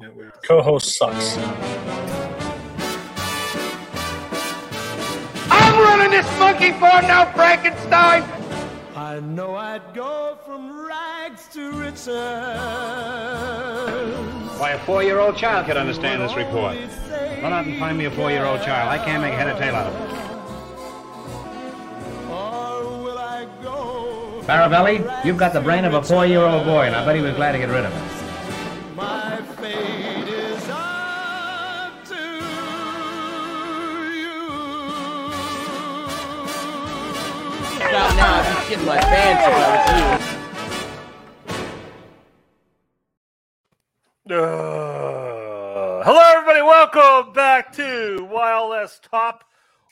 Can't wait. Co-host sucks. I'm running this monkey farm now, Frankenstein. I know I'd go from rags to riches. Why, a four-year-old child could understand this report. Run out and find me a four-year-old child. I can't make head or tail out of it. Or will I go? Farabelli, you've got the brain of a four-year-old boy, and I bet he was glad to get rid of it. Be my pants if I was you. Uh, hello, everybody. Welcome back to YLS Top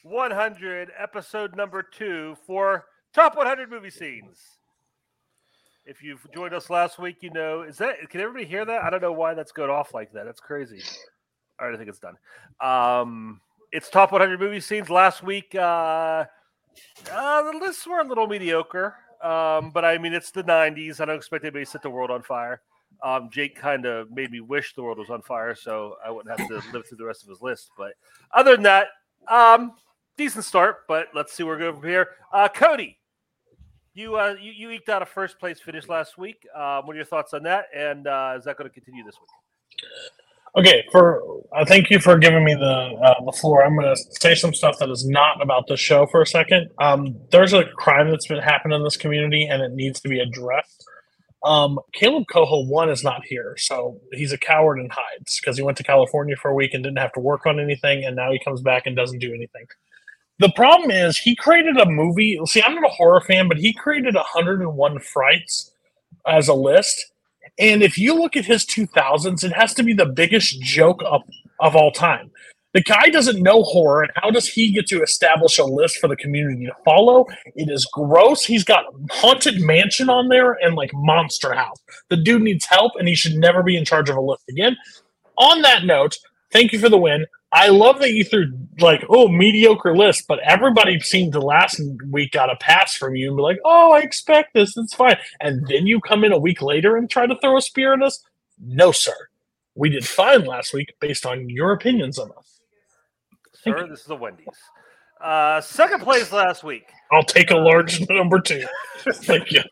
100, episode number two for Top 100 movie scenes. If you've joined us last week, you know is that can everybody hear that? I don't know why that's going off like that. That's crazy. All right, I think it's done. Um, it's Top 100 movie scenes. Last week, uh, uh, the lists were a little mediocre, um, but I mean it's the 90s. I don't expect anybody to set the world on fire. Um, Jake kind of made me wish the world was on fire, so I wouldn't have to live through the rest of his list. But other than that, um, decent start. But let's see where we go from here. Uh, Cody, you, uh, you you eked out a first place finish last week. Um, what are your thoughts on that? And uh, is that going to continue this week? Okay, for uh, thank you for giving me the uh, the floor. I'm going to say some stuff that is not about the show for a second. Um, there's a crime that's been happening in this community, and it needs to be addressed. Um, Caleb Coho one is not here, so he's a coward and hides because he went to California for a week and didn't have to work on anything, and now he comes back and doesn't do anything. The problem is he created a movie. See, I'm not a horror fan, but he created 101 frights as a list. And if you look at his 2000s, it has to be the biggest joke of, of all time. The guy doesn't know horror, and how does he get to establish a list for the community to follow? It is gross. He's got Haunted Mansion on there and like Monster House. The dude needs help, and he should never be in charge of a list again. On that note, thank you for the win. I love that you threw like, oh, mediocre list, but everybody seemed to last week got a pass from you and be like, oh, I expect this, it's fine. And then you come in a week later and try to throw a spear at us? No, sir. We did fine last week based on your opinions on us. Sir, this is a Wendy's. Uh, second place last week. I'll take a large number two. Thank you.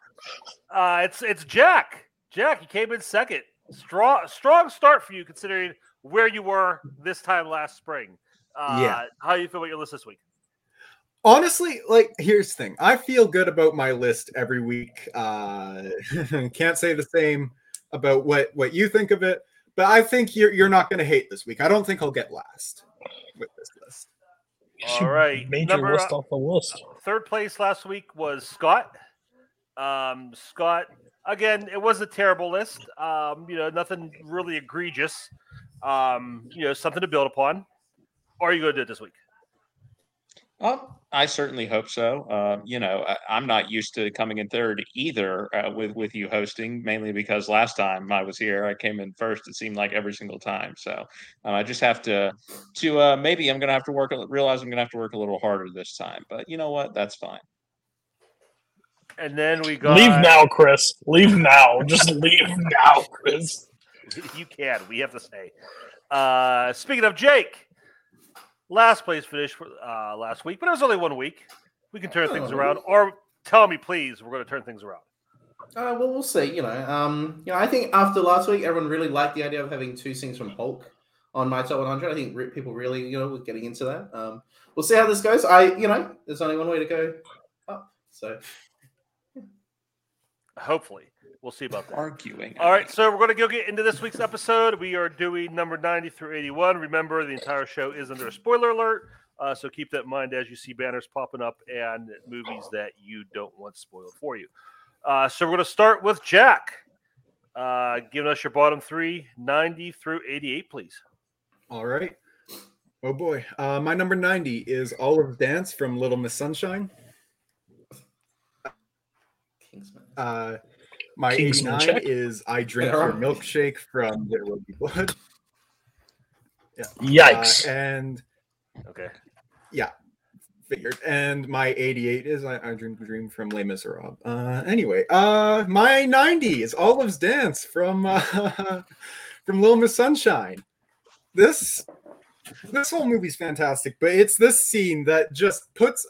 Uh, it's it's Jack. Jack, you came in second. Strong strong start for you considering where you were this time last spring. Uh, Yeah. How do you feel about your list this week? Honestly, like here's the thing. I feel good about my list every week. Uh can't say the same about what what you think of it, but I think you're you're not going to hate this week. I don't think I'll get last with this list. All right. Made your Number, list uh, off the list. Third place last week was Scott. Um, Scott, again, it was a terrible list. Um, you know, nothing really egregious. Um, you know, something to build upon. Or are you going to do it this week? Um, I certainly hope so. Um, you know, I, I'm not used to coming in third either uh, with with you hosting, mainly because last time I was here, I came in first. It seemed like every single time. So uh, I just have to to uh, maybe I'm going to have to work. Realize I'm going to have to work a little harder this time. But you know what? That's fine. And then we got Leave now, Chris. Leave now. Just leave now, Chris. you can. We have to say. Uh, speaking of Jake, last place finish for uh, last week, but it was only one week. We can turn things Oh. around. Or tell me, please, we're going to turn things around. Uh, well, we'll see. You know, um, you know, I think after last week, everyone really liked the idea of having two scenes from Hulk on my top 100. I think re- people really, you know, were getting into that. Um, we'll see how this goes. I, you know, there's only one way to go up. So Hopefully, we'll see about that. Arguing. All right, so we're going to go get into this week's episode. We are doing number 90 through 81. Remember, the entire show is under a spoiler alert, uh, so keep that in mind as you see banners popping up and movies that you don't want spoiled for you. Uh, so we're going to start with Jack. Uh, giving us your bottom three, 90 through 88, please. All right. Oh boy. Uh, my number 90 is Olive Dance from Little Miss Sunshine. Kingsman. Uh, my Kingsman 89 check. is I Drink Your Milkshake from There Will Be Blood. Yikes. Uh, and Okay. yeah, figured. And my 88 is I, I Dream a Dream from Les Miserables. Uh, anyway, uh, my 90 is Olive's Dance from uh, from Little Miss Sunshine. This this whole movie's fantastic, but it's this scene that just puts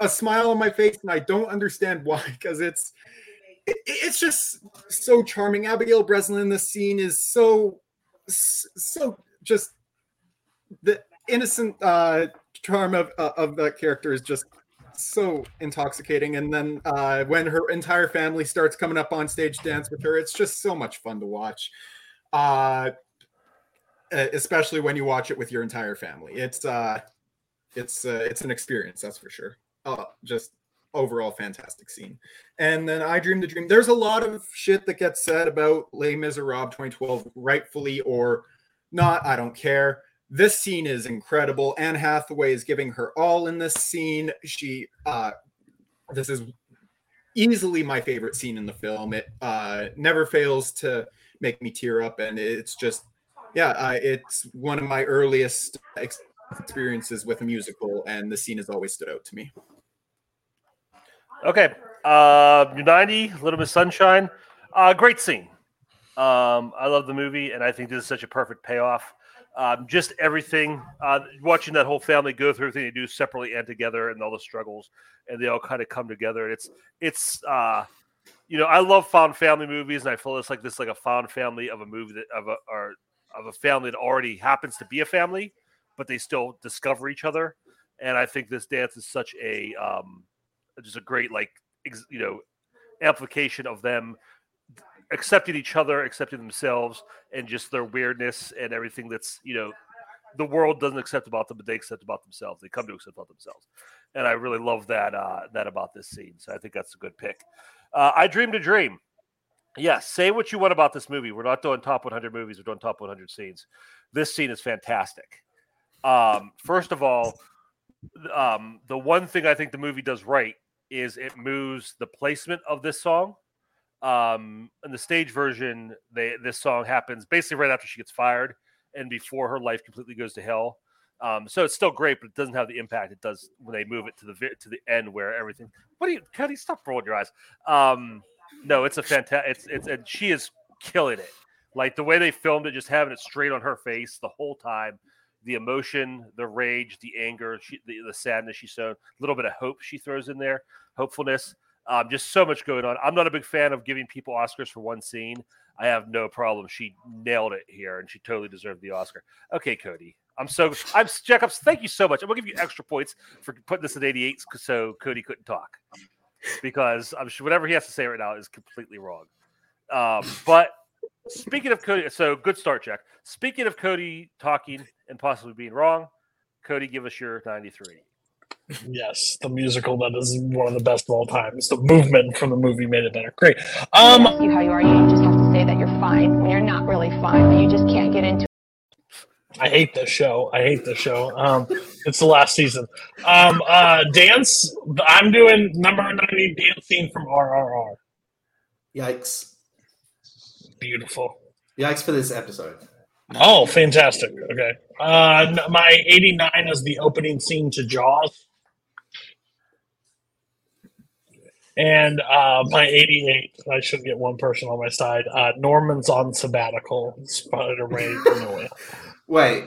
a smile on my face, and I don't understand why. Because it's it, it's just so charming. Abigail Breslin in this scene is so so just the innocent uh, charm of uh, of that character is just so intoxicating. And then uh, when her entire family starts coming up on stage dance with her, it's just so much fun to watch. Uh, especially when you watch it with your entire family. It's uh, it's uh, it's an experience, that's for sure. Oh, just overall fantastic scene. And then I Dream the Dream. There's a lot of shit that gets said about Les Miserables 2012, rightfully or not. I don't care. This scene is incredible. Anne Hathaway is giving her all in this scene. She, uh, this is easily my favorite scene in the film. It uh, never fails to make me tear up, and it's just, yeah, uh, it's one of my earliest experiences with a musical, and the scene has always stood out to me. Okay, uh, 90, Little Miss Sunshine, uh, great scene. Um, I love the movie, and I think this is such a perfect payoff um, just everything. Uh, watching that whole family go through everything they do separately and together, and all the struggles, and they all kind of come together. And It's it's uh, you know I love found family movies, and I feel it's like this like a found family of a movie that of a or of a family that already happens to be a family, but they still discover each other. And I think this dance is such a um, just a great like ex, you know amplification of them accepting each other, accepting themselves, and just their weirdness and everything that's you know the world doesn't accept about them, but they accept about themselves. They come to accept about themselves, and I really love that uh, that about this scene. So I think that's a good pick. Uh, I dreamed a dream. Yes, say what you want about this movie. We're not doing top 100 movies. We're doing top 100 scenes. This scene is fantastic. Um, first of all, um, the one thing I think the movie does right is it moves the placement of this song um, in the stage version, they this song happens basically right after she gets fired and before her life completely goes to hell. Um, so it's still great, but it doesn't have the impact it does when they move it to the to the end where everything. What do you, Cody? Stop rolling your eyes. Um, no, it's a fantastic. It's it's and she is killing it. Like the way they filmed it, just having it straight on her face the whole time. The emotion, the rage, the anger, she, the, the sadness she's shown, a little bit of hope she throws in there, hopefulness. Um, just so much going on. I'm not a big fan of giving people Oscars for one scene. I have no problem. She nailed it here, and she totally deserved the Oscar. Okay, Cody. I'm so I'm Jacobs. Thank you so much. I'm gonna give you extra points for putting this at 88 so Cody couldn't talk because I'm sure whatever he has to say right now is completely wrong. Um, but speaking of Cody, so good start, Jack. Speaking of Cody talking and possibly being wrong, Cody, give us your 93. Yes, the musical that is one of the best of all time. It's the movement from the movie made it better. Great. Um, you how you are. You just have to say that you're fine when you're not really fine, but you just can't get into. I hate this show. I hate this show. Um, it's the last season. Um, uh, dance. I'm doing number ninety dance scene from RRR. Yikes! Beautiful. Yikes for this episode. Oh, fantastic. Okay. Uh, my 89 is the opening scene to Jaws. And uh, my 88, I should get one person on my side. Uh, Norman's on sabbatical. Spider Man. Wait,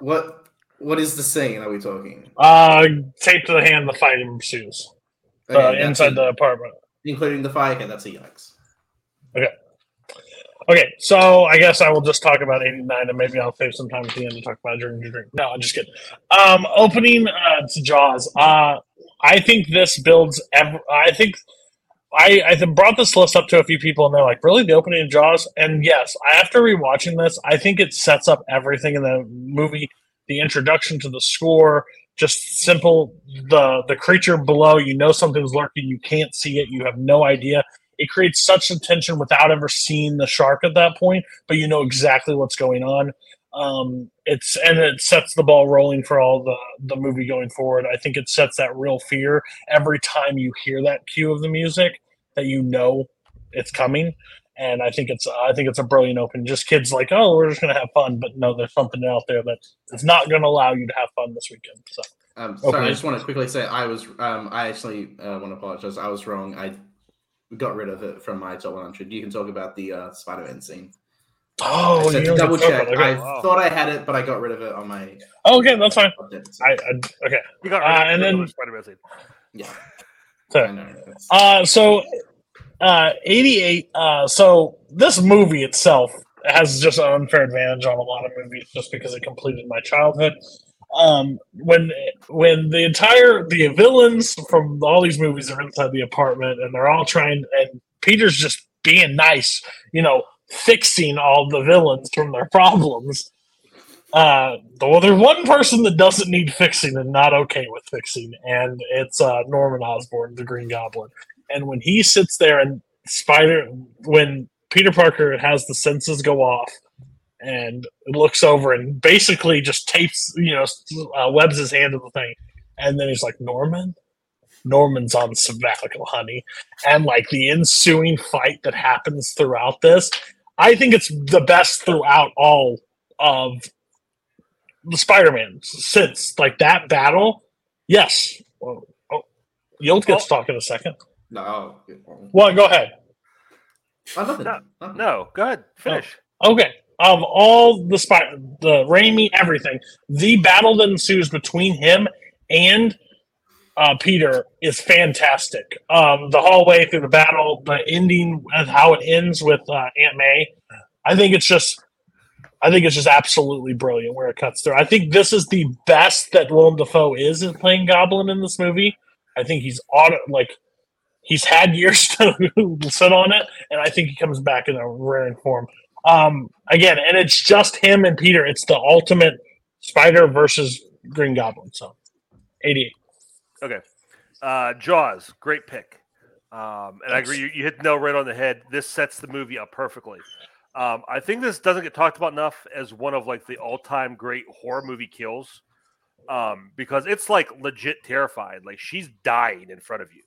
what? What is the scene? Are we talking? Uh, taped to the hand, the fighting ensues. Okay, uh, inside a, the apartment, including the fire. Okay, that's a yikes. Okay. So I guess I will just talk about 89 and maybe I'll save some time at the end to talk about Dream to Dream. No, I'm just kidding. Um, opening uh, to Jaws. Uh, I think this builds. Ev- I think I, I brought this list up to a few people and they're like, really? The opening of Jaws? And yes, after rewatching this, I think it sets up everything in the movie the introduction to the score, just simple the the creature below you know something's lurking you can't see it you have no idea it creates such a tension without ever seeing the shark at that point, but you know exactly what's going on. Um, it's and it sets the ball rolling for all the the movie going forward. I think it sets that real fear every time you hear that cue of the music that you know it's coming. And I think it's I think it's a brilliant open. Just kids like, oh, we're just gonna have fun, but no, there's something out there that is not gonna allow you to have fun this weekend. So. Um, sorry, okay. I just want to quickly say I was um, I actually uh, want to apologize. I was wrong. I got rid of it from my top 100. You can talk about the uh, Spider-Man scene. Oh, I said to double check. Okay. I Wow. thought I had it, but I got rid of it on my. Oh, okay, that's fine. update. I, I okay. You got Uh, rid of and then- Spider-Man scene. Yeah, So, I know. Uh, so, uh, 88. Uh, so this movie itself has just an unfair advantage on a lot of movies just because it completed my childhood. Um, when when the entire the villains from all these movies are inside the apartment and they're all trying and Peter's just being nice, you know, fixing all the villains from their problems. Uh, well, there's one person that doesn't need fixing and not okay with fixing, and it's uh, Norman Osborn, the Green Goblin. And when he sits there and Spider, when Peter Parker has the senses go off and looks over and basically just tapes, you know, uh, webs his hand to the thing, and then he's like, Norman, Norman's on sabbatical, honey, and like the ensuing fight that happens throughout this, I think it's the best throughout all of the Spider-Man since like that battle. Yes. Oh, oh, Yield gets talk in a second. No. Well, go ahead. Oh, nothing. No, nothing. No, go ahead. Finish. Okay. Of all the spy, the Raimi, everything, the battle that ensues between him and uh, Peter is fantastic. Um, the hallway through the battle, the ending, and how it ends with uh, Aunt May, I think it's just, I think it's just absolutely brilliant where it cuts through. I think this is the best that Willem Dafoe is in playing Goblin in this movie. I think he's auto like he's had years to sit on it, and I think he comes back in a rare form. Um, again, and it's just him and Peter. It's the ultimate Spider versus Green Goblin. So, eighty-eight. Okay. Uh, Jaws, great pick. Um, and I agree, you, you hit the nail right on the head. This sets the movie up perfectly. Um, I think this doesn't get talked about enough as one of like the all-time great horror movie kills, um, because it's like legit terrified. Like she's dying in front of you.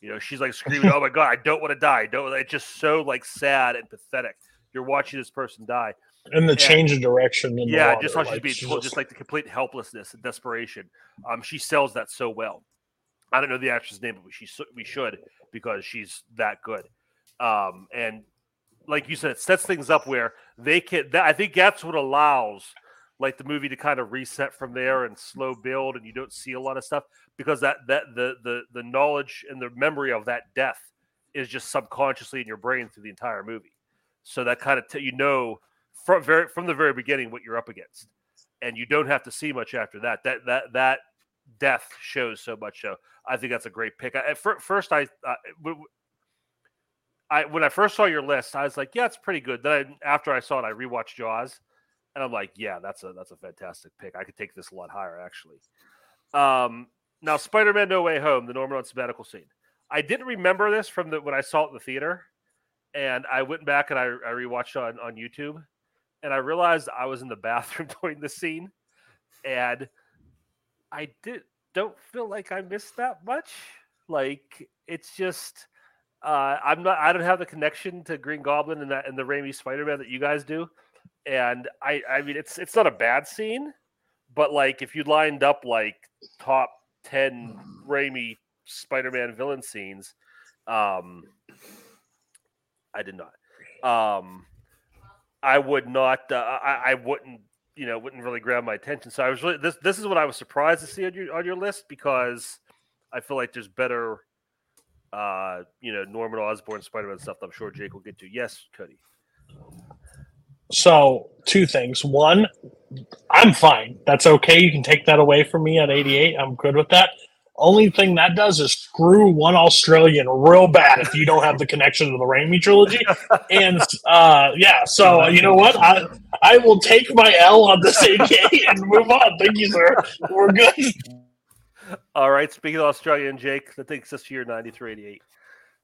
You know, she's like screaming, "Oh my god, I don't want to die! I don't." It's just so like sad and pathetic. You're watching this person die. And the Yeah. change of direction. In Yeah, water, just how she's like, being told, just- like the complete helplessness and desperation. Um, she sells that so well. I don't know the actress' name, but she we should because she's that good. Um, and like you said, it sets things up where they can. That, I think that's what allows like the movie to kind of reset from there and slow build, and you don't see a lot of stuff because that that the the the knowledge and the memory of that death is just subconsciously in your brain through the entire movie. So that kind of t- you know from very from the very beginning what you're up against, and you don't have to see much after that. That that that death shows so much. So I think that's a great pick. I, at fir- first, I, w- I when I first saw your list, I was like, yeah, it's pretty good. Then I, after I saw it, I rewatched Jaws, and I'm like, yeah, that's a that's a fantastic pick. I could take this a lot higher actually. Um, now, Spider-Man: No Way Home, the Norman on sabbatical scene. I didn't remember this from the when I saw it in the theater, and I went back and I, I rewatched on on YouTube, and I realized I was in the bathroom during the scene, and I did don't feel like I missed that much. Like it's just uh, I'm not I don't have the connection to Green Goblin and that and the Raimi Spider Man that you guys do, and I I mean it's it's not a bad scene, but like if you lined up like top ten Raimi Spider Man villain scenes, um, I did not. Um, I would not. Uh, I, I wouldn't. You know, wouldn't really grab my attention. So I was really this. This is what I was surprised to see on your on your list because I feel like there's better. Uh, you know, Norman Osborn Spider Man stuff. That I'm sure Jake will get to. Yes, Cody. So, two things. One, I'm fine. That's okay. You can take that away from me at 88. I'm good with that. Only thing that does is screw one Australian real bad if you don't have the connection to the Raimi trilogy. And uh, yeah, so you know what? I I will take my L on this 88 and move on. Thank you, sir. We're good. All right. Speaking of Australian, Jake, that takes us to your 93 88.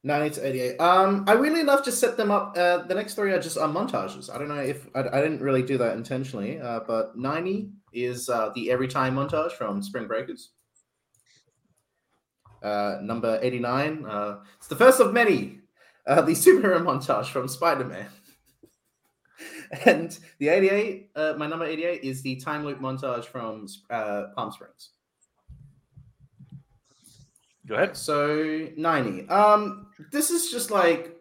90 to 88. Um, I really love to set them up. Uh, the next three are just uh, montages. I don't know if I, I didn't really do that intentionally, uh, but 90 is uh, the Every Time montage from Spring Breakers. Uh, number 89, uh, it's the first of many, uh, the superhero montage from Spider Man. and the 88, uh, my number 88 is the time loop montage from uh, Palm Springs. Go ahead. So 90. Um, this is just like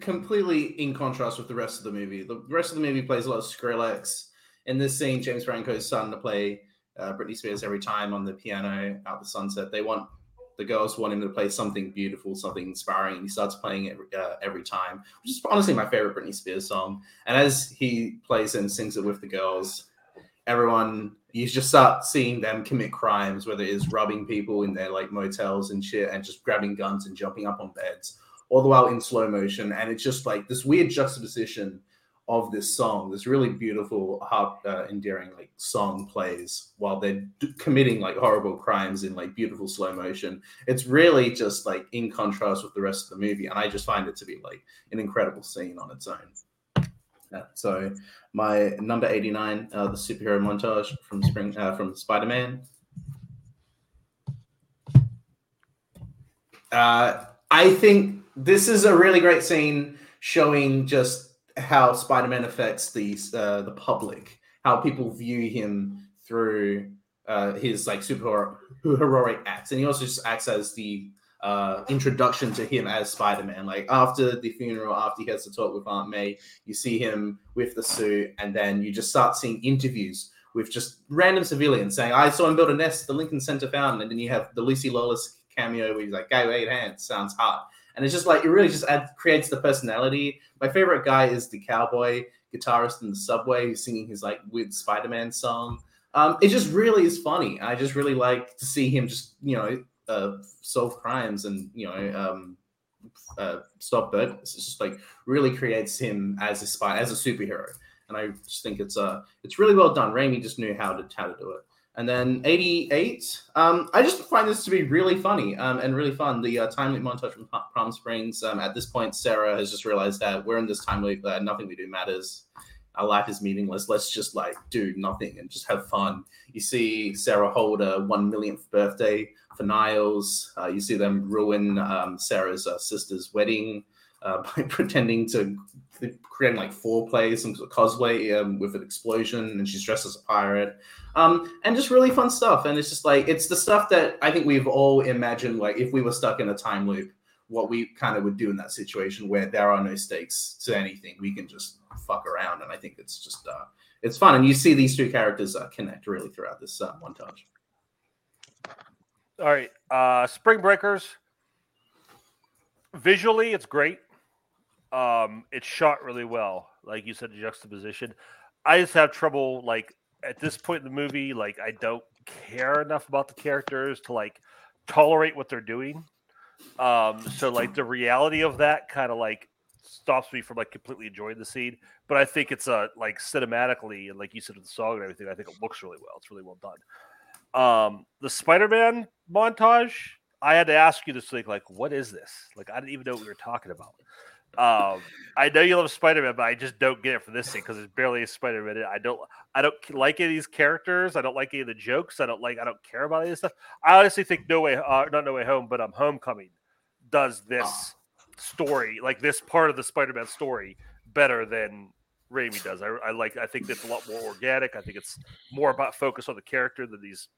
completely in contrast with the rest of the movie. The rest of the movie plays a lot of Skrillex. In this scene, James Franco's son to play uh, Britney Spears every time on the piano out the sunset. They want the girls want him to play something beautiful, something inspiring, and he starts playing it uh, every time, which is honestly my favorite Britney Spears song. And as he plays and sings it with the girls, everyone you just start seeing them commit crimes, whether it is robbing people in their like motels and shit, and just grabbing guns and jumping up on beds, all the while in slow motion. And it's just like this weird juxtaposition of this song, this really beautiful, heart uh, endearing like song plays while they're d- committing like horrible crimes in like beautiful slow motion. It's really just like in contrast with the rest of the movie, and I just find it to be like an incredible scene on its own. Yeah, so my number eighty nine, uh, the superhero montage from Spring uh, from Spider Man. Uh, I think this is a really great scene showing just how Spider-Man affects the uh, the public, how people view him through uh, his like super heroic acts, and he also just acts as the uh, introduction to him as Spider-Man. Like after the funeral, after he has to talk with Aunt May, you see him with the suit, and then you just start seeing interviews with just random civilians saying, "I saw him build a nest the Lincoln Center fountain," and then you have the Lucy Lawless cameo where he's like, "Guy with eight hands sounds hot." And it's just like it really just adds, creates the personality. My favorite guy is the cowboy guitarist in the subway who's singing his like weird Spider-Man song. Um, it just really is funny. I just really like to see him just you know uh, solve crimes and you know um, uh, stop burglars. It's just like really creates him as a spy as a superhero, and I just think it's uh it's really well done. Raimi just knew how to how to do it. And then 88, um, I just find this to be really funny um, and really fun. The uh, time loop montage from Palm Springs. Um, at this point, Sarah has just realized that we're in this time loop that nothing we do matters. Our life is meaningless. Let's just like do nothing and just have fun. You see Sarah hold a one millionth birthday for Niles. Uh, you see them ruin um, Sarah's uh, sister's wedding uh, by pretending to creating like foreplay, some cosplay um, with an explosion, and she's dressed as a pirate, um, and just really fun stuff. And it's just like it's the stuff that I think we've all imagined, like if we were stuck in a time loop, what we kind of would do in that situation where there are no stakes to anything, we can just fuck around, and I think it's just uh, it's fun. And you see these two characters uh, connect really throughout this uh, montage. All right, uh, Spring Breakers. Visually, it's great. Um, it's shot really well, like you said, the juxtaposition. I just have trouble, like at this point in the movie, like I don't care enough about the characters to like tolerate what they're doing. Um, so like the reality of that kind of like stops me from like completely enjoying the scene. But I think it's a uh, like cinematically and like you said with the song and everything, I think it looks really well. It's really well done. Um, the Spider-Man montage, I had to ask you this week, like, what is this? Like, I didn't even know what we were talking about. Um, I know you love Spider Man, but I just don't get it for this thing because it's barely a Spider Man. I don't, I don't like any of these characters. I don't like any of the jokes. I don't like, I don't care about any of this stuff. I honestly think No Way, uh, not No Way Home, but um, Homecoming does this story, like this part of the Spider Man story, better than Raimi does. I, I like, I think it's a lot more organic. I think it's more about focus on the character than these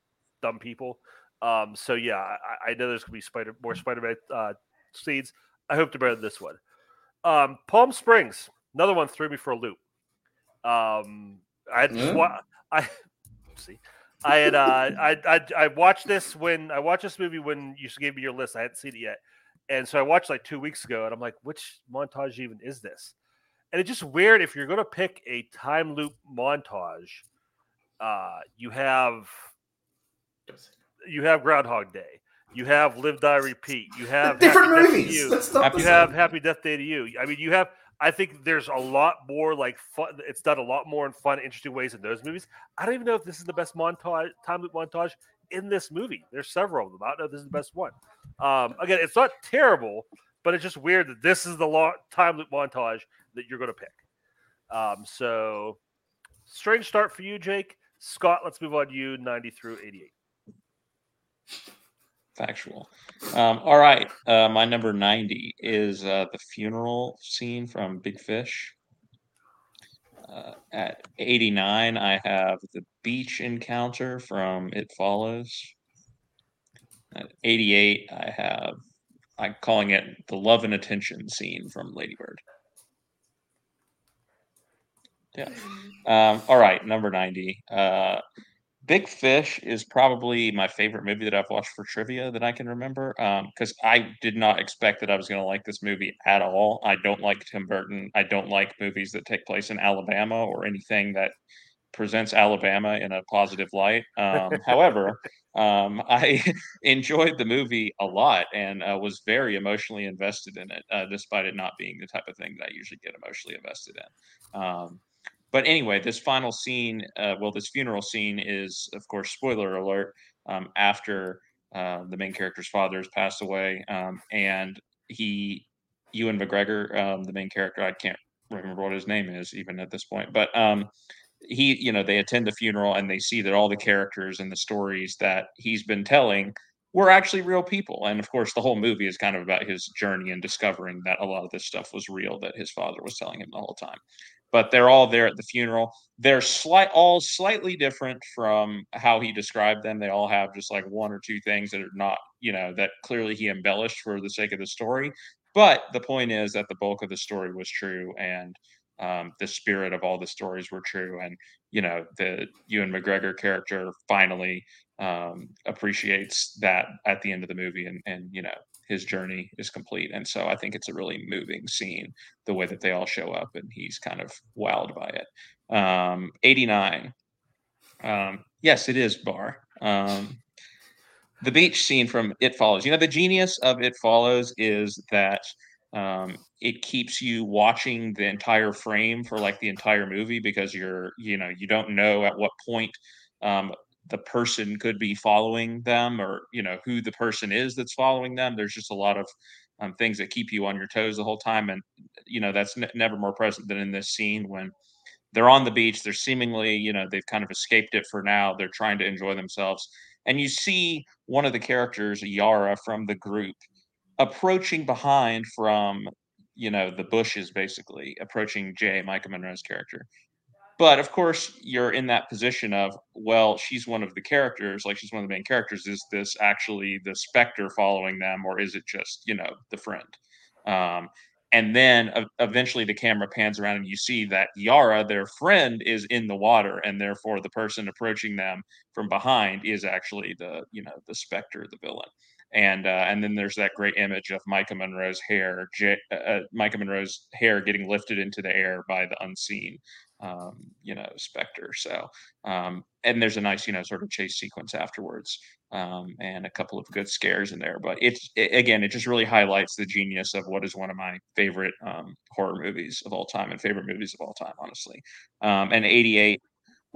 dumb people. Um, so yeah, I, I know there's gonna be Spider more Spider Man uh, scenes. I hope to better than this one. Um, Palm Springs, another one threw me for a loop. Um, I had mm-hmm. wa- I see. I had uh, I, I I watched this when I watched this movie when you gave me your list. I hadn't seen it yet, and so I watched like two weeks ago, and I'm like, which montage even is this? And it's just weird if you're going to pick a time loop montage. Uh, you have you have Groundhog Day. You have Live Die Repeat. You have different movies. You. you have Happy Death Day to You. I mean, you have. I think there's a lot more like fun. It's done a lot more in fun, interesting ways in those movies. I don't even know if this is the best montage, time loop montage in this movie. There's several of them. I don't know if this is the best one. Um, again, it's not terrible, but it's just weird that this is the long, time loop montage that you're going to pick. Um, so, strange start for you, Jake. Scott, let's move on to you, 90 through 88 factual. Um, all right, uh, my number ninety is uh, the funeral scene from Big Fish. Uh, at eighty nine, I have the beach encounter from It Follows. At eighty eight, I have I'm calling it the love and attention scene from Lady Bird. Yeah. Um, all right, number 90. Big Fish is probably my favorite movie that I've watched for trivia that I can remember. Because I did not expect that I was going to like this movie at all. I don't like Tim Burton. I don't like movies that take place in Alabama or anything that presents Alabama in a positive light. Um, however, um, I enjoyed the movie a lot and uh, was very emotionally invested in it, uh, despite it not being the type of thing that I usually get emotionally invested in. Um, but anyway, this final scene, uh, well, this funeral scene is, of course, spoiler alert, um, after uh, the main character's father has passed away, um, and he, Ewan McGregor, um, the main character, I can't remember what his name is even at this point, but um, he, you know, they attend the funeral and they see that all the characters and the stories that he's been telling were actually real people. And of course, the whole movie is kind of about his journey and discovering that a lot of this stuff was real that his father was telling him the whole time. But they're all there at the funeral. They're slight, all slightly different from how he described them. They all have just like one or two things that are not, you know, that clearly he embellished for the sake of the story. But the point is that the bulk of the story was true, and um, the spirit of all the stories were true. And you know, the Ewan McGregor character finally um, appreciates that at the end of the movie, and and you know, his journey is complete. And so I think it's a really moving scene, the way that they all show up, and he's kind of wowed by it. Um, 89. Um, yes, it is Bar. Um, the beach scene from It Follows. You know, the genius of It Follows is that um, it keeps you watching the entire frame for like the entire movie because you're, you know, you don't know at what point um, the person could be following them or, you know, who the person is that's following them. There's just a lot of um, things that keep you on your toes the whole time. And, you know, that's n- never more present than in this scene when they're on the beach. They're seemingly, you know, they've kind of escaped it for now. They're trying to enjoy themselves. And you see one of the characters, Yara, from the group, approaching behind from you know the bushes basically approaching jay maika monroe's character but of course you're in that position of well she's one of the characters like she's one of the main characters. Is this actually the specter following them or is it just you know the friend? Um, and then uh, eventually the camera pans around and you see that yara their friend is in the water and therefore the person approaching them from behind is actually the you know the specter the villain and uh, and then there's that great image of Maika Monroe's hair, J- uh, uh, Maika Monroe's hair getting lifted into the air by the unseen, um, you know, specter. So, um, and there's a nice, you know, sort of chase sequence afterwards, um, and a couple of good scares in there. But it's it, again, it just really highlights the genius of what is one of my favorite um, horror movies of all time and favorite movies of all time, honestly. Um, and '88.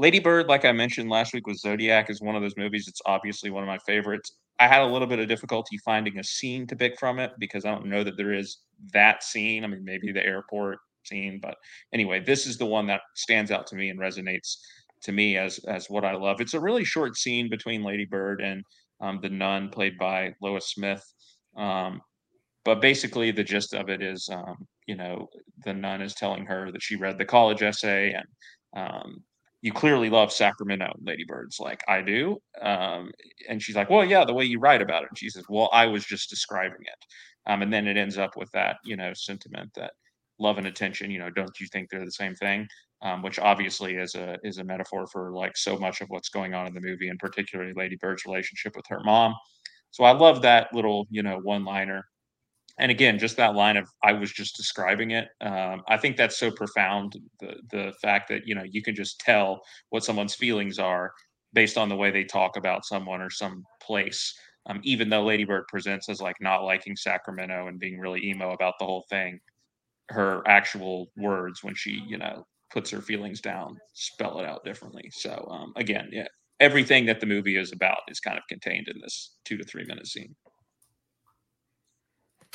Lady Bird, like I mentioned last week with Zodiac, is one of those movies. It's obviously one of my favorites. I had a little bit of difficulty finding a scene to pick from it because I don't know that there is that scene. I mean, maybe the airport scene, but anyway, this is the one that stands out to me and resonates to me as as what I love. It's a really short scene between Lady Bird and um, the nun played by Lois Smith. Um, but basically, the gist of it is, um, you know, the nun is telling her that she read the college essay and um, you clearly love Sacramento. Lady Bird's like, I do. Um, and she's like, well, yeah, the way you write about it. And she says, well, I was just describing it. Um, and then it ends up with that, you know, sentiment that love and attention, you know, don't you think they're the same thing? Um, which obviously is a is a metaphor for like so much of what's going on in the movie, and particularly Lady Bird's relationship with her mom. So I love that little, you know, one liner and again just that line of i was just describing it um, i think that's so profound the the fact that you know you can just tell what someone's feelings are based on the way they talk about someone or some place um, even though ladybird presents as like not liking sacramento and being really emo about the whole thing her actual words when she you know puts her feelings down spell it out differently. So um, again yeah everything that the movie is about is kind of contained in this two to three minute scene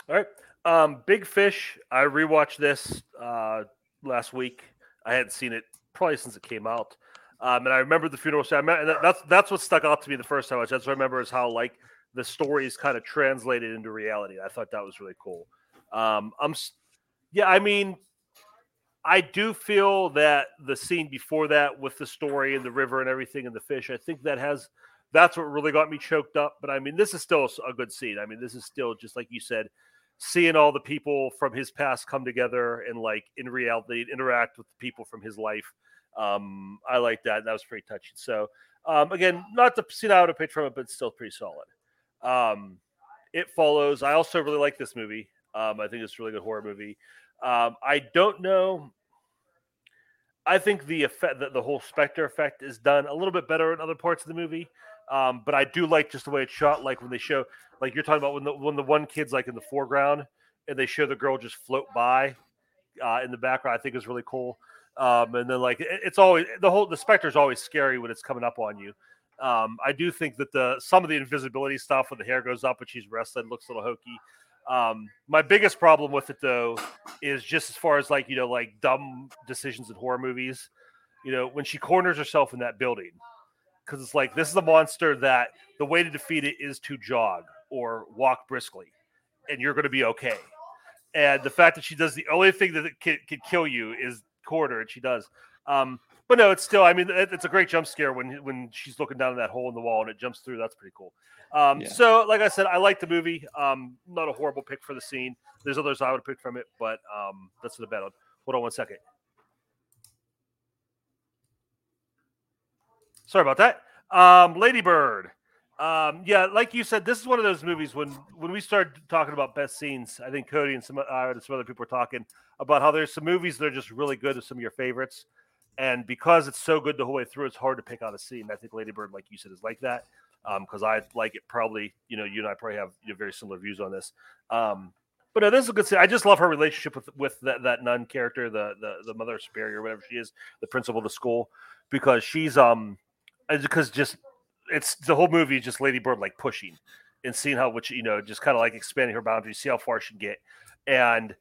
all right. Um, Big Fish. I rewatched this uh, last week. I hadn't seen it probably since it came out. Um, and I remember the funeral scene. and that's that's what stuck out to me the first time I watched. That's what I remember is how like the stories kind of translated into reality. I thought that was really cool. Um, I'm, yeah, I mean, I do feel that the scene before that with the story and the river and everything and the fish, I think that has That's what really got me choked up. But I mean, this is still a good scene. I mean, this is still just like you said, seeing all the people from his past come together and like in reality interact with the people from his life. Um, I like that. That was pretty touching. So um, again, not scene I would have picked from it, but still pretty solid. Um, it follows. I also really like this movie. Um, I think it's a really good horror movie. Um, I don't know. I think the effect, that the whole Spectre effect, is done a little bit better in other parts of the movie. Um, but I do like just the way it's shot. Like when they show, like you're talking about when the when the one kid's like in the foreground and they show the girl just float by uh, in the background. I think is really cool. Um, and then like it, it's always the whole the Spectre is always scary when it's coming up on you. Um, I do think that the some of the invisibility stuff when the hair goes up and she's rested looks a little hokey. Um, my biggest problem with it though is just as far as like you know like dumb decisions in horror movies. You know when she corners herself in that building because it's like this is a monster that the way to defeat it is to jog or walk briskly, and you're going to be okay. And the fact that she does the only thing that can, can kill you is quarter, and she does. Um, but no, it's still. I mean, it, it's a great jump scare when when she's looking down in that hole in the wall and it jumps through. That's pretty cool. Um, Yeah. So, like I said, I like the movie. Um, not a horrible pick for the scene. There's others I would have picked from it, but um, that's the bad one. Hold on one second. Sorry about that. Um, Lady Bird. Um, yeah, like you said, this is one of those movies when when we started talking about best scenes. I think Cody and some uh, and some other people were talking about how there's some movies that are just really good, some of your favorites, and because it's so good the whole way through, it's hard to pick out a scene. I think Lady Bird, like you said, is like that because I like it. Probably, you know, you and I probably have you know, very similar views on this. Um, but no, this is a good scene. I just love her relationship with with that, that nun character, the the the mother superior, whatever she is, the principal of the school, because she's um Uh, because just it's the whole movie is just Lady Bird like pushing and seeing how which you know just kind of like expanding her boundaries, see how far she can get, and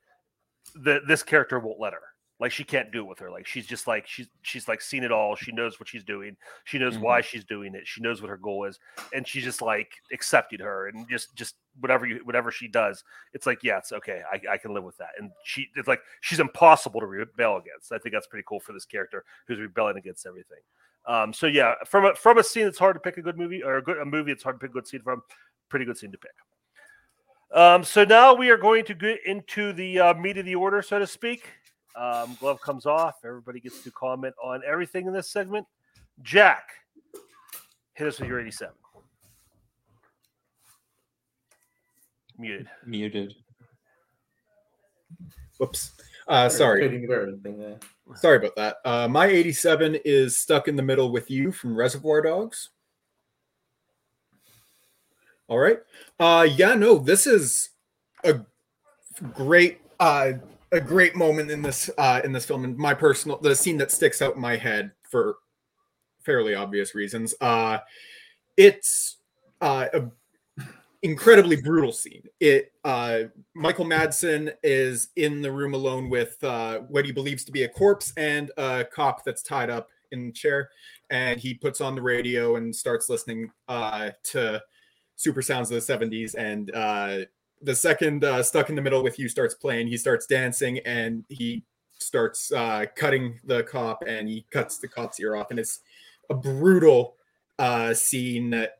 the this character won't let her. Like she can't do it with her. Like she's just like she's she's like seen it all. She knows what she's doing. She knows why mm-hmm. she's doing it. She knows what her goal is, and she's just like accepting her and just just whatever you whatever she does. It's like yeah, it's okay. I, I can live with that. And she it's like she's impossible to rebel against. I think that's pretty cool for this character who's rebelling against everything. Um, so yeah, from a from a scene that's hard to pick a good movie or a good a movie it's hard to pick a good scene from. Pretty good scene to pick. Um, so now we are going to get into the uh, meat of the order, so to speak. Um, glove comes off. Everybody gets to comment on everything in this segment. Jack, hit us with your 87. Muted. Muted. Whoops. Uh, sorry. Sorry about that. Uh, my 87 is Stuck in the Middle with You from Reservoir Dogs. All right. Uh, yeah, no, this is a great uh, a great moment in this uh, in this film and my personal the scene that sticks out in my head for fairly obvious reasons. Uh, it's uh, a incredibly brutal scene. It uh, Michael Madsen is in the room alone with uh, what he believes to be a corpse and a cop that's tied up in the chair, and he puts on the radio and starts listening uh, to super sounds of the 70s and uh, the second uh, stuck in the middle with you starts playing he starts dancing and he starts uh, cutting the cop and he cuts the cop's ear off and it's a brutal scene that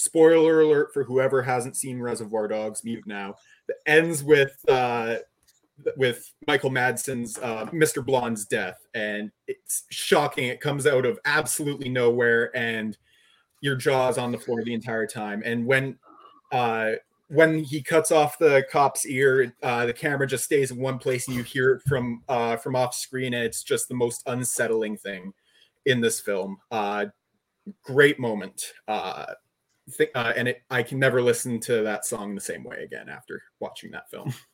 spoiler alert for whoever hasn't seen reservoir dogs mute now. That ends with uh, with michael madsen's uh, mr blonde's death and it's shocking. It comes out of absolutely nowhere and your jaws on the floor the entire time. And when uh, when he cuts off the cop's ear, uh, the camera just stays in one place, and you hear it from uh, from off screen, and it's just the most unsettling thing in this film. Uh, great moment, uh, th- uh, and it, I can never listen to that song the same way again after watching that film.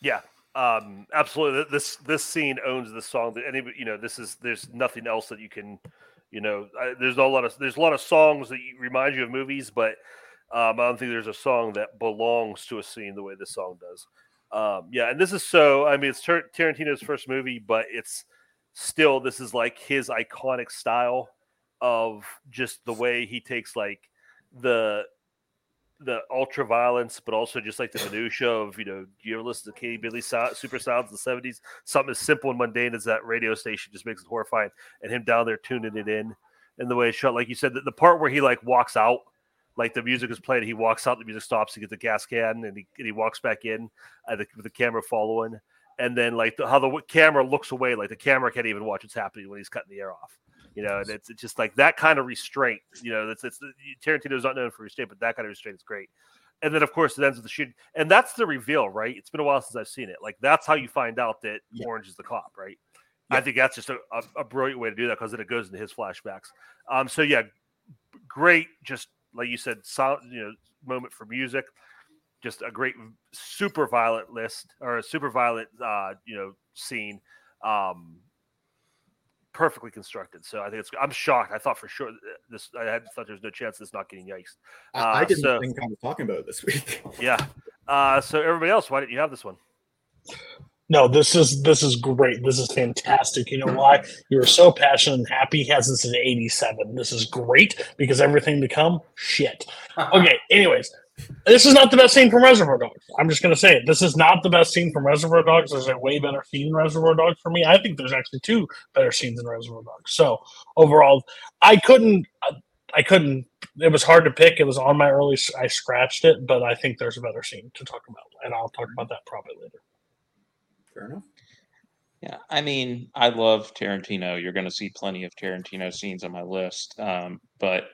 Yeah, um, absolutely. This this scene owns the song. That any you know, this is there's nothing else that you can, you know, I, there's not a lot of there's a lot of songs that remind you of movies, but um, I don't think there's a song that belongs to a scene the way this song does. Um, yeah, and this is so. I mean, it's Tar- Tarantino's first movie, but it's still this is like his iconic style of just the way he takes like the the ultra violence, but also just like the minutia of you know, you ever listen to K-Billy sound, super sounds in the seventies? Something as simple and mundane as that radio station just makes it horrifying, and him down there tuning it in, and the way it's shot. Like you said, the, the part where he like walks out, like the music is playing, he walks out, the music stops, he gets the gas can, and he and he walks back in, uh, the, with the camera following, and then like the, how the camera looks away, like the camera can't even watch what's happening when he's cutting the air off. You know, and it's, it's just like that kind of restraint. You know, that's it's Tarantino's not known for restraint, but that kind of restraint is great. And then, of course, it ends with the shooting, and that's the reveal, right? It's been a while since I've seen it. Like that's how you find out that Orange is the cop, right? I think that's just a, a, a brilliant way to do that because then it goes into his flashbacks. Um, so yeah, great, just like you said, solid, you know, moment for music. Just a great, super violent list or a super violent, uh, you know, scene. Um, perfectly constructed. So I think it's. I'm shocked. I thought for sure this. I had thought there was no chance this not getting yikes. I, I Uh, didn't so- think I was talking about it this week. Yeah. Uh, so everybody else, why didn't you have this one? No, this is this is great. This is fantastic. You know why? You were so passionate and happy. He hasn't since '87. This is great because everything to come, shit. Okay. Anyways, this is not the best scene from Reservoir Dogs. I'm just gonna say it. This is not the best scene from Reservoir Dogs. There's a way better scene in Reservoir Dogs for me. I think there's actually two better scenes in Reservoir Dogs. So overall, I couldn't. I couldn't. It was hard to pick. It was on my early. I scratched it, but I think there's a better scene to talk about, and I'll talk about that probably later. Fair enough. Yeah, I mean, I love Tarantino. You're going to see plenty of Tarantino scenes on my list, um, but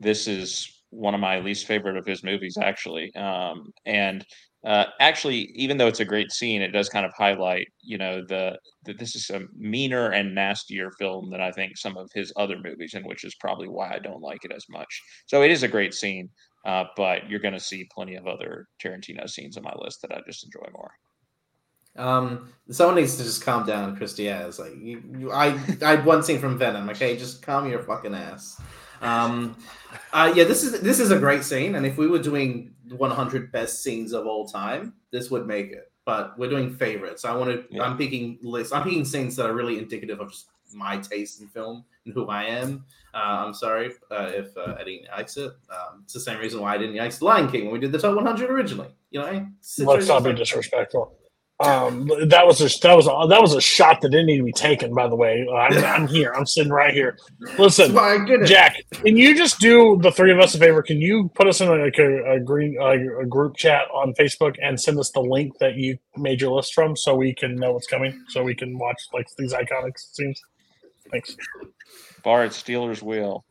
this is one of my least favorite of his movies, actually. Um, and uh, actually, even though it's a great scene, it does kind of highlight, you know, the that this is a meaner and nastier film than I think some of his other movies, and which is probably why I don't like it as much. So it is a great scene, uh, but you're going to see plenty of other Tarantino scenes on my list that I just enjoy more. Um, someone needs to just calm down, Chris Diaz. Like you, you I, I had one scene from Venom. Okay, just calm your fucking ass. Um, uh, yeah, this is this is a great scene, and if we were doing 100 best scenes of all time, this would make it. But we're doing favorites. I want to. Yeah. I'm picking lists. I'm picking scenes that are really indicative of just my taste in film and who I am. Uh, I'm sorry uh, if uh, I didn't likes it. Um, it's the same reason why I didn't like Lion King when we did the top 100 originally. You know, Let's not Situations be like- disrespectful. Um, that was a that was a, that was a shot that didn't need to be taken. By the way, I'm, I'm here. I'm sitting right here. Listen, My goodness. Jack, can you just do the three of us a favor? Can you put us in like a, a green a, a group chat on Facebook and send us the link that you made your list from, so we can know what's coming, so we can watch like these iconic scenes. Thanks. Bar at Stealers Wheel.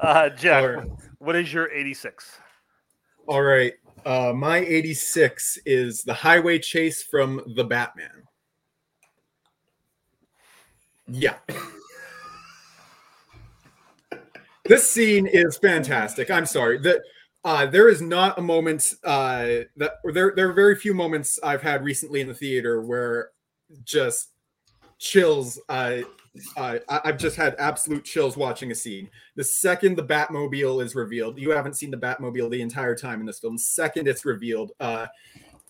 Uh, Jack, All right. what is your 86? All right. Uh, my 86 is the highway chase from the Batman. Yeah. this scene is fantastic. I'm sorry. that uh, there is not a moment uh, that there there are very few moments I've had recently in the theater where just chills. Uh, uh, I- I've just had absolute chills watching a scene. The second the Batmobile is revealed, you haven't seen the Batmobile the entire time in this film. Second it's revealed, uh,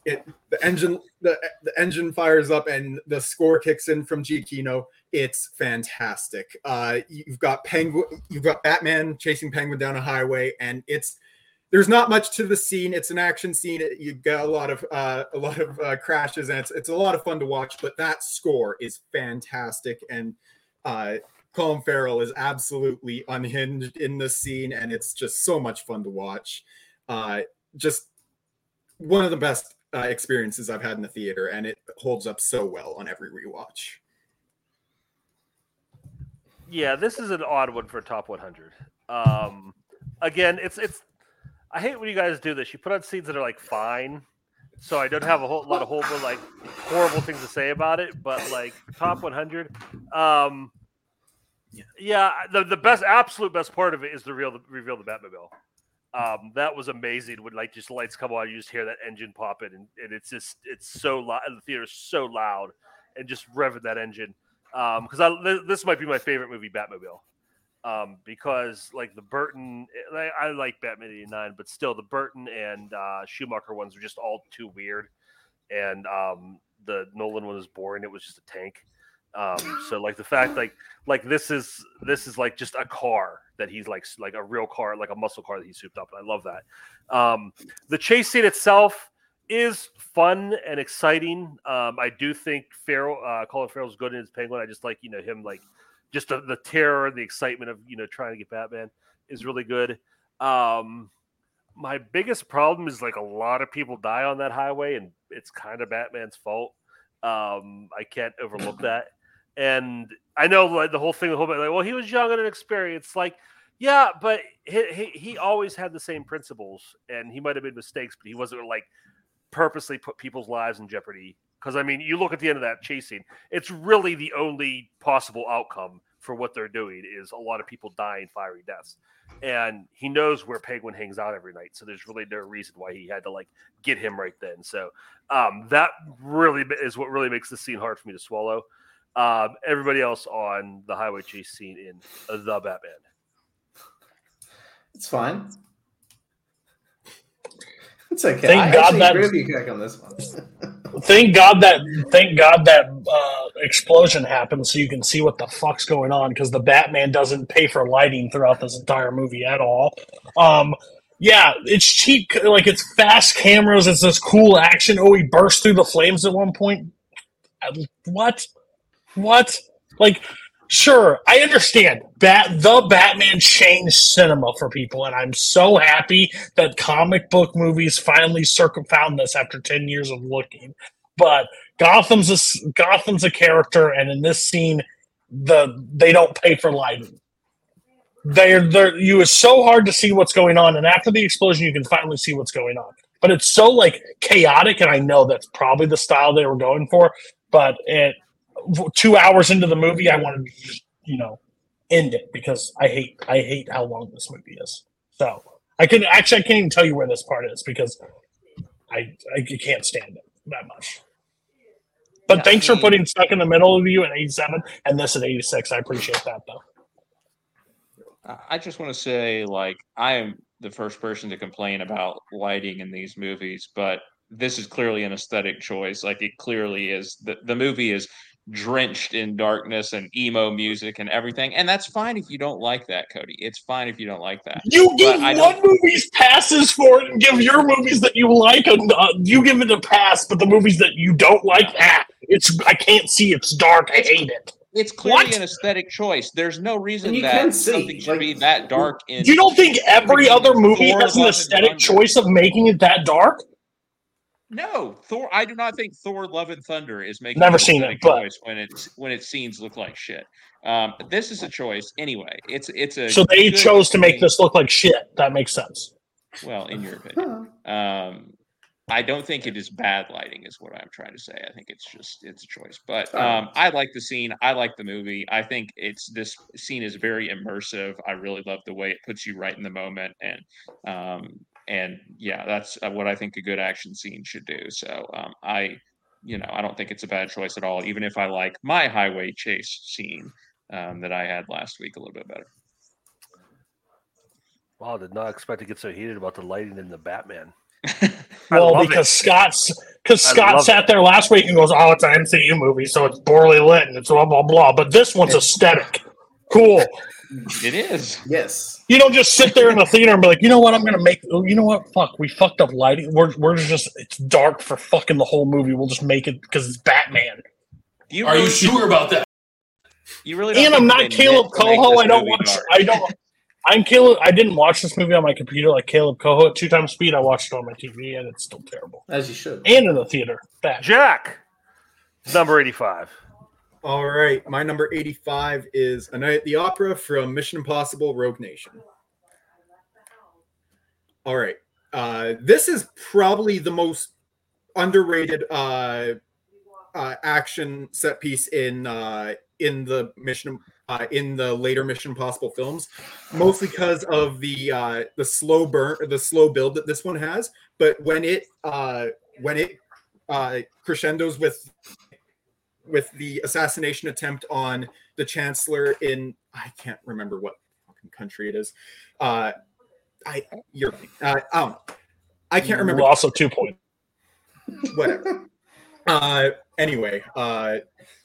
it the engine the, the engine fires up and the score kicks in from Giacchino. It's fantastic. Uh, you've got Penguin, you've got Batman chasing Penguin down a highway, and it's there's not much to the scene. It's an action scene. It- You've got a lot of uh, a lot of uh, crashes, and it's it's a lot of fun to watch. But that score is fantastic, and uh, Colin Farrell is absolutely unhinged in this scene, and it's just so much fun to watch. Uh, just one of the best uh, experiences I've had in the theater, and it holds up so well on every rewatch. Yeah, this is an odd one for top 100. Um, again, it's it's. I hate when you guys do this. You put on scenes that are like fine, so I don't have a whole lot of whole like horrible things to say about it. But like top 100, um, yeah, the the best, absolute best part of it is the real reveal the Batmobile. Um, that was amazing when like just lights come on, you just hear that engine popping, and, and it's just it's so loud. The theater's so loud, and just revving that engine. Um, because I this might be my favorite movie, Batmobile. Um, because like the Burton, I, I like Batman '89, but still the Burton and uh, Schumacher ones are just all too weird, and um, the Nolan one was boring. It was just a tank. Um, so like the fact like like this is this is like just a car that he's like like a real car, like a muscle car that he souped up. And I love that. Um, the chase scene itself is fun and exciting. Um, I do think Farrell, uh, Colin Farrell's good in his Penguin. I just like you know him like just the, the terror, the excitement of you know trying to get Batman is really good. Um, my biggest problem is like a lot of people die on that highway, and it's kind of Batman's fault. Um, I can't overlook that. And I know like the whole thing, the whole bit, like, well, he was young and inexperienced. Like, yeah, but he, he, he always had the same principles, and he might have made mistakes, but he wasn't like purposely put people's lives in jeopardy. Because I mean, you look at the end of that chasing; it's really the only possible outcome for what they're doing is a lot of people dying fiery deaths and he knows where penguin hangs out every night so there's really no reason why he had to like get him right then so um, that really is what really makes the scene hard for me to swallow um, everybody else on the highway chase scene in the batman It's fine. It's okay. Thank I God actually that- agree you, Kirk, on this one. Thank God that thank God that uh, explosion happened so you can see what the fuck's going on because the Batman doesn't pay for lighting throughout this entire movie at all. Um, yeah, it's cheap. Like it's fast cameras. It's this cool action. Oh, he burst through the flames at one point. Uh, What? What? Like, sure, I understand. Bat the Batman changed cinema for people, and I'm so happy that comic book movies finally circum found this after ten years of looking. But Gotham's a, Gotham's a character, and in this scene, the they don't pay for lighting. They're they're you it's so hard to see what's going on, and after the explosion, you can finally see what's going on. But it's so like chaotic, and I know that's probably the style they were going for. But it two hours into the movie, I wanted to just, you know end it because I hate I hate how long this movie is. So I can actually I can't even tell you where this part is because I I can't stand it that much. But Yeah, thanks I for putting stuck in the middle of you at 87 and this at 86. I appreciate that though. I- I just want to say, like, I am the first person to complain about lighting in these movies, but this is clearly an aesthetic choice. Like, it clearly is. The, the movie is drenched in darkness and emo music and everything. And that's fine if you don't like that, Cody. It's fine if you don't like that. You give But I one movies passes for it and give your movies that you like a, uh, you give it a pass, but the movies that you don't like, ah, it's I can't see. It's dark. I hate it. It's clearly What? an aesthetic choice. There's no reason you that can see, something should like- be that dark in You don't think every other movie has an aesthetic choice of making it that dark? No, Thor. I do not think Thor: Love and Thunder is making Never seen it, aesthetic but- choice when it's when its scenes look like shit. Um, this is a choice anyway. It's it's a So they good chose to make this look like shit. That makes sense. Well, in your opinion, um, I don't think it is bad lighting, is what I'm trying to say. I think it's just it's a choice. But um, I like the scene. I like the movie. I think it's this scene is very immersive. I really love the way it puts you right in the moment, and um, and yeah, that's uh, what I think a good action scene should do. So um, I, you know, I don't think it's a bad choice at all. Even if I like my highway chase scene um, that I had last week a little bit better. wow did not expect to get so heated about the lighting in the batman Well, love because Scott's because Scott love sat there last week and goes, "Oh, it's an MCU movie, so it's poorly lit and it's blah blah blah." But this one's aesthetic, cool. It is. Yes. You don't just sit there in the theater and be like, "You know what? I'm gonna make. oh, You know what? Fuck, we fucked up lighting. We're we're just it's dark for fucking the whole movie. We'll just make it because it's Batman." You Are you sure about that? You really don't And I'm not Caleb meant to make Coho. I don't watch. dark? I don't. I'm Caleb. I didn't watch this movie on my computer like Caleb Coho at two times speed. I watched it on my TV and it's still terrible. As you should. And in the theater, bad. jack number 85 All right, my number 85 is A Night at the Opera from Mission Impossible Rogue Nation. All right. Uh, this is probably the most underrated uh, uh, action set piece in uh, in the mission uh, in the later Mission Impossible films, mostly because of the uh, the slow burn, the slow build that this one has. But when it uh, when it uh, crescendos with with the assassination attempt on the chancellor in I can't remember what fucking country it is. Uh, I Europe. Uh, I don't know. I can't remember. Also, two point. Whatever. uh, anyway, uh,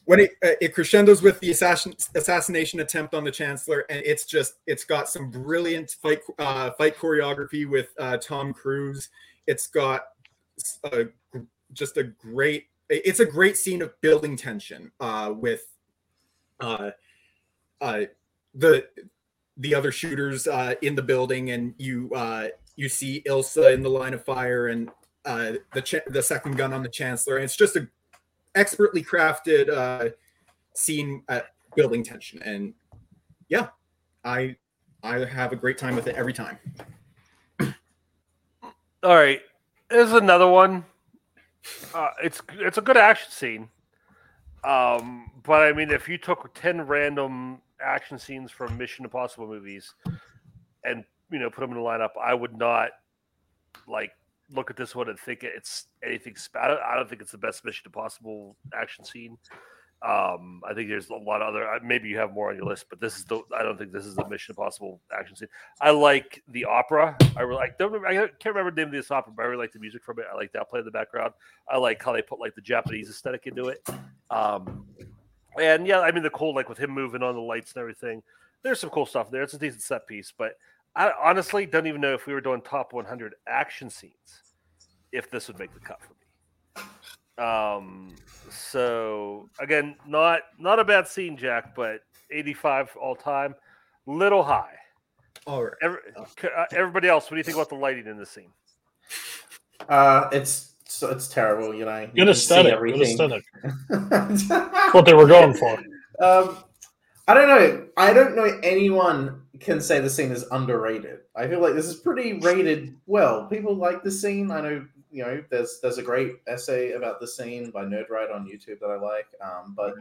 when it uh, it crescendos with the assassin, assassination attempt on the chancellor, and it's just it's got some brilliant fight uh, fight choreography with uh, Tom Cruise. It's got a, just a great. It's a great scene of building tension uh, with uh, uh, the the other shooters uh, in the building, and you uh, you see Ilsa in the line of fire, and uh, the ch- the second gun on the Chancellor. And it's just a expertly crafted scene building tension, and yeah, I I have a great time with it every time. All right, there's another one. Uh, it's it's a good action scene, um, but I mean, if you took ten random action scenes from Mission Impossible movies and you know put them in a lineup, I would not like look at this one and think it's anything. Sp- I don't think it's the best Mission Impossible action scene. Um, I think there's a lot of other. uh, Maybe you have more on your list, but this is the. I don't think this is the Mission Impossible action scene. I like the opera. I really like. Don't remember, I can't remember the name of this opera, but I really like the music from it. I like that play in the background. I like how they put like the Japanese aesthetic into it. Um, and yeah, I mean the cool like with him moving on the lights and everything. There's some cool stuff there. It's a decent set piece, but I honestly don't even know if we were doing top 100 action scenes, if this would make the cut for me. Um, so again, not not a bad scene, Jack, but 85 all time, little high. All right. Every, uh, everybody else, what do you think about the lighting in this scene? Uh, it's so it's terrible, you know. You Good can see aesthetic. Good everything. aesthetic. That's what they were going for. Um, I don't know. I don't know anyone can say the scene is underrated. I feel like this is pretty rated well. People like the scene. I know, you know, there's there's a great essay about the scene by Nerdwriter on YouTube that I like. Um, but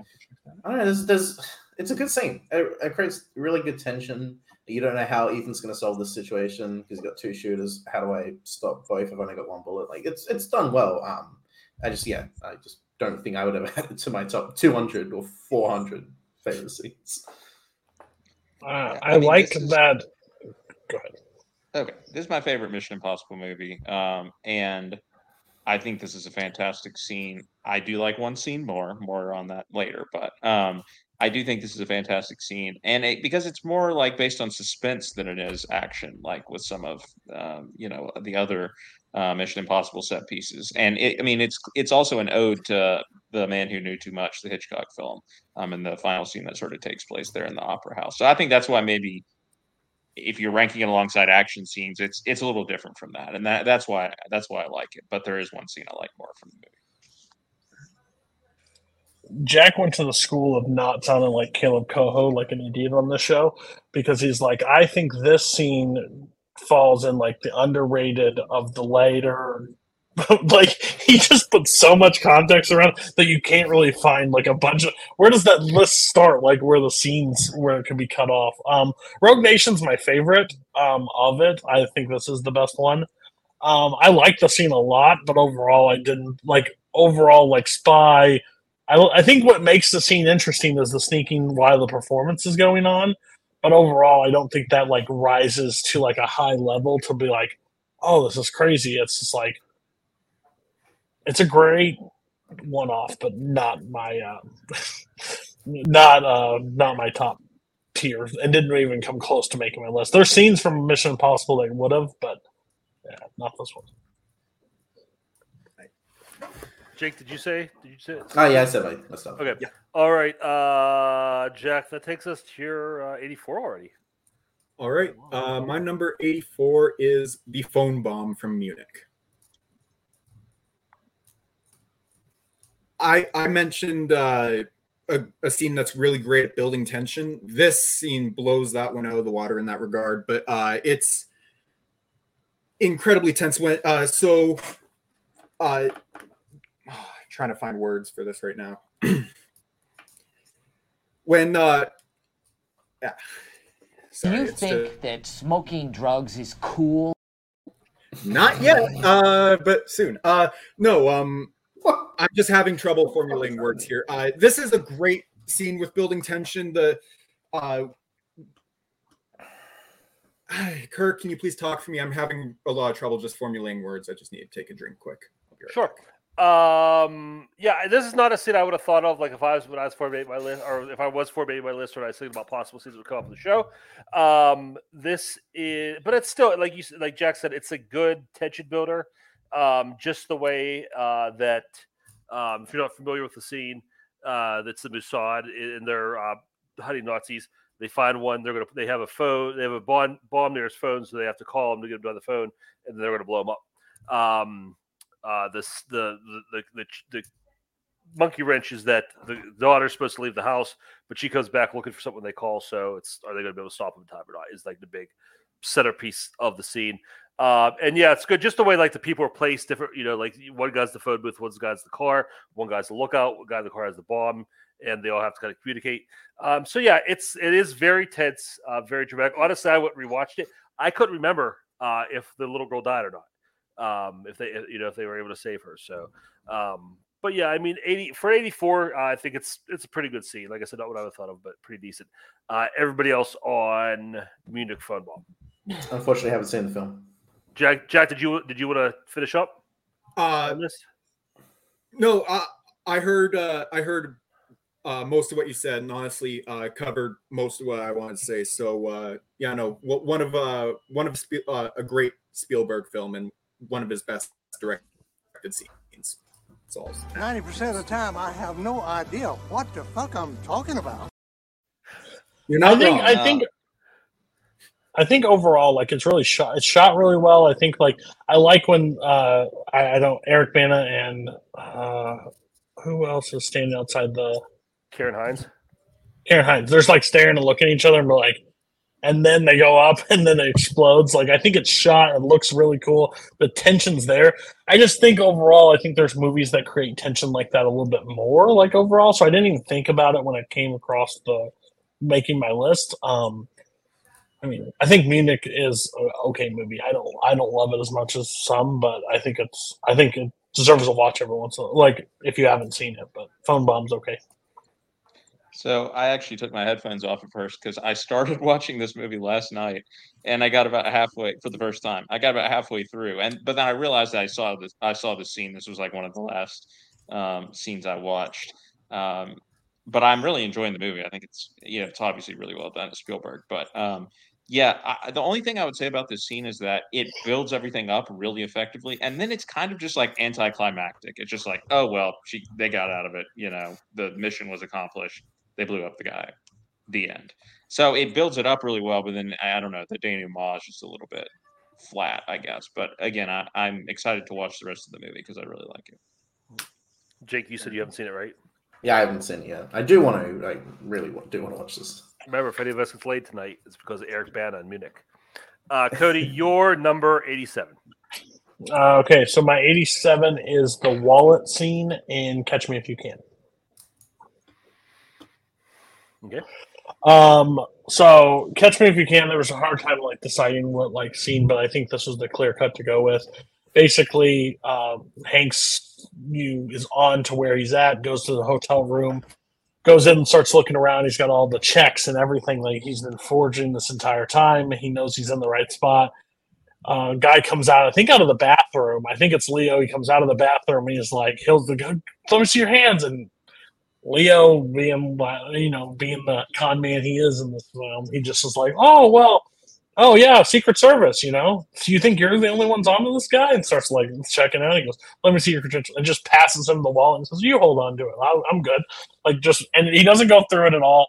I don't know. There's, there's it's a good scene. It, it creates really good tension. You don't know how Ethan's going to solve this situation because he's got two shooters. How do I stop both? I've only got one bullet. Like it's it's done well. Um, I just yeah, I just don't think I would have added to my top 200 or 400 favorite scenes. Uh, I I, mean, like is- that. Go ahead. Okay, this is my favorite Mission Impossible movie, um, and I think this is a fantastic scene. I do like one scene more, more on that later, but um, I do think this is a fantastic scene, and it, because it's more like based on suspense than it is action, like with some of um, you know the other uh, Mission Impossible set pieces. And it, I mean, it's it's also an ode to the man who knew too much, the Hitchcock film, um, and the final scene that sort of takes place there in the opera house. So I think that's why maybe if you're ranking it alongside action scenes, it's it's a little different from that, and that that's why that's why I like it. But there is one scene I like more from the movie. Jack went to the school of not sounding like Caleb Coho, like an idiot on the show, because he's like, I think this scene falls in like the underrated of the later. like he just put so much context around that you can't really find like a bunch of where does that list start like where the scenes where it can be cut off um rogue nation's my favorite um of it i think this is the best one um i like the scene a lot but overall i didn't like overall like spy I, I think what makes the scene interesting is the sneaking while the performance is going on. But overall, I don't think that like rises to like a high level to be like, oh, this is crazy. It's just like, it's a great one off, but not my, uh, not uh, not my top tier, and didn't even come close to making my list. There's scenes from Mission Impossible that would have, but yeah, not this one. Jake, did you say? Did you say? Oh yeah, I said my, my stuff. Okay. All right, uh, Jack. That takes us to your uh, 84 already. All right. Uh, my number 84 is the phone bomb from Munich. I I mentioned uh, a, a scene that's really great at building tension. This scene blows that one out of the water in that regard, but uh, it's incredibly tense. When uh, so, uh, trying to find words for this right now. when uh, yeah. Do you think that smoking drugs is cool? Not yet, uh, but soon. Uh, no, um, I'm just having trouble formulating words here. Uh, this is a great scene with building tension. The uh, Kirk, can you please talk for me? I'm having a lot of trouble just formulating words. I just need to take a drink quick. Right Sure. Um. Yeah, this is not a scene I would have thought of. Like if I was when I was formulating my list, or if I was formulating my list, or I was thinking about possible scenes that would come up in the show. Um. This is, but it's still like you said- like Jack said, it's a good tension builder. Um, just the way uh, that um, if you're not familiar with the scene, uh, that's the Mossad and they're uh, hunting Nazis. They find one. They're gonna. They have a phone. They have a bomb bomb near his phone, so they have to call him to get him on the phone, and they're gonna blow him up. Um, uh, this the the the, the, the monkey wrench is that the daughter's supposed to leave the house, but she comes back looking for something they call. So it's are they going to be able to stop him in time or not? Is like the big centerpiece of the scene. Uh, and yeah, it's good. Just the way like the people are placed different. You know, like one guy's the phone booth, one guy's the car, one guy's the lookout, one guy in the car has the bomb, and they all have to kind of communicate. Um, so yeah, it's it is very tense, uh, very dramatic. Honestly, I went rewatched it. I couldn't remember uh, if the little girl died or not. Um, if they, you know, if they were able to save her. So, um, but yeah, I mean, eighty for eighty four, uh, I think it's it's a pretty good scene. Like I said, not what I would have thought of, but pretty decent. Uh, everybody else on Munich phone bomb. Unfortunately, I haven't seen the film. Jack, Jack, did you did you want to finish up Uh, this? no, I I heard uh, I heard uh, most of what you said, and honestly, uh, covered most of what I wanted to say. So uh, yeah, no, one of uh, one of Spiel- uh, a great Spielberg film and one of his best directed scenes. That's all. 90% of the time, I have no idea what the fuck I'm talking about. You're I think wrong. I think I think overall, like it's really shot. It's shot really well. I think like I like when uh I, I don't Eric Bana and uh who else is standing outside the Ciarán Hinds. Ciarán Hinds. There's like staring and looking at each other and we're like, and then they go up and then it explodes. Like I think it's shot. It looks really cool. The tension's there. I just think overall, I think there's movies that create tension like that a little bit more. Like overall, so I didn't even think about it when I came across the making my list. Um, I mean, I think Munich is an okay movie. I don't, I don't love it as much as some, but I think it's, I think it deserves a watch every once in a like if you haven't seen it. But Phone Bomb's okay. So I actually took my headphones off at first because I started watching this movie last night, and I got about halfway for the first time. I got about halfway through, and but then I realized I saw this. I saw the scene. This was like one of the last um, scenes I watched. Um, but I'm really enjoying the movie. I think it's you know it's obviously really well done. Spielberg, but um, yeah, I, the only thing I would say about this scene is that it builds everything up really effectively, and then it's kind of just like anticlimactic. It's just like, oh well, she they got out of it. You know, the mission was accomplished. They blew up the guy. The end. So it builds it up really well, but then I don't know. The denouement is just a little bit flat, I guess. But again, I, I'm excited to watch the rest of the movie because I really like it. Jake, you said you haven't seen it, right? Yeah, I haven't seen it yet. I do want to. I really do want to watch this. Remember, if any of us gets late tonight, it's because of Eric Bana in Munich. Uh, Cody, your number 87. Uh, okay, so my 87 is the wallet scene in Catch Me If You Can. Okay. Um, so Catch Me If You Can, there was a hard time like deciding what like scene, but I think this was the clear cut to go with. Basically, um, Hanks you is on to where he's at, goes to the hotel room, goes in and starts looking around. He's got all the checks and everything like he's been forging this entire time. He knows he's in the right spot. Uh, guy comes out, I think, out of the bathroom. I think it's Leo. He comes out of the bathroom and he's like, "He'll let me see your hands." And Leo, being you know, being the con man he is in this film, he just is like, "Oh well, oh yeah, Secret Service. You know, do you think you're the only ones on to this guy?" And starts like checking out. He goes, "Let me see your credentials," and just passes him the wallet and says, "You hold on to it. I'm good." Like just, and he doesn't go through it at all.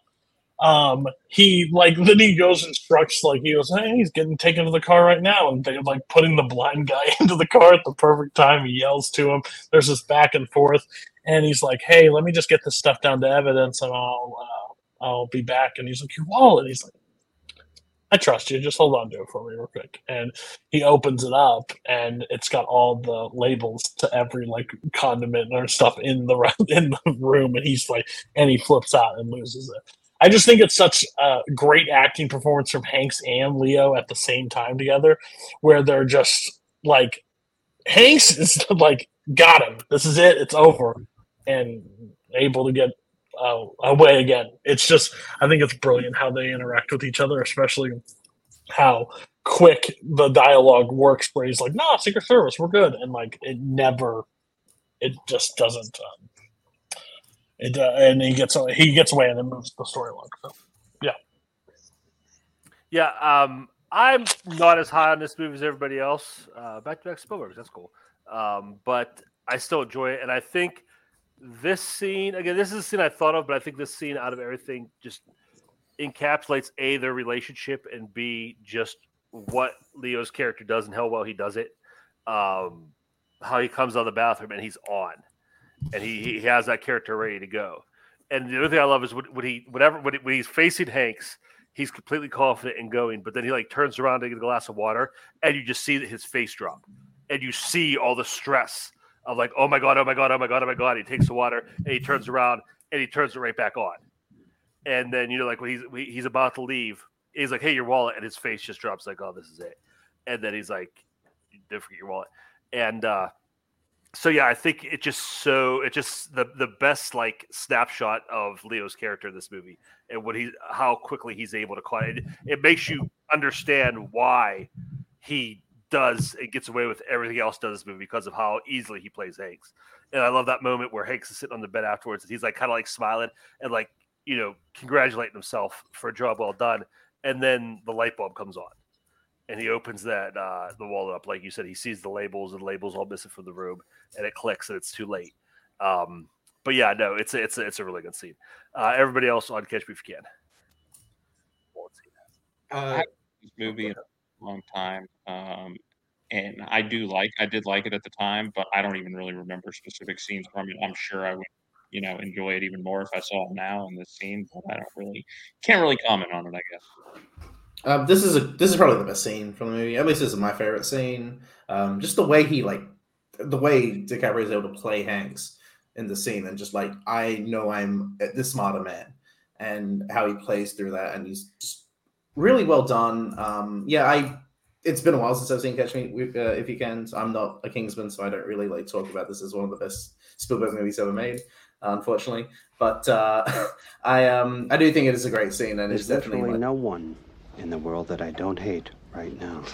Um, he like then he goes and instructs like he goes, "Hey, he's getting taken to the car right now," and they're like putting the blind guy into the car at the perfect time. He yells to him. There's this back and forth, and he's like, "Hey, let me just get this stuff down to evidence, and I'll uh, I'll be back." And he's like, "Your wallet?" He's like, I trust you. Just hold on to it for me real quick. And he opens it up and it's got all the labels to every like condiment or stuff in the in the room. And he's like, and he flips out and loses it. I just think it's such a great acting performance from Hanks and Leo at the same time together, where they're just like, Hanks is like, got him. This is it. It's over. And able to get uh, away again. It's just, I think it's brilliant how they interact with each other, especially how quick the dialogue works. Where he's like, "No, Secret Service, we're good," and like it never, it just doesn't. Um, it uh, and he gets he gets away and it moves the story along. So, yeah, Yeah, um, I'm not as high on this movie as everybody else. Uh, back to back Spielberg, that's cool. Um, but I still enjoy it, and I think this scene again. This is a scene I thought of, but I think this scene out of everything just encapsulates a their relationship and b just what Leo's character does and how well he does it. Um, how he comes out of the bathroom and he's on, and he, he has that character ready to go. And the other thing I love is when, when he whatever when, when he's facing Hanks, he's completely confident and going, but then he like turns around to get a glass of water, and you just see his face drop, and you see all the stress of like, oh my god, oh my god, oh my god, oh my god. He takes the water and he turns around and he turns it right back on, and then you know like when he's he's about to leave, he's like, hey, your wallet, and his face just drops like, oh, this is it, and then he's like, don't forget your wallet, and uh, so yeah, I think it just so it just the the best like snapshot of Leo's character in this movie and what he how quickly he's able to quiet. It, it makes you understand why he does it gets away with everything else does this movie because of how easily he plays Hanks. And I love that moment where Hanks is sitting on the bed afterwards and he's like kind of like smiling and like you know congratulating himself for a job well done. And then the light bulb comes on and he opens that uh, the wall up, like you said, he sees the labels and the labels all missing from the room, and it clicks, and it's too late. Um, but yeah, no, it's a, it's a, it's a really good scene. Uh, everybody else on Catch Me If You Can. Uh, this movie in a long time. Um, and I do like I did like it at the time, but I don't even really remember specific scenes from it. I'm sure I would, you know, enjoy it even more if I saw it now in this scene, but I don't really can't really comment on it, I guess. Um, this is a this is probably the best scene from the movie. At least this is my favorite scene. Um, just the way he like the way DiCaprio is able to play Hanks in the scene, and just like I know I'm this modern man, and how he plays through that, and he's just really well done. Um, yeah, I it's been a while since I've seen Catch Me uh, If You Can. I'm not a Kingsman, so I don't really like talk about this as one of the best Spielberg movies ever made, unfortunately. But uh, I um I do think it is a great scene, and There's it's definitely literally my- no one in the world that I don't hate right now.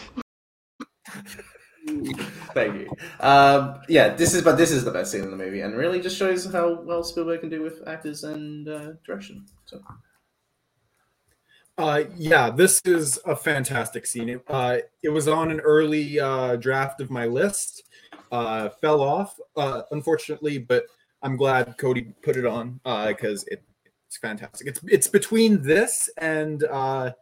Thank you. Um, yeah, this is but this is the best scene in the movie, and really just shows how well Spielberg can do with actors and uh, direction. So Uh, yeah, this is a fantastic scene. It, uh, it was on an early uh, draft of my list. Uh, fell off, uh, unfortunately, but I'm glad Cody put it on because it, it's fantastic. It's it's between this and uh,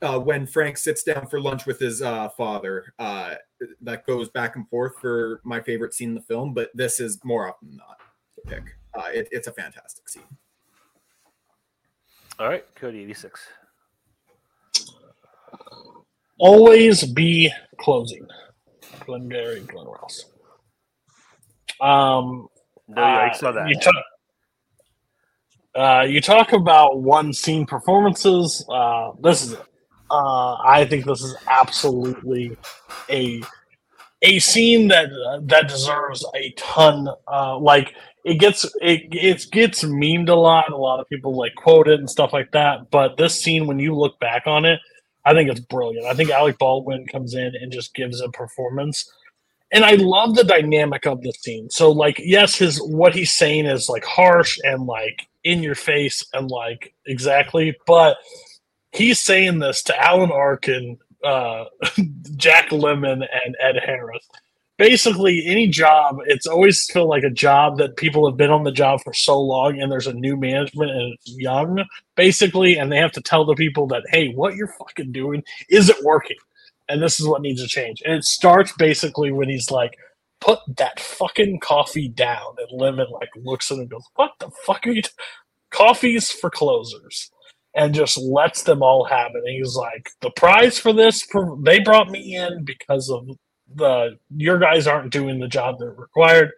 uh, when Frank sits down for lunch with his uh, father. Uh, that goes back and forth for my favorite scene in the film, but this is more often than not the pick. Uh, it, it's a fantastic scene. All right, Cody eighty six. Always be closing. Glengarry Glen Ross. Um, No, I uh, saw that. You talk, uh, you talk about one scene performances. Uh, this is. Uh, I think this is absolutely a a scene that that deserves a ton. Uh, like it gets it it gets memed a lot. A lot of people like quote it and stuff like that. But this scene, when you look back on it, I think it's brilliant. I think Alec Baldwin comes in and just gives a performance. And I love the dynamic of the scene. So, like, yes, his what he's saying is like harsh and like in your face and like exactly, but he's saying this to Alan Arkin, uh, Jack Lemmon, and Ed Harris. Basically, any job, it's always feel like a job that people have been on the job for so long, and there's a new management and it's young, basically, and they have to tell the people that, hey, what you're fucking doing isn't working, and this is what needs to change. And it starts basically when he's like, put that fucking coffee down, and Lemmon like looks at him and goes, what the fuck are you? T- Coffee's for closers and just lets them all have it. And he's like, the prize for this, they brought me in because of the your guys aren't doing the job that required.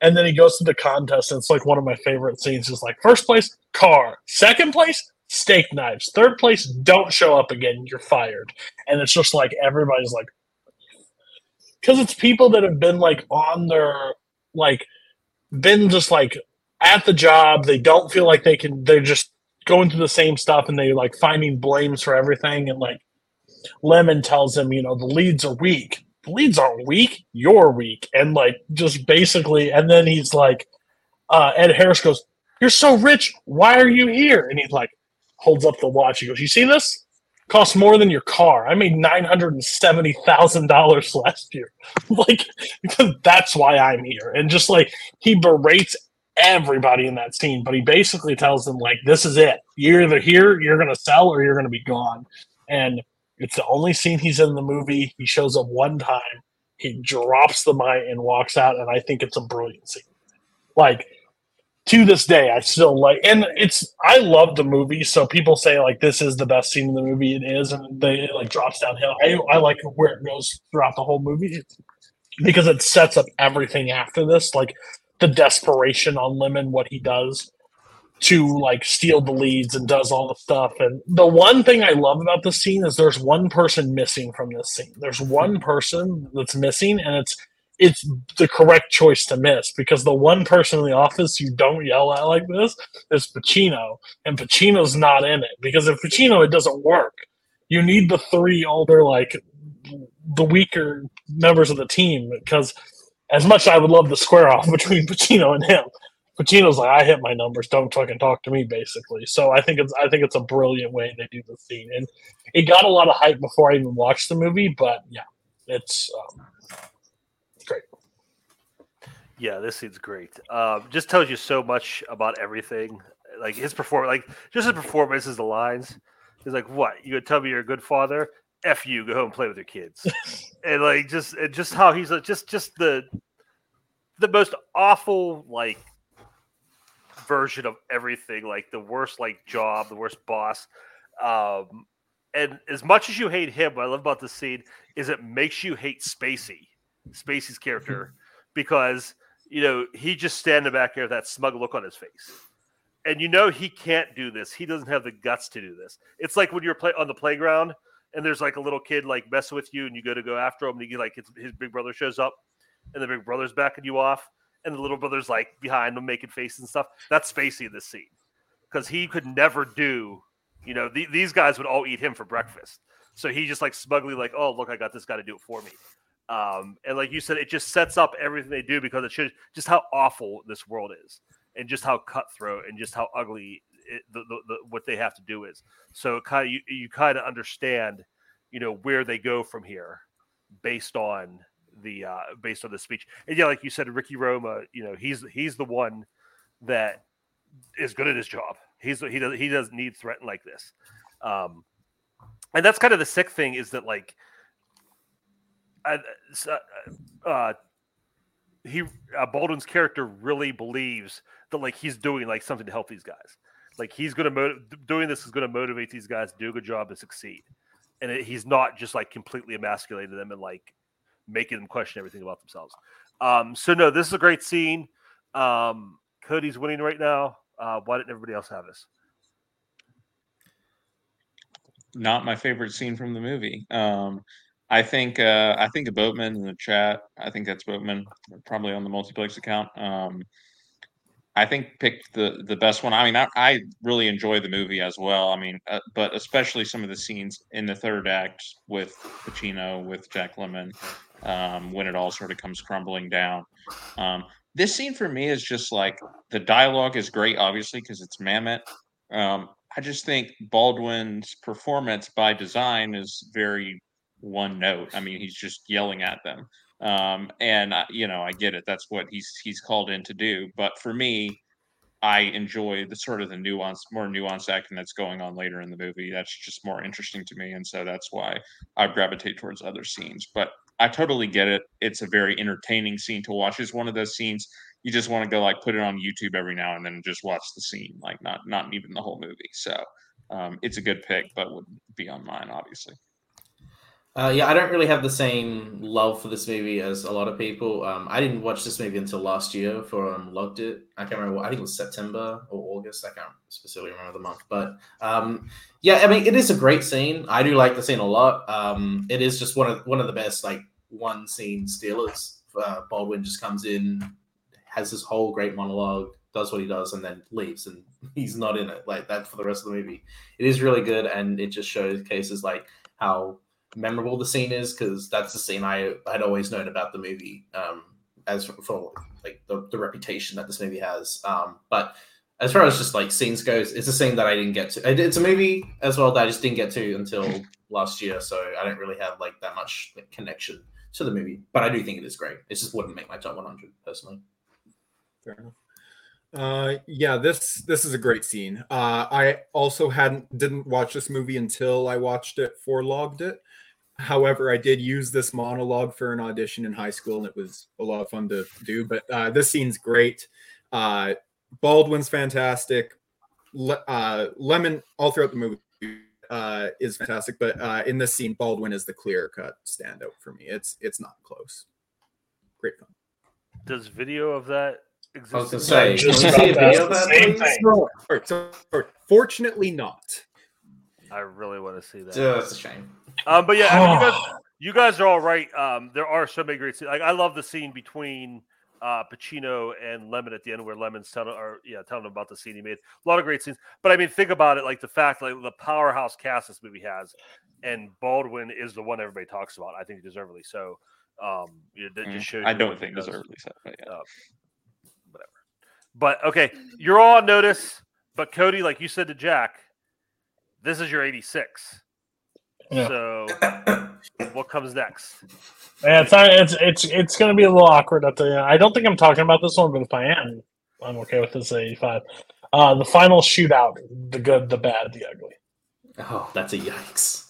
And then he goes to the contest, and it's like one of my favorite scenes. Is like first place, car. Second place, steak knives. Third place, don't show up again. You're fired. And it's just like everybody's like, because it's people that have been like on their like been just like at the job. They don't feel like they can. They're just going through the same stuff, and they like finding blames for everything. And like Lemmon tells him, you know, the leads are weak. The leads aren't weak. You're weak. And like just basically, and then he's like, uh, Ed Harris goes, "You're so rich. Why are you here?" And he like holds up the watch. He goes, "You see this? costs more than your car. I made nine hundred and seventy thousand dollars last year. like that's why I'm here. And just like he berates everybody in that scene, but he basically tells them like, "This is it. You're either here, you're gonna sell, or you're gonna be gone." And it's the only scene he's in the movie. He shows up one time, he drops the mic and walks out, and I think it's a brilliant scene. Like to this day, I still like, and it's I love the movie. So people say like this is the best scene in the movie. It is, and they it like drops downhill. I I like where it goes throughout the whole movie because it sets up everything after this, like the desperation on Lemmon, what he does to like steal the leads and does all the stuff. And the one thing I love about this scene is there's one person missing from this scene. There's one person that's missing, and it's it's the correct choice to miss because the one person in the office you don't yell at like this is Pacino, and Pacino's not in it because if Pacino, it doesn't work. You need the three older, like the weaker members of the team because as much as I would love the square off between Pacino and him, Pacino's like, I hit my numbers. Don't fucking talk to me, basically. So I think it's I think it's a brilliant way they do the scene, and it got a lot of hype before I even watched the movie. But yeah, it's um, great. Yeah, this scene's great. Um, just tells you so much about everything. Like his performance, like just his performances, the lines. He's like, "What? You gonna tell me you're a good father? F you. Go home and play with your kids." and like just and just how he's like, just just the the most awful like version of everything, like the worst like job, the worst boss. Um, and as much as you hate him, what I love about the scene is it makes you hate Spacey, Spacey's character, because you know he just standing back there with that smug look on his face, and you know he can't do this. He doesn't have the guts to do this. It's like when you're play on the playground and there's like a little kid like messing with you, and you go to go after him, and you like his, his big brother shows up, and the big brother's backing you off, and the little brother's like behind him making faces and stuff. That's Spacey in this scene because he could never do. You know, the, these guys would all eat him for breakfast, so he just like smugly like, oh look, I got this guy to do it for me. Um, and like you said, it just sets up everything they do because it shows just how awful this world is, and just how cutthroat and just how ugly it, the, the, the, what they have to do is. So kind of you, you kind of understand, you know, where they go from here, based on the uh, based on the speech. And yeah, like you said, Ricky Roma, you know, he's he's the one that is good at his job. He's he does he doesn't need threaten like this. Um, and that's kind of the sick thing is that like, uh, uh, he uh, Baldwin's character really believes that like he's doing like something to help these guys. Like he's going to motiv- doing this is going to motivate these guys to do a good job and succeed. And it, he's not just like completely emasculated them and like making them question everything about themselves. Um, so no, this is a great scene. Um, Cody's winning right now. Uh, why didn't everybody else have this? Not my favorite scene from the movie. Um, I think uh, I think of Boatman in the chat. I think that's Boatman, probably on the multiplex account. Um, I think picked the the best one. I mean, I, I really enjoy the movie as well. I mean, uh, but especially some of the scenes in the third act with Pacino, with Jack Lemmon, um, when it all sort of comes crumbling down. Um, this scene for me is just like the dialogue is great, obviously, because it's Mamet. Um, I just think Baldwin's performance by design is very one note. I mean, he's just yelling at them. Um, and you know, I get it. That's what he's he's called in to do. But for me, I enjoy the sort of the nuance, more nuanced acting that's going on later in the movie. That's just more interesting to me, and so that's why I gravitate towards other scenes. But I totally get it. It's a very entertaining scene to watch. It's one of those scenes you just want to go like put it on YouTube every now and then and just watch the scene, like not not even the whole movie. So um, it's a good pick, but would be on mine, obviously. Uh, yeah, I don't really have the same love for this movie as a lot of people. Um, I didn't watch this movie until last year for um, Logged It. I can't remember. What, I think it was September or August. I can't specifically remember the month. But um, yeah, I mean, it is a great scene. I do like the scene a lot. Um, it is just one of one of the best like one scene stealers. Uh, Baldwin just comes in, has this whole great monologue, does what he does, and then leaves, and he's not in it like that for the rest of the movie. It is really good, and it just showcases like how memorable the scene is because that's the scene I had always known about the movie um, as for, for like the, the, reputation that this movie has. Um, but as far as just like scenes goes, it's a scene that I didn't get to. It's a movie as well that I just didn't get to until last year, so I don't really have like that much like, connection to the movie. But I do think it is great. It just wouldn't make my top 100 personally. Fair enough. Uh, yeah, this this is a great scene. Uh, I also hadn't didn't watch this movie until I watched it for logged it. However, I did use this monologue for an audition in high school, and it was a lot of fun to do. But uh, this scene's great. Uh, Baldwin's fantastic. Le- uh, Lemmon all throughout the movie uh, is fantastic, but uh, in this scene, Baldwin is the clear cut standout for me. It's it's not close. Great film. Does video of that exist? I was gonna say, Just see a video of that, same thing. No, sorry, sorry. Fortunately, not. I really want to see that. Yeah, that's a shame. Um, but yeah, I mean, you guys, you guys are all right. Um, there are so many great scenes. Like I love the scene between uh, Pacino and Lemmon at the end, where Lemmon's telling, or yeah, telling him about the scene he made. A lot of great scenes. But I mean, think about it, like the fact, like the powerhouse cast this movie has, and Baldwin is the one everybody talks about. I think deservedly so. Um, you know, that just shows. I don't think deservedly so. But yeah. Uh, whatever. But okay, you're all on notice. But Cody, like you said to Jack, this is your 86. Yeah. So what comes next? Yeah, it's not, it's it's it's going to be a little awkward at the end. I don't think I'm talking about this one, but if I am, I'm okay with this 85. Uh, the final shootout: the good, the bad, the ugly. Oh, that's a yikes.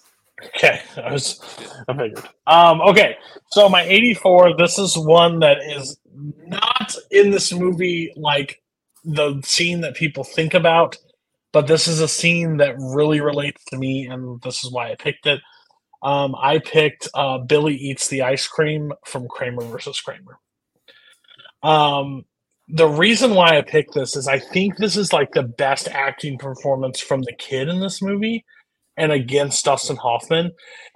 Okay, I was I figured. Um, okay, so my 84. This is one that is not in this movie like the scene that people think about, but this is a scene that really relates to me, and this is why I picked it. Um, I picked uh, Billy eats the ice cream from Kramer versus Kramer. Um, the reason why I picked this is I think this is like the best acting performance from the kid in this movie and against Dustin Hoffman.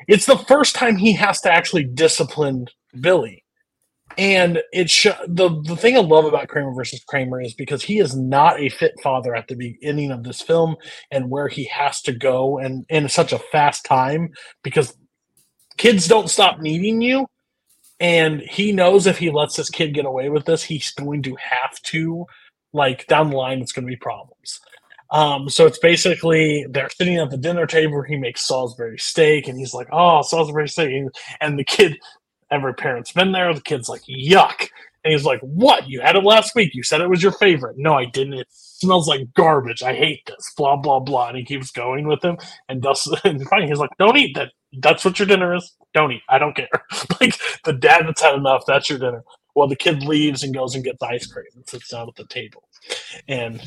It's the first time he has to actually discipline Billy. And it sh- the the thing I love about Kramer versus Kramer is because he is not a fit father at the beginning of this film and where he has to go and in such a fast time because kids don't stop needing you and he knows if he lets this kid get away with this he's going to have to like down the line it's going to be problems um, so it's basically they're sitting at the dinner table. He makes Salisbury steak, and he's like, "Oh, Salisbury steak," and, and the kid, every parent's been there. The kid's like, "Yuck," and he's like, "What? You had it last week. You said it was your favorite." No, I didn't. It smells like garbage. I hate this. Blah blah blah. And he keeps going with him, and Dustin, and finally he's like, "Don't eat that. That's what your dinner is. Don't eat. I don't care." like the dad that's had enough. That's your dinner. Well, the kid leaves and goes and gets ice cream and sits down at the table, and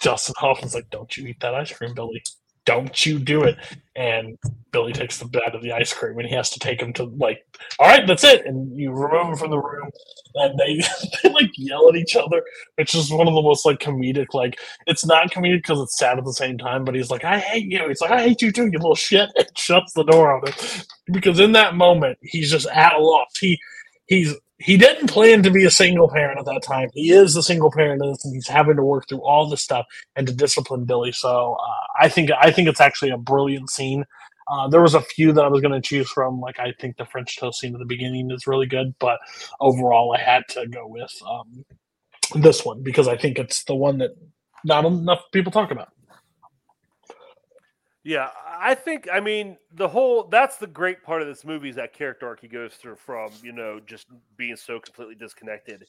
Dustin Hoffman's like, "Don't you eat that ice cream, Billy? Don't you do it?" And Billy takes the bite of the ice cream, and he has to take him to like, "All right, that's it." And you remove him from the room, and they they like yell at each other, which is one of the most like comedic. Like, it's not comedic because it's sad at the same time, but he's like, "I hate you." He's like, "I hate you too, you little shit," and shuts the door on him because in that moment he's just at a loss. He he's he didn't plan to be a single parent at that time. He is a single parent, and he's having to work through all this stuff and to discipline Billy. So uh, I think I think it's actually a brilliant scene. Uh, there was a few that I was going to choose from. Like I think the French toast scene at the beginning is really good, but overall I had to go with um, this one because I think it's the one that not enough people talk about. Yeah, I think I mean the whole that's the great part of this movie is that character arc he goes through from, you know, just being so completely disconnected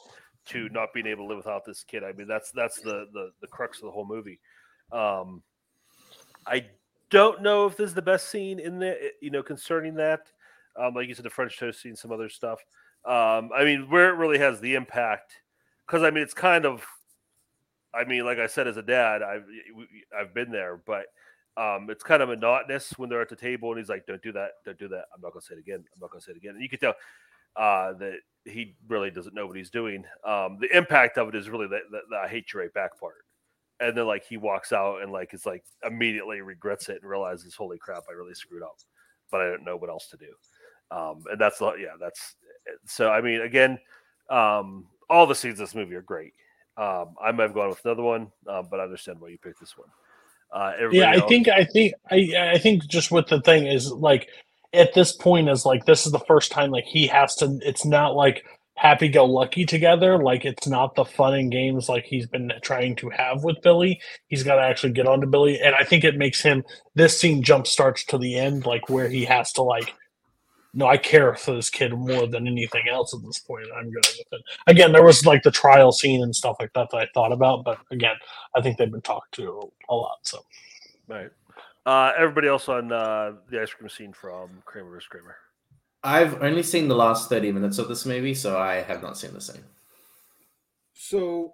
to not being able to live without this kid. I mean, that's that's the the, the crux of the whole movie. Um I don't know if this is the best scene in the you know concerning that. Um, like you said, the French toast scene, some other stuff. Um, I mean, where it really has the impact, because I mean, it's kind of, I mean, like I said, as a dad, I've I've been there, but um, it's kind of monotonous when they're at the table and he's like, "Don't do that, don't do that." I'm not gonna say it again. I'm not gonna say it again. And you can tell uh, that he really doesn't know what he's doing. Um, the impact of it is really that, I hate you right back part. And then like he walks out and like it's like immediately regrets it and realizes, "Holy crap, I really screwed up," but I don't know what else to do. Um, and that's yeah, that's so. I mean, again, um, all the scenes in this movie are great. Um, I might have gone with another one, um, but I understand why you picked this one. Uh, yeah, everybody I else- think I think I I think just with the thing is like at this point is like this is the first time like he has to. It's not like happy go lucky together. Like it's not the fun and games like he's been trying to have with Billy. He's got to actually get onto Billy, and I think it makes him this scene jump starts to the end, like where he has to like. No, I care for this kid more than anything else at this point. I'm good with it. Again, there was like the trial scene and stuff like that that I thought about, but again, I think they've been talked to a lot. So, right. Uh, everybody else on uh, the ice cream scene from Kramer vs. Kramer. I've only seen the last 30 minutes of this movie, so I have not seen the scene. So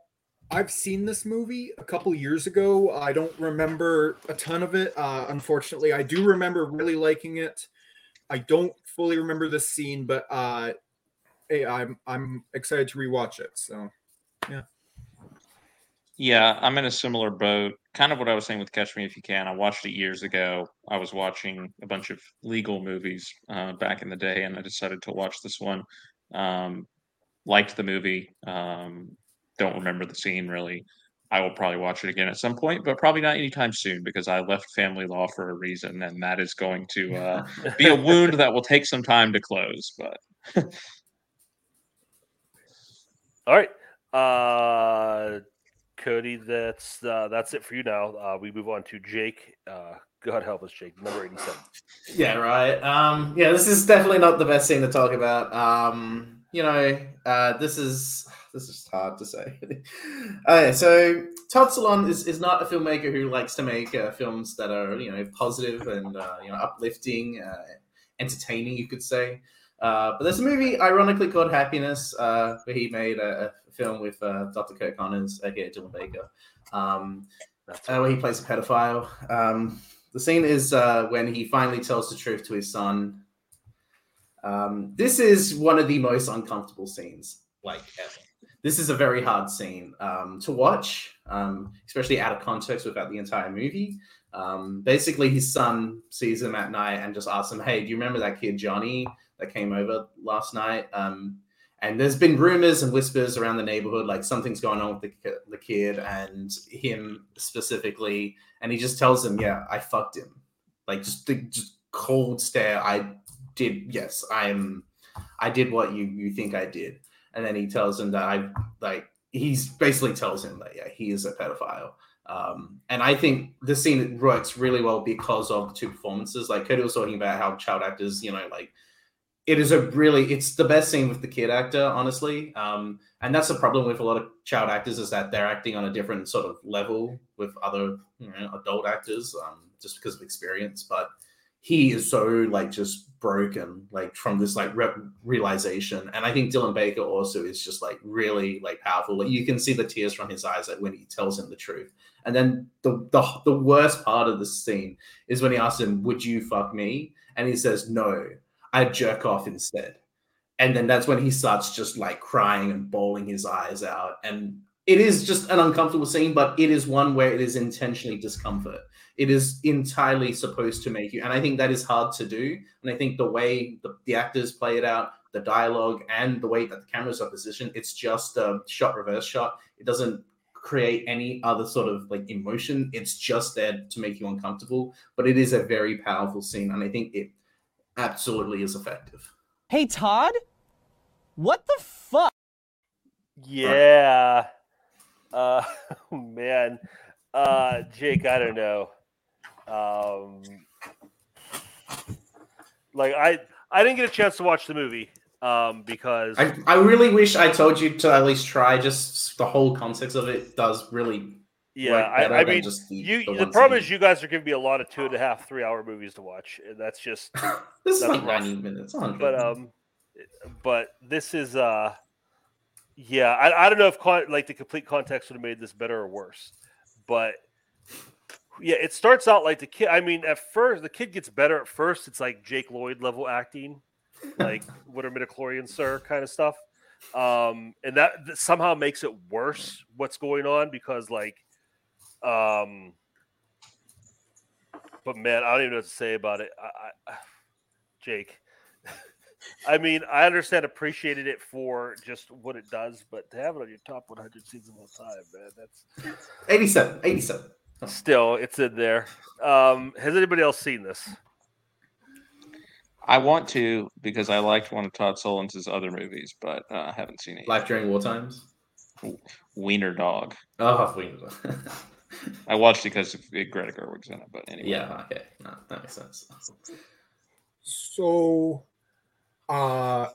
I've seen this movie a couple years ago. I don't remember a ton of it. Uh, unfortunately, I do remember really liking it. I don't fully remember this scene, but uh, hey, I'm I'm excited to rewatch it. So, yeah. Yeah, I'm in a similar boat. Kind of what I was saying with Catch Me If You Can. I watched it years ago. I was watching a bunch of legal movies uh, back in the day, and I decided to watch this one. Um, liked the movie. Um, don't remember the scene really. I will probably watch it again at some point, but probably not anytime soon because I left family law for a reason, and that is going to uh, be a wound that will take some time to close. But all right, uh, Cody, that's uh, that's it for you now. Uh, we move on to Jake. Uh, God help us, Jake. Number eighty-seven. Yeah, right. Um, yeah, this is definitely not the best thing to talk about. Um, you know, uh, this is this is hard to say. okay, so Todd Solondz is, is not a filmmaker who likes to make uh, films that are you know positive and uh, you know uplifting, uh, entertaining, you could say. Uh, but there's a movie, ironically called Happiness, uh, where he made a, a film with uh, Dr. Curt Connors, aka Dylan Baker, um, where he plays a pedophile. Um, the scene is uh when he finally tells the truth to his son. Um, this is one of the most uncomfortable scenes, like ever this is a very hard scene um, to watch, um, especially out of context without the entire movie. Um, basically, his son sees him at night and just asks him, "Hey, do you remember that kid Johnny that came over last night?" Um, and there's been rumors and whispers around the neighborhood like something's going on with the, the kid and him specifically. And he just tells him, "Yeah, I fucked him." Like just the just cold stare. I did. Yes, I'm. I did what you you think I did and then he tells him that I like he's basically tells him that yeah he is a pedophile. Um, and I think this scene works really well because of the two performances. Like Cody was talking about how child actors, you know, like it is a really it's the best scene with the kid actor, honestly. Um, and that's the problem with a lot of child actors is that they're acting on a different sort of level with other you know, adult actors, um, just because of experience. But he is so like just broken like from this like re- realization. And i think dylan baker also is just like really like powerful. Like you can see the tears from his eyes like when he tells him the truth. And then the the, the worst part of the scene is when he asks him would you fuck me? And he says no i jerk off instead. And then that's when he starts just like crying and bawling his eyes out. And it is just an uncomfortable scene but it is one where it is intentionally discomfort it is entirely supposed to make you and i think that is hard to do. And i think the way the, the actors play it out the dialogue and the way that the cameras are positioned it's just a shot reverse shot. It doesn't create any other sort of like emotion. It's just there to make you uncomfortable. But it is a very powerful scene and i think it absolutely is effective. Hey todd? What the fuck? Yeah. Uh man. Uh jake i don't know um, like I I didn't get a chance to watch the movie um, because I, I really wish I told you to at least try. Just the whole context of it does really. Yeah, I, I mean, the, you. The, the problem is you guys are giving me a lot of two and a half, three hour movies to watch, and that's just this is like ninety minutes. But um, but this is uh, yeah, I, I don't know if con- like the complete context would have made this better or worse, but yeah, it starts out like the kid. I mean, at first, the kid gets better at first. It's like Jake Lloyd level acting, like what are midichlorians, sir, kind of stuff. Um, and that, that, somehow makes it worse what's going on because, like, um, but man, I don't even know what to say about it. I, I, Jake, I mean, I understand, appreciated it for just what it does, but to have it on your top 100 seasons of all time, man, that's 87, 87. Still, it's in there. Um, has anybody else seen this? I want to because I liked one of Todd Solondz' other movies, but uh, I haven't seen it. Life during war times. Wiener Dog. Oh, Wiener Dog. I watched it because Greta Gerwig's in it, but anyway. Yeah, okay, no, that makes sense. So, uh,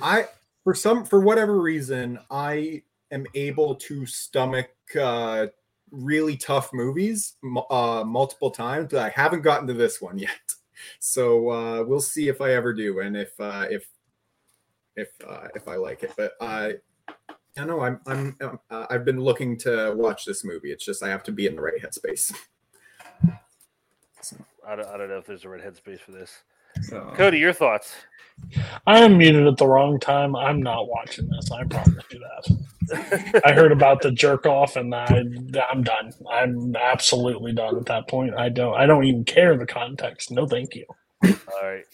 I for some for whatever reason I am able to stomach uh, really tough movies uh, multiple times, but I haven't gotten to this one yet. So uh, we'll see if I ever do, and if uh, if if uh, if I like it. But I, I know I'm I'm uh, I've been looking to watch this movie. It's just I have to be in the right headspace. So. I, don't, I don't know if there's a right headspace for this. Oh. Cody, your thoughts? I am muted at the wrong time. I'm not watching this. I promise you that. I heard about the jerk off, and I, I'm done. I'm absolutely done at that point. I don't. I don't even care the context. No, thank you. All right.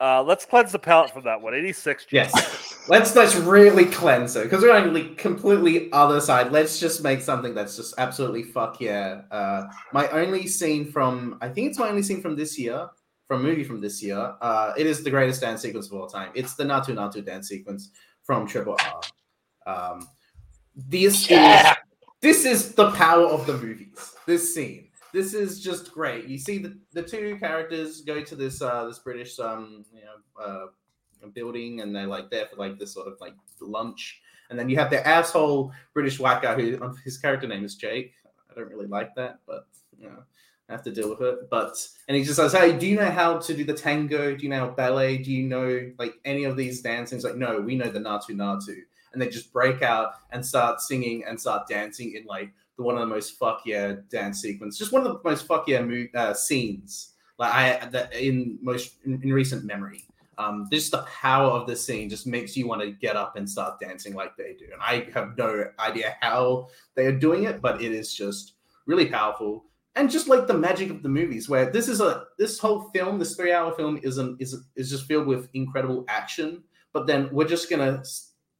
Uh, let's cleanse the palate from that one. 86. Yes. let's let's really cleanse it because we're on the completely other side. Let's just make something that's just absolutely fuck yeah. Uh, my only scene from I think it's my only scene from this year from movie from this year. Uh, it is the greatest dance sequence of all time. It's the Naatu Naatu dance sequence from Triple R. Um, this Yeah. is this is the power of the movies. This scene. This is just great. You see the, the two characters go to this uh this British um you know uh building and they're like there for like this sort of like lunch. And then you have the asshole British white guy who um, his character name is Jake. I don't really like that, but you know, I have to deal with it. But and he just says, Hey, do you know how to do the tango? Do you know ballet? Do you know like any of these dancings? Like, no, we know the Naatu Naatu. And they just break out and start singing and start dancing in like the one of the most fuck yeah dance sequence. Just one of the most fuck yeah mo- uh, scenes like I that in most in, in recent memory. Um, just the power of the scene just makes you want to get up and start dancing like they do. And I have no idea how they are doing it, but it is just really powerful. And just like the magic of the movies, where this is a this whole film, this three hour film, isn't is is just filled with incredible action. But then we're just gonna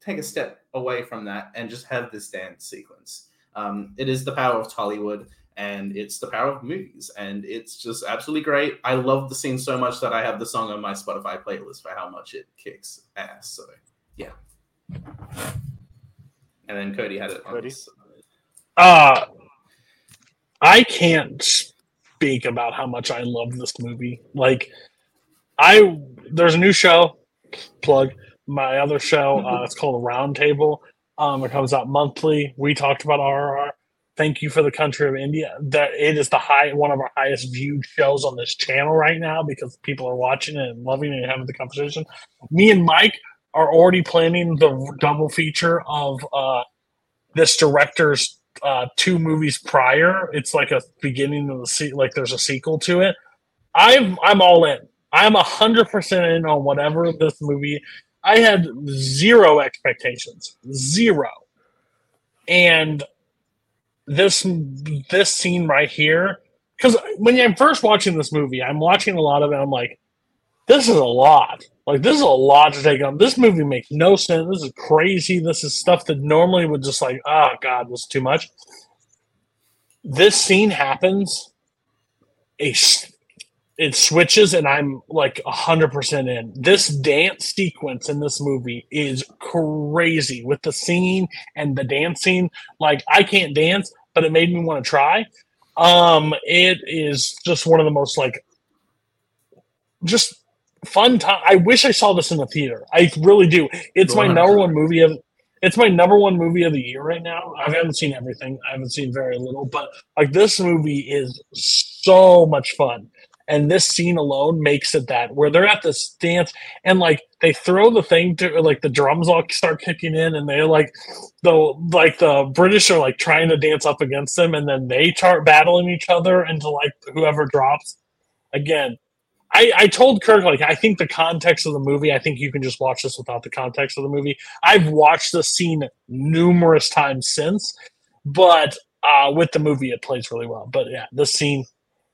take a step away from that and just have this dance sequence. Um, it is the power of Hollywood and it's the power of movies and it's just absolutely great i love the scene so much that i have the song on my spotify playlist for how much it kicks ass so yeah and then cody had it on Cody? his- Uh I can't speak about how much I love this movie. Like I there's a new show plug my other show uh, it's called a round table um it comes out monthly. We talked about RRR thank you for the country of india. That it is the high one of our highest viewed shows on this channel right now because people are watching it and loving it and having the conversation. Me and mike are already planning the double feature of uh this director's uh two movies prior. It's like a beginning of the se- like there's a sequel to it. I'm i'm all in. I'm a hundred percent in on whatever this movie i had zero expectations zero. And this this scene right here because when i'm first watching this movie i'm watching a lot of it i'm like this is a lot. Like this is a lot to take on. This movie makes no sense. This is crazy. This is stuff that normally would just like oh god was too much. This scene happens. A it switches and i'm like 100% in. This dance sequence in this movie is crazy with the singing and the dancing like i can't dance but it made me want to try. Um it is just one of the most like just fun time i wish i saw this in the theater. I really do. It's my number one movie of it's my number one movie of the year right now. I haven't seen everything. I haven't seen very little but like this movie is so much fun. And this scene alone makes it that where they're at this dance and like they throw the thing to like the drums all start kicking in and they're like the like the british are like trying to dance up against them and then they start battling each other until like whoever drops. Again I, I told Kirk like I think the context of the movie. I think you can just watch this without the context of the movie. I've watched the scene numerous times since, but uh, with the movie it plays really well. But yeah, the scene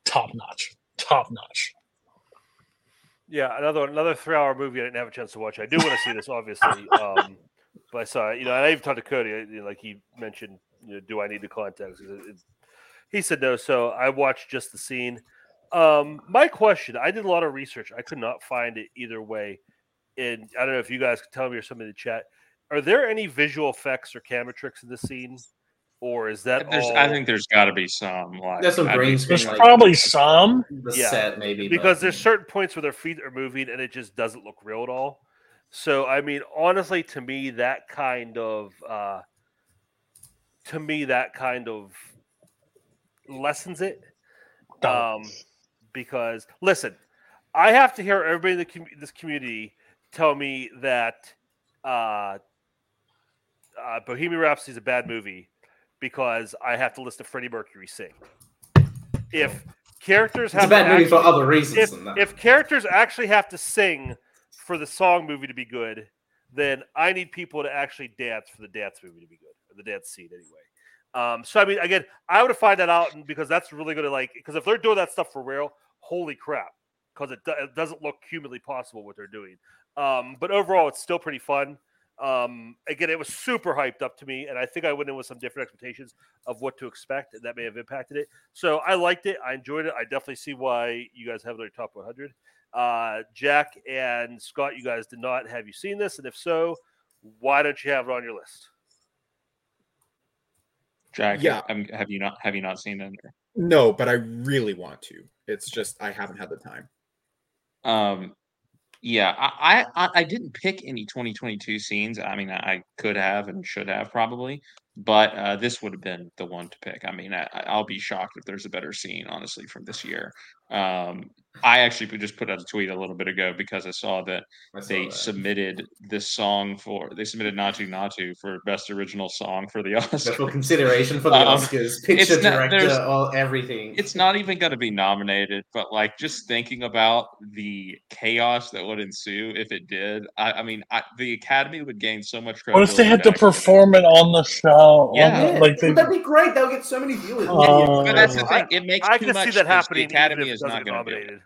top notch, top notch. Yeah, another another three hour movie I didn't have a chance to watch. I do want to see this, obviously. Um, but I saw, you know, and I even talked to Cody, you know, like he mentioned, you know, do I need the context? It- it- He said no, so I watched just the scene. Um, my question: I did a lot of research. I could not find it either way. And I don't know if you guys could tell me or somebody in the chat. Are there any visual effects or camera tricks in this scene, or is that There's, all? I think there's got to be some. Like, There's some I green think- screen. There's like, probably some. the Yeah. set maybe but- because there's certain points where their feet are moving and it just doesn't look real at all. So I mean, honestly, to me, that kind of uh, to me that kind of lessens it. Um, because listen, I have to hear everybody in the com- this community tell me that uh, uh, Bohemian Rhapsody is a bad movie because I have to listen to Freddie Mercury sing. If characters It's a bad to movie for actually- other reasons if, than that. if characters actually have to sing for the song movie to be good, then I need people to actually dance for the dance movie to be good, or the dance scene anyway. Um, so I mean, again, I would find that out because that's really going to like because if they're doing that stuff for real, holy crap! Because it, do- it doesn't look humanly possible what they're doing. Um, but overall, it's still pretty fun. Um, again, it was super hyped up to me, and I think I went in with some different expectations of what to expect, and that may have impacted it. So I liked it. I enjoyed it. I definitely see why you guys have it on your top 100. Uh, Jack and Scott, you guys did not have you seen this, and if so, why don't you have it on your list? Jack, Yeah. um, have you not have you not seen it? No, but I really want to. It's just I haven't had the time. Um, yeah, I, I I- I didn't pick any 2022 scenes. I mean, I could have and should have probably, but uh, this would have been the one to pick. I mean, I, I'll be shocked if there's a better scene, honestly, from this year. Um, I actually just put out a tweet a little bit ago because I saw that I saw they that. submitted this song for they submitted Naatu Naatu for best original song for the Oscars. Special consideration for the Um, Oscars, picture it's not- director, all everything. it's not even going to be nominated, but like just thinking about the chaos that would ensue if it did, I, I mean, I, the Academy would gain so much What if they had to perform it on the show? on Yeah. the- like they, Would be great? They'll get so many viewers. Uh, but that's the I- thing; it makes I too can much see that happening. The Academy if it is doesn't going to do it.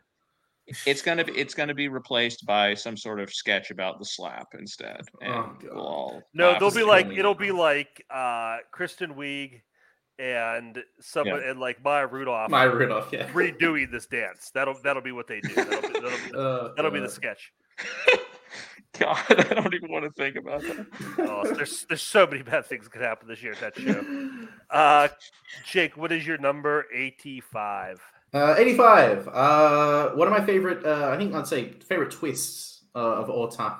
It's going to be it's going to be replaced by some sort of sketch about the slap instead, and Oh, we'll all No, they'll be like it'll be like uh Kristen Wiig and someone Yeah. and like Maya Rudolph Maya Rudolph, yeah. redoing this dance. That'll that'll be what they do. That'll be, that'll be, Oh, that'll be the sketch. God, I don't even want to think about that. Oh, there's there's so many bad things could happen this year at that show. Uh, Jake, what is your number eighty five? Uh, 85. Uh, one of my favorite, uh, I think I'd say favorite twists uh, of all time.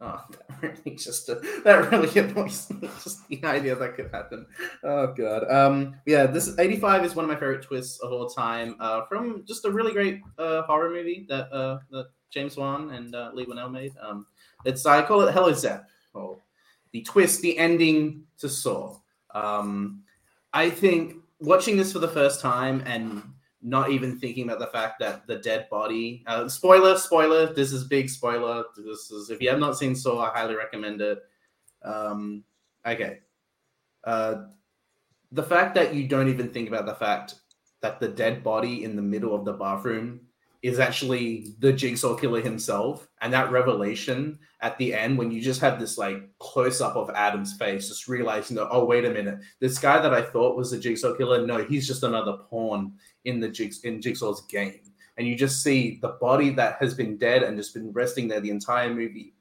oh, that really just uh, that really annoys me. Just the idea that could happen. Oh god. Um, yeah, this 85 is one of my favorite twists of all time. From just a really great horror movie that that James Wan and Leigh Whannell made. Um, it's I call it Hello Zep or the twist, the ending to Saw. Um, I think watching this for the first time and not even thinking about the fact that the dead body uh, spoiler spoiler this is big spoiler this is if you have not seen saw i highly recommend it. Um okay. Uh the fact that you don't even think about the fact that the dead body in the middle of the bathroom is actually the jigsaw killer himself and that revelation at the end when you just have this like close up of adam's face just realizing that oh wait a minute this guy that i thought was the jigsaw killer no he's just another pawn in the jigs in jigsaw's game. And you just see the body that has been dead and just been resting there the entire movie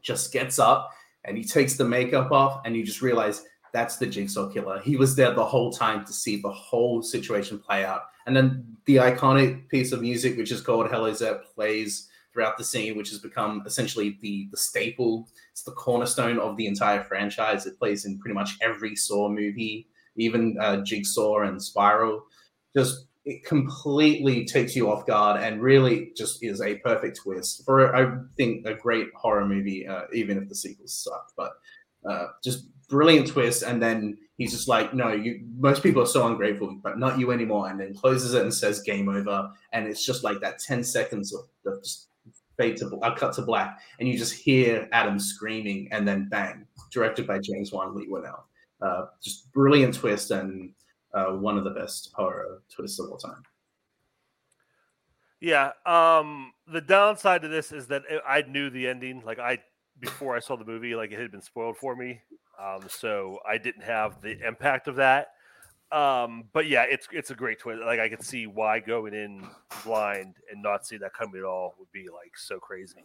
just gets up and he takes the makeup off and you just realize that's the jigsaw killer. He was there the whole time to see the whole situation play out. And then the iconic piece of music which is called hello zep plays throughout the scene which has become essentially the the staple. It's the cornerstone of the entire franchise. It plays in pretty much every saw movie even uh, jigsaw and spiral just it completely takes you off guard and really just is a perfect twist for I think a great horror movie, uh, even if the sequels suck. But uh, just brilliant twist, and then he's just like, "No, you." Most people are so ungrateful, but not you anymore. And then closes it and says, "Game over." And it's just like that ten seconds of, just fade to uh, cut to black, and you just hear Adam screaming, and then bang, directed by James Wan Leigh Whannell. Uh, just brilliant twist and uh, one of the best horror twists of all time. Yeah. Um, the downside to this is that I I knew the ending. Like I before I saw the movie, like it had been spoiled for me. Um, so I didn't have the impact of that. Um, but yeah, it's it's a great twist. Like I could see why going in blind and not see that coming at all would be like so crazy.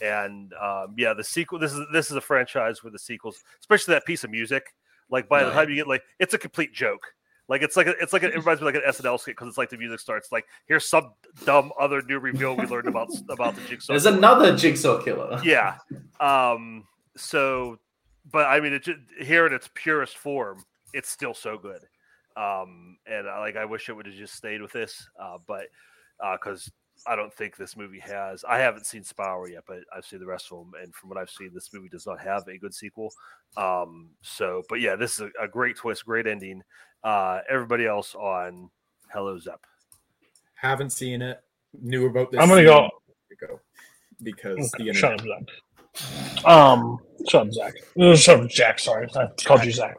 And um, yeah, the sequel. This is this is a franchise with the sequels, especially that piece of music. Like by the time you get like, it's a complete joke. Like it's like a, it's like a, it reminds me like an SNL skit because it's like the music starts like here's some dumb other new reveal we learned about about the jigsaw. There's Killer." another jigsaw killer. yeah. Um. So, but I mean, it here in its purest form, it's still so good. Um. And I, like, I wish it would have just stayed with this. Uh. But, uh, because I don't think this movie has. I haven't seen Spiral yet, but I've seen the rest of them, and from what I've seen, this movie does not have a good sequel. Um. So, but yeah, this is a, a great twist, great ending. Uh. Everybody else on Hello Zep. Haven't seen it. Knew about this. I'm gonna go- scene ago because Okay, the shut up, Zach. Um, shut up, Zach. Uh, Shut up, Jack. Sorry, I called you Zach.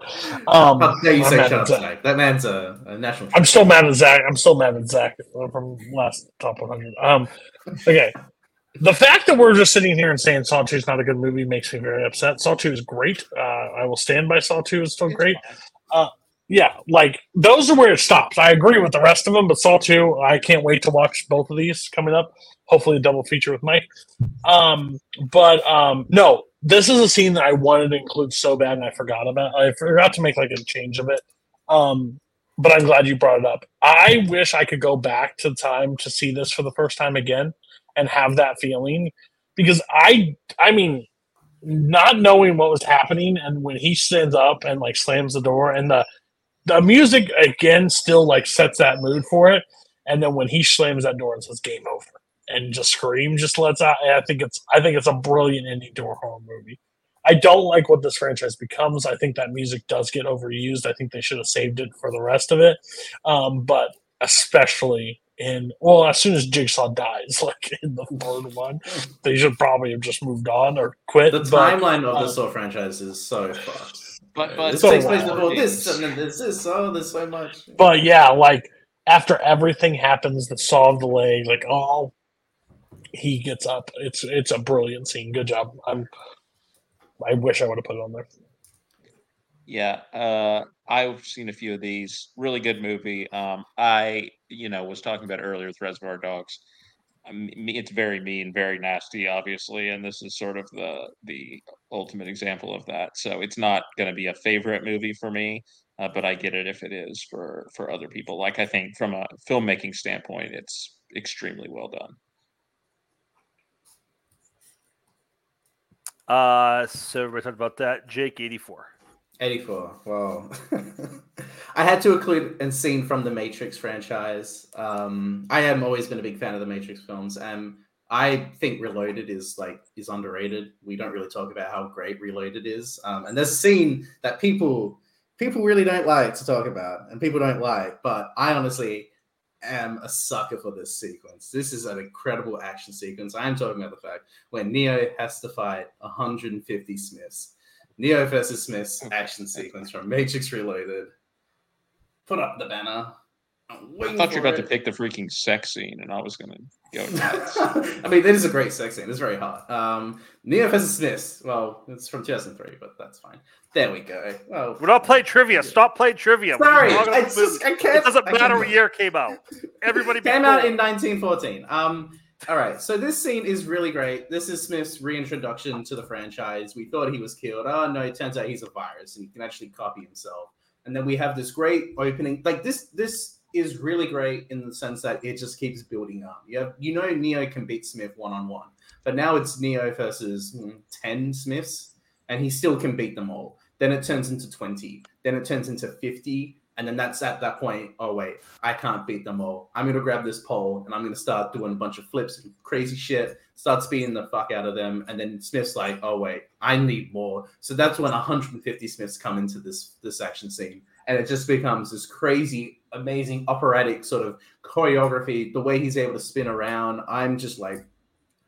Um, How dare you I'm say shut up, Zach. Zach? That man's a, a national. I'm still mad at Zach. I'm still mad at Zach from last top 100. Um, okay. The fact that we're just sitting here and saying Saw 2 is not a good movie makes me very upset. Saw 2 is great. Uh, I will stand by Saw 2 is still great. Uh, yeah, like those are where it stops. I agree with the rest of them, but Saw 2, I can't wait to watch both of these coming up. Hopefully, a double feature with Mike. Um, but um, no, this is a scene that I wanted to include so bad and I forgot about. I forgot to make like a change of it. Um, but I'm glad you brought it up. I wish I could go back to time to see this for the first time again and have that feeling because I, I mean, not knowing what was happening and when he stands up and like slams the door and the the music again still like sets that mood for it and then when he slams that door and says game over and just scream just lets out i think it's i think it's a brilliant ending to a horror movie i don't like what this franchise becomes i think that music does get overused i think they should have saved it for the rest of it um, but especially in well as soon as jigsaw dies like in the third one they should probably have just moved on or quit The but, timeline of uh, the Saw franchise is so fucked. But but this So takes place before this, and then there's this. Oh, there's so much. but yeah, like after everything happens, the saw of the leg, like oh, he gets up. It's it's a brilliant scene. Good job. I'm. I wish I would have put it on there. Yeah, uh, I've seen a few of these. Really good movie. Um, I, you know, was talking about earlier with Reservoir Dogs. Um, me- it's very mean, very nasty, obviously, and this is sort of the the ultimate example of that. So it's not going to be a favorite movie for me, uh, but I get it if it is for for other people. Like I think from a filmmaking standpoint, it's extremely well done. Uh, so everybody talked about that. Jake eighty four. 84. Wow. I had to include a scene from the Matrix franchise. Um, I have always been a big fan of the Matrix films, and I think Reloaded is like is underrated. We don't really talk about how great Reloaded is. Um, and there's a scene that people people really don't like to talk about, and people don't like. But I honestly am a sucker for this sequence. This is an incredible action sequence. I am talking about the fact when Neo has to fight 150 Smiths. Neo versus Smith's action sequence from Matrix Reloaded. Put up the banner. I'm I waiting thought you were for about to pick the freaking sex scene, and I was going to go nuts. I mean, that is a great sex scene. It's very hot. Um, Neo versus Smith. Well, it's from 2003, but that's fine. There we go. Well, We're not playing trivia. Stop playing trivia. Sorry, talking it's just- I can't- It doesn't matter can't- what year it came out. Everybody came out in 1914. Um, all right, so this scene is really great. This is Smith's reintroduction to the franchise. We thought he was killed. Oh no, it turns out he's a virus and he can actually copy himself. And then we have this great opening. Like this, this is really great in the sense that it just keeps building up. You have, you know, Neo can beat Smith one on one, but now it's Neo versus hmm, ten Smiths, and he still can beat them all. Then it turns into twenty. Then it turns into fifty. And then that's at that point, oh wait, I can't beat them all. I'm gonna grab this pole and I'm gonna start doing a bunch of flips and crazy shit, start speeding the fuck out of them. And then Smith's like, oh wait, I need more. So that's when 150 Smiths come into this this action scene. And it just becomes this crazy, amazing operatic sort of choreography. The way he's able to spin around, I'm just like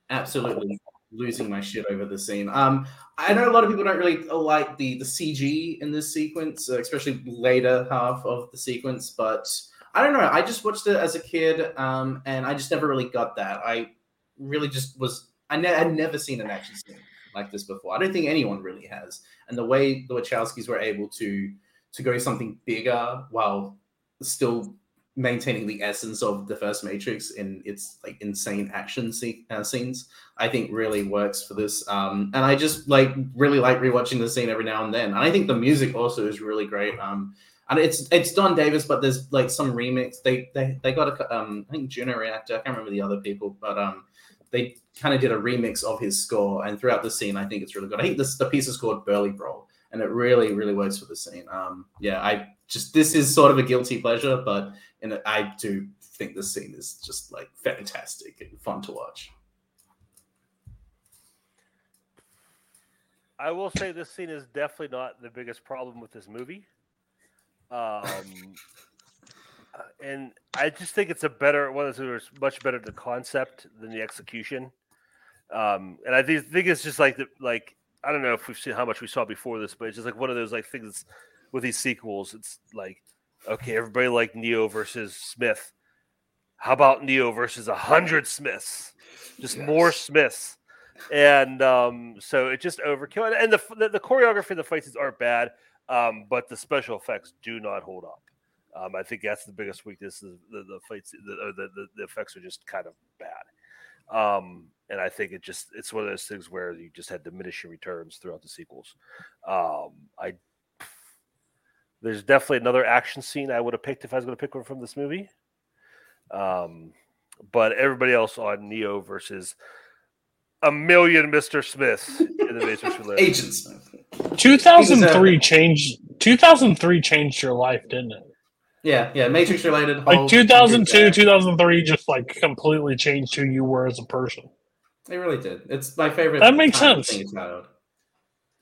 absolutely losing my shit over the scene. Um, I know a lot of people don't really like the the CG in this sequence, uh, especially later half of the sequence. But I don't know. I just watched it as a kid, um, and I just never really got that. I really just was. I ne- had never seen an action scene like this before. I don't think anyone really has. And the way the Wachowskis were able to to go something bigger while still maintaining the essence of the first Matrix in its like insane action uh, scenes, I think really works for this. Um, and I just like really like rewatching the scene every now and then. And I think the music also is really great. Um, and it's it's Don Davis, but there's like some remix. They they they got a um I think Juno Reactor. I can't remember the other people, but um they kind of did a remix of his score. And throughout the scene, I think it's really good. I think this the piece is called Burly Brawl, and it really really works for the scene. Um, yeah, I just this is sort of a guilty pleasure, but and I do think this scene is just like fantastic and fun to watch. I will say this scene is definitely not the biggest problem with this movie. Um, and I just think it's a better one those much better the concept than the execution. Um, and I think, think it's just like the like I don't know if we've seen how much we saw before this, but it's just like one of those like things with these sequels. It's like okay, everybody like Neo versus Smith. How about Neo versus a hundred Smiths? Just yes. more Smiths. And um, so it just overkill. And the, the, the choreography of the fights aren't bad, um, but the special effects do not hold up. Um, I think that's the biggest weakness. Is the, the fights, the, the, the effects are just kind of bad. Um, and I think it just it's one of those things where you just had diminishing returns throughout the sequels. Um, I there's definitely another action scene I would have picked if I was going to pick one from this movie. Um, but everybody else on Neo versus a million Mr. Smiths in the Matrix Agent Smith. 2003 changed. 2003 changed your life, didn't it? Yeah, yeah. Matrix related. Like 2002, 2003 just like completely changed who you were as a person. It really did. It's my favorite. That makes sense.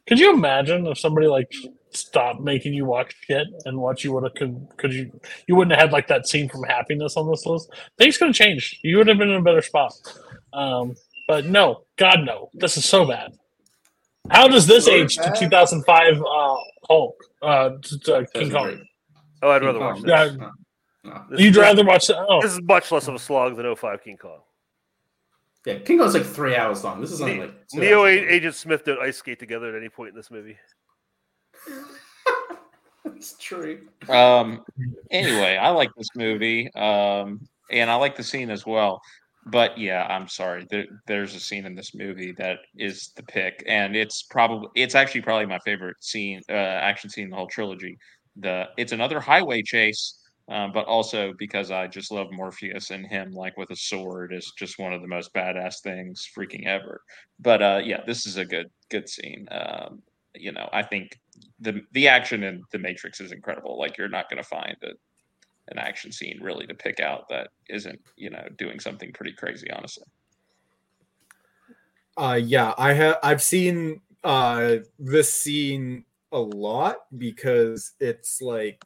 Could you imagine if somebody like stopped making you watch shit and what you would have could could you you wouldn't have had like that scene from happiness on this list things could have changed you would have been in a better spot um but no god no this is so bad how does this so age bad? to 2005 uh hulk uh to, uh, king kong oh i'd rather watch this yeah, no. No. you'd rather watch that oh. this is much less of a slog than 05 king kong yeah, King Kong's like three hours long. This is only like Neo Agent Smith don't ice skate together at any point in this movie. That's true. Um. Anyway, I like this movie. Um, and I like the scene as well. But yeah, I'm sorry. There, there's a scene in this movie that is the pick, and it's probably it's actually probably my favorite scene, uh, action scene in the whole trilogy. The it's another highway chase, um, but also because I just love Morpheus and him like with a sword is just one of the most badass things freaking ever. But uh, yeah, this is a good good scene. Um, you know, I think the the action in the Matrix is incredible. Like you're not going to find a, an action scene really to pick out that isn't you know doing something pretty crazy. Honestly. Uh, yeah, I have. I've seen uh this scene a lot because it's like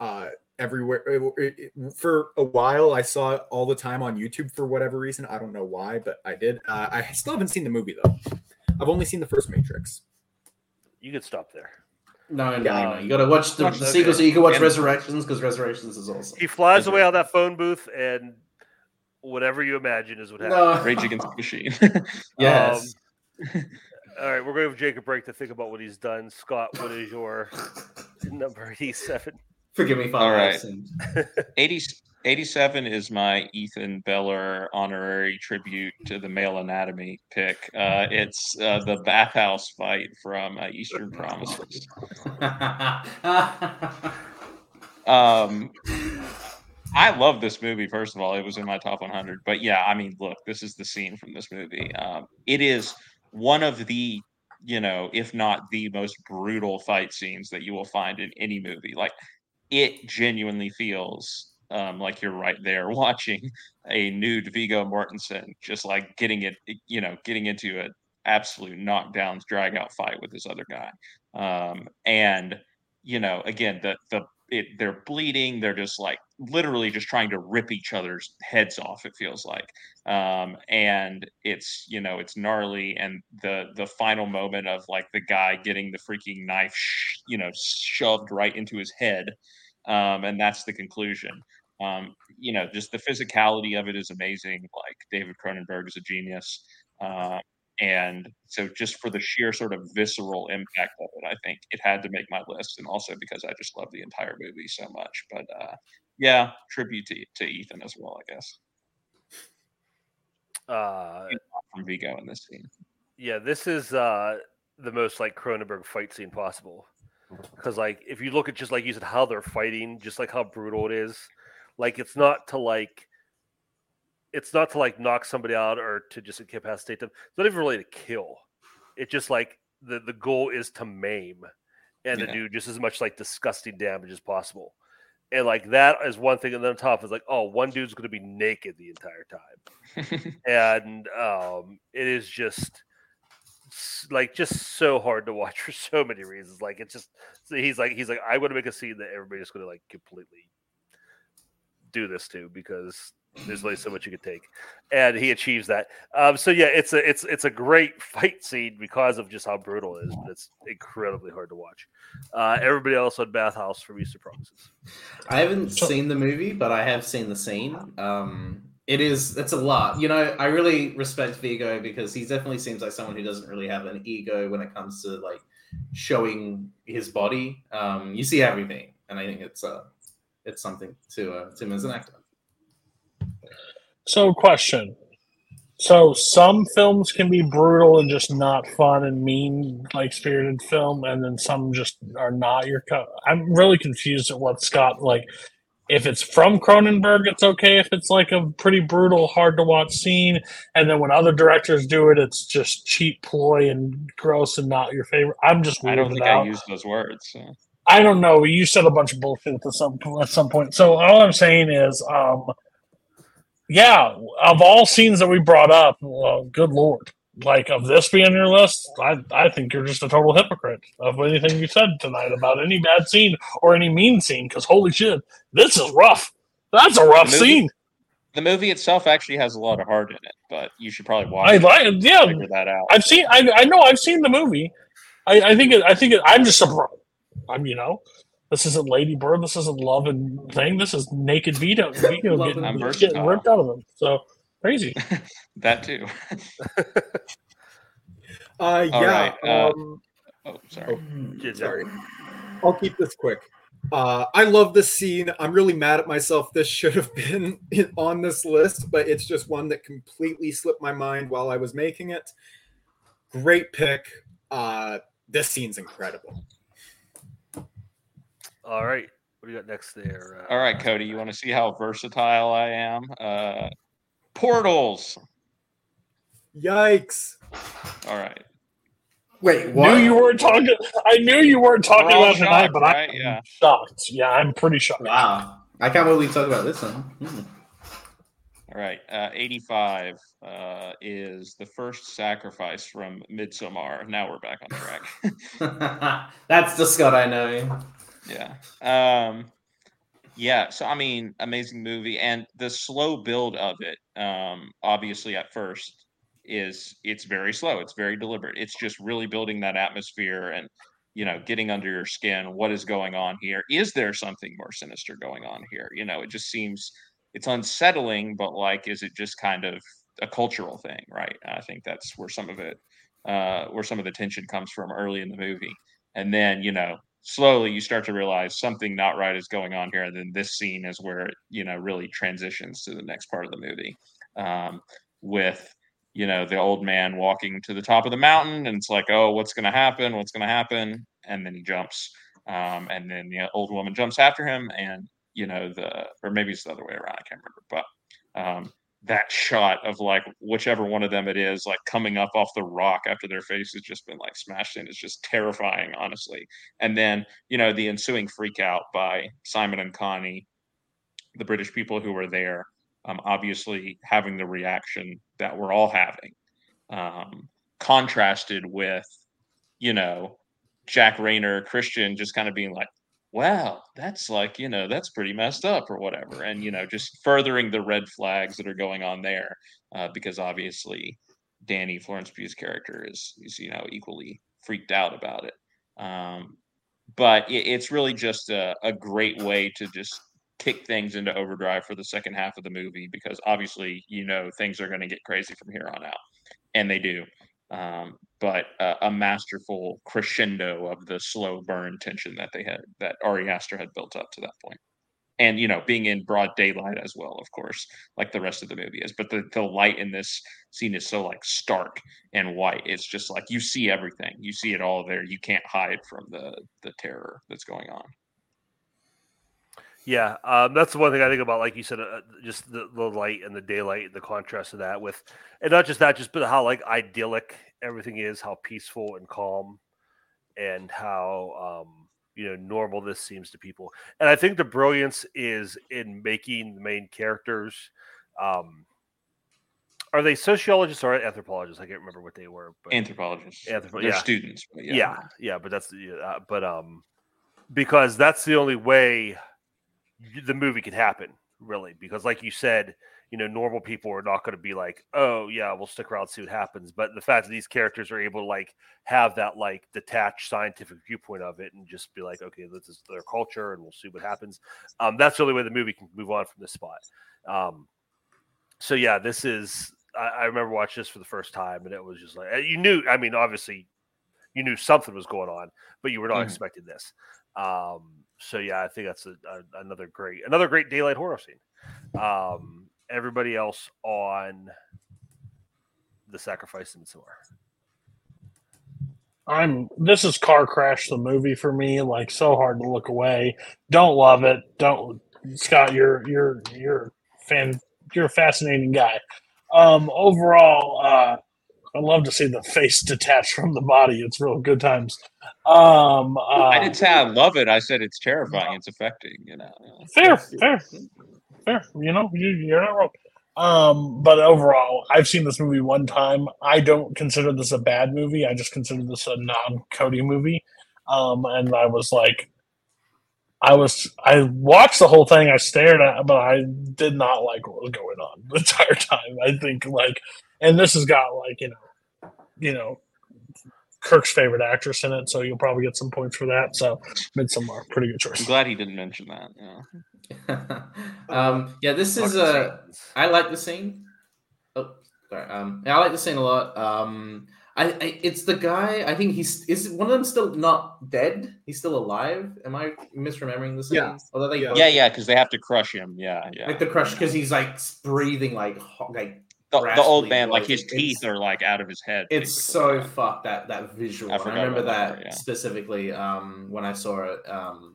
uh everywhere it, it, for a while i saw it all the time on youtube for whatever reason i don't know why but i did uh, i still haven't seen the movie though i've only seen the first matrix you could stop there. No, no, no. You got to watch the, the sequel so you can watch and Resurrections because Resurrections is awesome. He flies away out of that phone booth, and whatever you imagine is what happens. No. Rage Against the Machine. yes. Um, all right, we're going to give Jake a break to think about what he's done. Scott, what is your number 87? Forgive me, Father. All right. 80, 87 is my Ethan Beller honorary tribute to the male anatomy pick. Uh, it's uh, the bathhouse fight from uh, Eastern Promises. um, I love this movie, first of all. It was in my top 100. But yeah, I mean, look, this is the scene from this movie. Um, it is one of the, you know, if not the most brutal fight scenes that you will find in any movie. Like, it genuinely feels um, like you're right there watching a nude Viggo Mortensen just like getting it, you know, getting into an absolute knockdown, drag out fight with this other guy. Um, and you know, again, the the it, they're bleeding. They're just like literally just trying to rip each other's heads off. It feels like, um, and it's you know it's gnarly. And the the final moment of like the guy getting the freaking knife, sh- you know, shoved right into his head, um, and that's the conclusion. Um, you know, just the physicality of it is amazing. Like David Cronenberg is a genius, uh, and so just for the sheer sort of visceral impact of it, I think it had to make my list, and also because I just love the entire movie so much. But uh, yeah, tribute to, to Ethan as well, I guess. Uh, from Viggo in this scene. Yeah, this is uh, the most like Cronenberg fight scene possible. Because like if you look at just like you said how they're fighting, just like how brutal it is, like it's not to like it's not to like knock somebody out or to just incapacitate them. It's not even really to kill. It's just like the the goal is to maim and Yeah. to do just as much like disgusting damage as possible. And like that is one thing, and then on top is like, oh, one dude's going to be naked the entire time, and um, it is just like just so hard to watch for so many reasons. Like it's just so he's like he's like I want to make a scene that everybody's going to like completely do this to because there's only so much you could take, and he achieves that. Um, so yeah, it's a it's it's a great fight scene because of just how brutal it is, but it's incredibly hard to watch. Uh, everybody else on Bathhouse from Eastern Promises. I haven't seen the movie, but I have seen the scene. Um, it is it's a lot. You know, I really respect Viggo because he definitely seems like someone who doesn't really have an ego when it comes to like showing his body. Um, you see everything, and I think it's uh it's something to uh, to him as an actor. So, question. So, some films can be brutal and just not fun and mean, like spirited film, and then some just are not your cut. I'm really confused at what Scott like. If it's from Cronenberg, it's okay. If it's like a pretty brutal, hard to watch scene, and then when other directors do it, it's just cheap ploy and gross and not your favorite. I'm just I don't think. I used those words. so. I don't know. You said a bunch of bullshit at some at some point. So all I'm saying is, um, yeah, of all scenes that we brought up, well, good lord, like of this being your list, I I think you're just a total hypocrite of anything you said tonight about any bad scene or any mean scene. Because holy shit, this is rough. That's a rough The movie- scene. The movie itself actually has a lot of heart in it, but you should probably watch I like, yeah, figure that out. I've seen. I I know. I've seen the movie. I I think. It, I think. It, I'm just surprised. I'm. You know. This isn't Lady Bird. This isn't Love and Thing. This is Naked Viggo. Viggo getting, getting ripped out of him. So crazy. That too. Uh, All yeah. right, uh, um, oh, sorry. sorry. I'll keep this quick. Uh, I love this scene. I'm really mad at myself. This should have been on this list, but it's just one that completely slipped my mind while I was making it. Great pick. Uh, this scene's incredible. All right, what do you got next there? Uh, All right, Cody, you want to see how versatile I am? Uh, portals. Yikes. All right. Wait, Knew you weren't talking. I knew you weren't talking We're all about tonight, but right? I'm Yeah. shocked. Yeah, I'm pretty shocked. Wow, I can't believe we talk about this one. Hmm. All right. Uh, 85 uh, is the first sacrifice from Midsommar. Now we're back on track. That's the Scott I know. Yeah. Um, yeah. So I mean, amazing movie, and the slow build of it. Um, obviously, at first, is it's very slow. It's very deliberate. It's just really building that atmosphere and you know getting under your skin. What is going on here? Is there something more sinister going on here? You know, it just seems it's unsettling, but like, is it just kind of a cultural thing, right? I think that's where some of it, uh, where some of the tension comes from early in the movie, and then you know slowly you start to realize something not right is going on here and then this scene is where it you know really transitions to the next part of the movie um, with you know the old man walking to the top of the mountain and it's like oh what's going to happen? What's going to happen? And then he jumps um, and then the old woman jumps after him and you know the or maybe it's the other way around i can't remember but um, that shot of like whichever one of them it is like coming up off the rock after their face has just been like smashed in is just terrifying honestly. And then you know the ensuing freak out by simon and connie the british people who were there um, obviously having the reaction that we're all having um, contrasted with you know jack reynor christian just kind of being like wow that's like you know that's pretty messed up or whatever and you know just furthering the red flags that are going on there uh, because obviously dani florence pugh's character is is you know equally freaked out about it um, but it, it's really just a, a great way to just kick things into overdrive for the second half of the movie because obviously you know things are going to get crazy from here on out and they do um, but uh, a masterful crescendo of the slow burn tension that they had that Ari Aster had built up to that point. And you know, being in broad daylight as well, of course, like the rest of the movie is. But the, the light in this scene is so like stark and white. It's just like you see everything. You see it all there. You can't hide from the the terror that's going on. Yeah, um, that's the one thing I think about. Like you said, uh, just the, the light and the daylight, the contrast of that with, and not just that, just but how like idyllic everything is, how peaceful and calm, and how um, you know normal this seems to people. And I think the brilliance is in making the main characters. Um, are they sociologists or anthropologists? I can't remember what they were. But Anthropologists. Anthropo- They're yeah. students. but yeah. yeah. yeah, But that's the uh, but um, because that's the only way the movie could happen, really. Because like you said, you know, normal people are not going to be like, oh yeah, we'll stick around see what happens. But the fact that these characters are able to like have that like detached scientific viewpoint of it and just be like, okay, this is their culture, and we'll see what happens. Um, that's the only way the movie can move on from this spot. Um, so yeah, this is. I, I remember watching this for the first time, and it was just like you knew. I mean, obviously, you knew something was going on, but you were not Mhm. expecting this. Um, so yeah, I think that's a, a, another great, another great daylight horror scene. Um, everybody else on the sacrifice in Midsommar. I'm this is car crash the movie for me. Like so hard to look away. Don't love it. Don't Scott. You're you're you're fan. You're a fascinating guy. Um, overall, uh, I love to see the face detached from the body. It's real good times. Um, uh, I didn't say I love it. I said it's terrifying. It's affecting. You know. fair, fair, fair. You know, you, you're not wrong. Um, but overall, I've seen this movie one time. I don't consider this a bad movie. I just consider this a non-Cody movie. Um, and I was like, I was, I watched the whole thing. I stared at, it, but I did not like what was going on the entire time. I think like, and this has got like you know, you know, Kirk's favorite actress in it, so you'll probably get some points for that. So, Midsommar, pretty good choice. I'm glad he didn't mention that. Yeah. um, yeah, this is Fucking uh, I like the scene. Oh, sorry. Um, yeah, I like the scene a lot. Um, I, I it's the guy. I think he's is one of them still not dead. He's still alive. Am I misremembering the scene? Yeah. Although they Yeah, yeah, because they have to crush him. Yeah, yeah. like the crush because he's like breathing like ho- like the, the old man, like his It's- teeth are like out of his head. It's basically. so fucked that that visual. I I, remember that that yeah. specifically um, when I saw it um,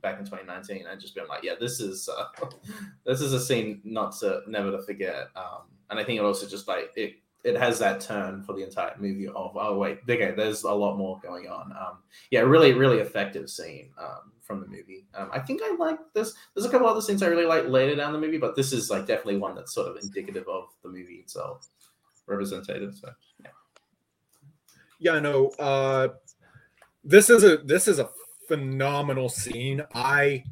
back in 2019. I just been like, yeah, this is uh, this is a scene not to never to forget. Um, and I think it also just like it it has that turn for the entire movie of oh wait, okay, there's a lot more going on. Um, yeah, really really effective scene um, from the movie. Um, I think I like this. There's a couple other scenes I really like later down the movie, but this is like definitely one that's sort of indicative of the movie itself, representative. So yeah. Yeah, no. Uh, this is a this is a phenomenal scene. I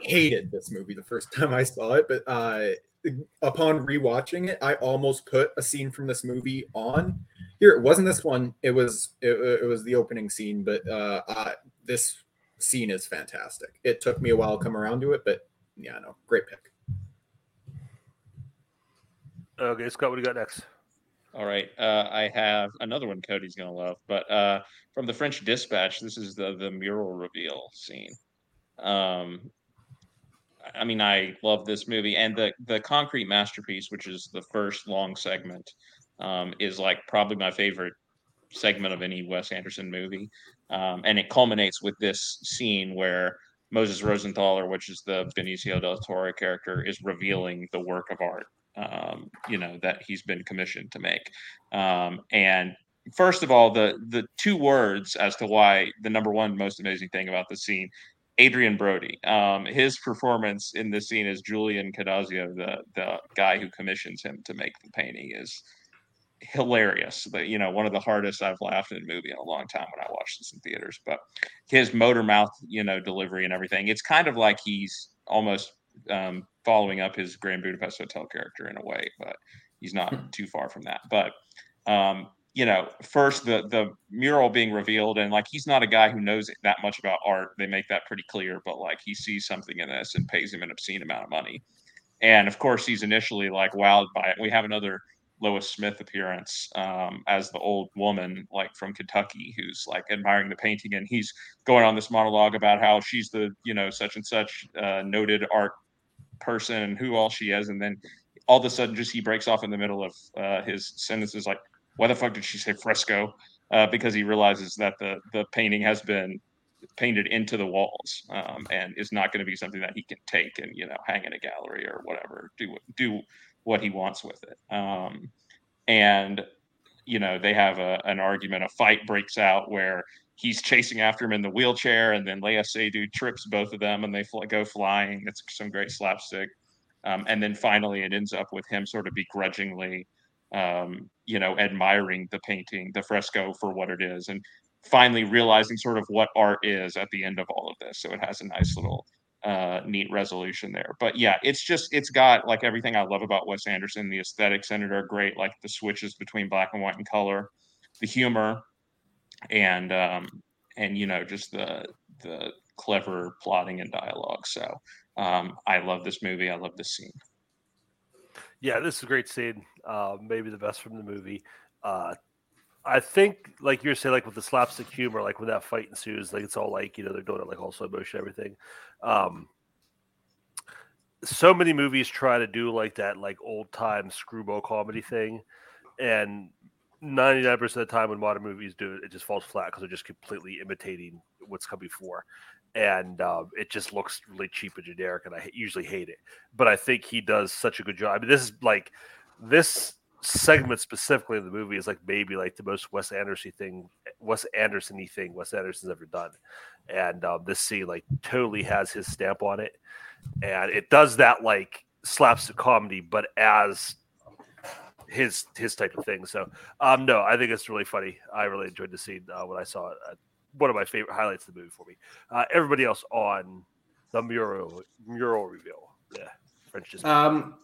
hated this movie the first time I saw it, but uh, upon rewatching it, I almost put a scene from this movie on. Here, it wasn't this one. It was it, it was the opening scene, but uh, uh, this scene is fantastic. It took me a while to come around to it, but yeah, no, great pick. Okay, Scott, what do you got next? All right. Uh, I have another one Cody's gonna love, but uh, from the French Dispatch, this is the the mural reveal scene. Um, I mean, I love this movie, and the the concrete masterpiece, which is the first long segment, um, is like probably my favorite segment of any Wes Anderson movie, um, and it culminates with this scene where Moses Rosenthaler, which is the Benicio del Toro character, is revealing the work of art um, you know that he's been commissioned to make. Um, and first of all, the the two words as to why the number one most amazing thing about the scene, Adrien Brody, um, his performance in this scene as Julian Cadazio, the the guy who commissions him to make the painting, is hilarious. But you know, one of the hardest I've laughed in a movie in a long time when I watched this in theaters. But his motor mouth, you know, delivery and everything, it's kind of like he's almost um, following up his Grand Budapest Hotel character in a way, but he's not too far from that. But um, you know, first the the mural being revealed, and like he's not a guy who knows that much about art. They make that pretty clear, but like he sees something in this and pays him an obscene amount of money. And of course, he's initially like wowed by it. We have another Lois Smith appearance um, as the old woman, like from Kentucky, who's like admiring the painting, and he's going on this monologue about how she's the you know such and such uh, noted art person and who all she is, and then all of a sudden, just he breaks off in the middle of uh, his sentences, like, "Why the fuck did she say fresco?" Uh, because he realizes that the the painting has been painted into the walls um, and is not going to be something that he can take and you know hang in a gallery or whatever do do what he wants with it. Um, and you know they have a, an argument a fight breaks out where he's chasing after him in the wheelchair and then Léa Seydoux trips both of them and they fl- go flying. It's some great slapstick. Um, and then finally it ends up with him sort of begrudgingly um, you know admiring the painting the fresco for what it is and finally realizing sort of what art is at the end of all of this. So it has a nice little uh, neat resolution there. But yeah, it's just it's got like everything I love about Wes Anderson. The aesthetics in it are great, like the switches between black and white and color, the humor, and um, and you know just the the clever plotting and dialogue. So um, I love this movie. I love this scene. Yeah, this is a great scene. Uh, maybe the best from the movie. Uh, I think, like you're saying, like with the slapstick humor, like when that fight ensues, like it's all like you know they're doing it like all slow motion, everything. Um, so many movies try to do like that, like old time screwball comedy thing, and ninety nine percent of the time when modern movies do it, it just falls flat because they're just completely imitating what's come before, and um, it just looks really cheap and generic, and I usually hate it. But I think he does such a good job. I mean, this is like this segment specifically in the movie is like maybe like the most Wes Anderson thing, Wes Anderson thing Wes Anderson's ever done, and um, this scene like totally has his stamp on it, and it does that like slapstick comedy, but as his his type of thing. So um, no, I think it's really funny. I really enjoyed the scene uh, when I saw it. Uh, one of my favorite highlights of the movie for me. Uh, everybody else on the mural mural reveal. Yeah, French just. Um,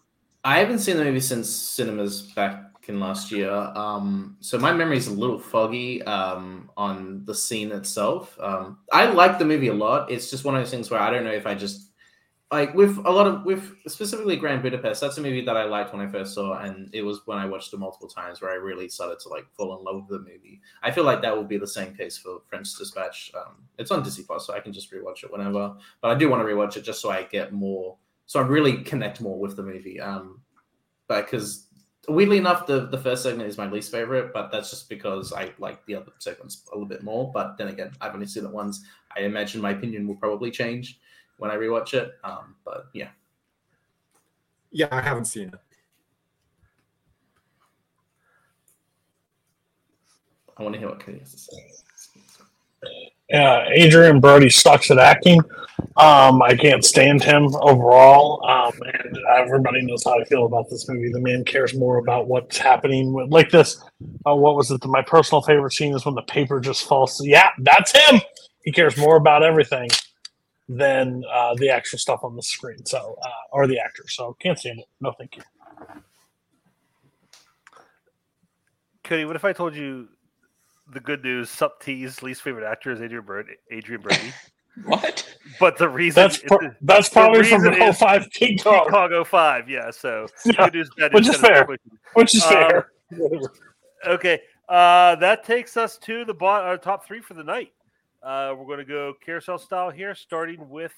I haven't seen the movie since cinemas back in last year. Um, so my memory is a little foggy um, on the scene itself. Um, I like the movie a lot. It's just one of those things where I don't know if I just like with a lot of with specifically Grand Budapest. That's a movie that I liked when I first saw, and it was when I watched it multiple times where I really started to like fall in love with the movie. I feel like that will be the same case for French Dispatch. Um, it's on Disney Plus, so I can just rewatch it whenever. But I do want to rewatch it just so I get more so I really connect more with the movie. Um, but because weirdly enough, the the first segment is my least favorite, but that's just because I like the other segments a little bit more. But then again, I've only seen it once. I imagine my opinion will probably change when I rewatch it. Um, but yeah, yeah, I haven't seen it. I want to hear what Cody has to say. Yeah, Adrien Brody sucks at acting. Um, I can't stand him overall. Um, and everybody knows how I feel about this movie. The man cares more about what's happening with like this. Uh, what was it? My personal favorite scene is when the paper just falls. Yeah, that's him. He cares more about everything than uh, the actual stuff on the screen. So, uh, or the actor. So, can't stand it. No, thank you. Cody, what if I told you the good news, Sup T's least favorite actor is Adrien Brody. Adrien Brody. what? But the reason that's pro- that's probably from the 05 King Kong. King Kong 05, yeah. So yeah. good news, bad which news, is fair. Which is um, fair. okay, uh, that takes us to the bo- our top three for the night. Uh, we're going to go carousel style here, starting with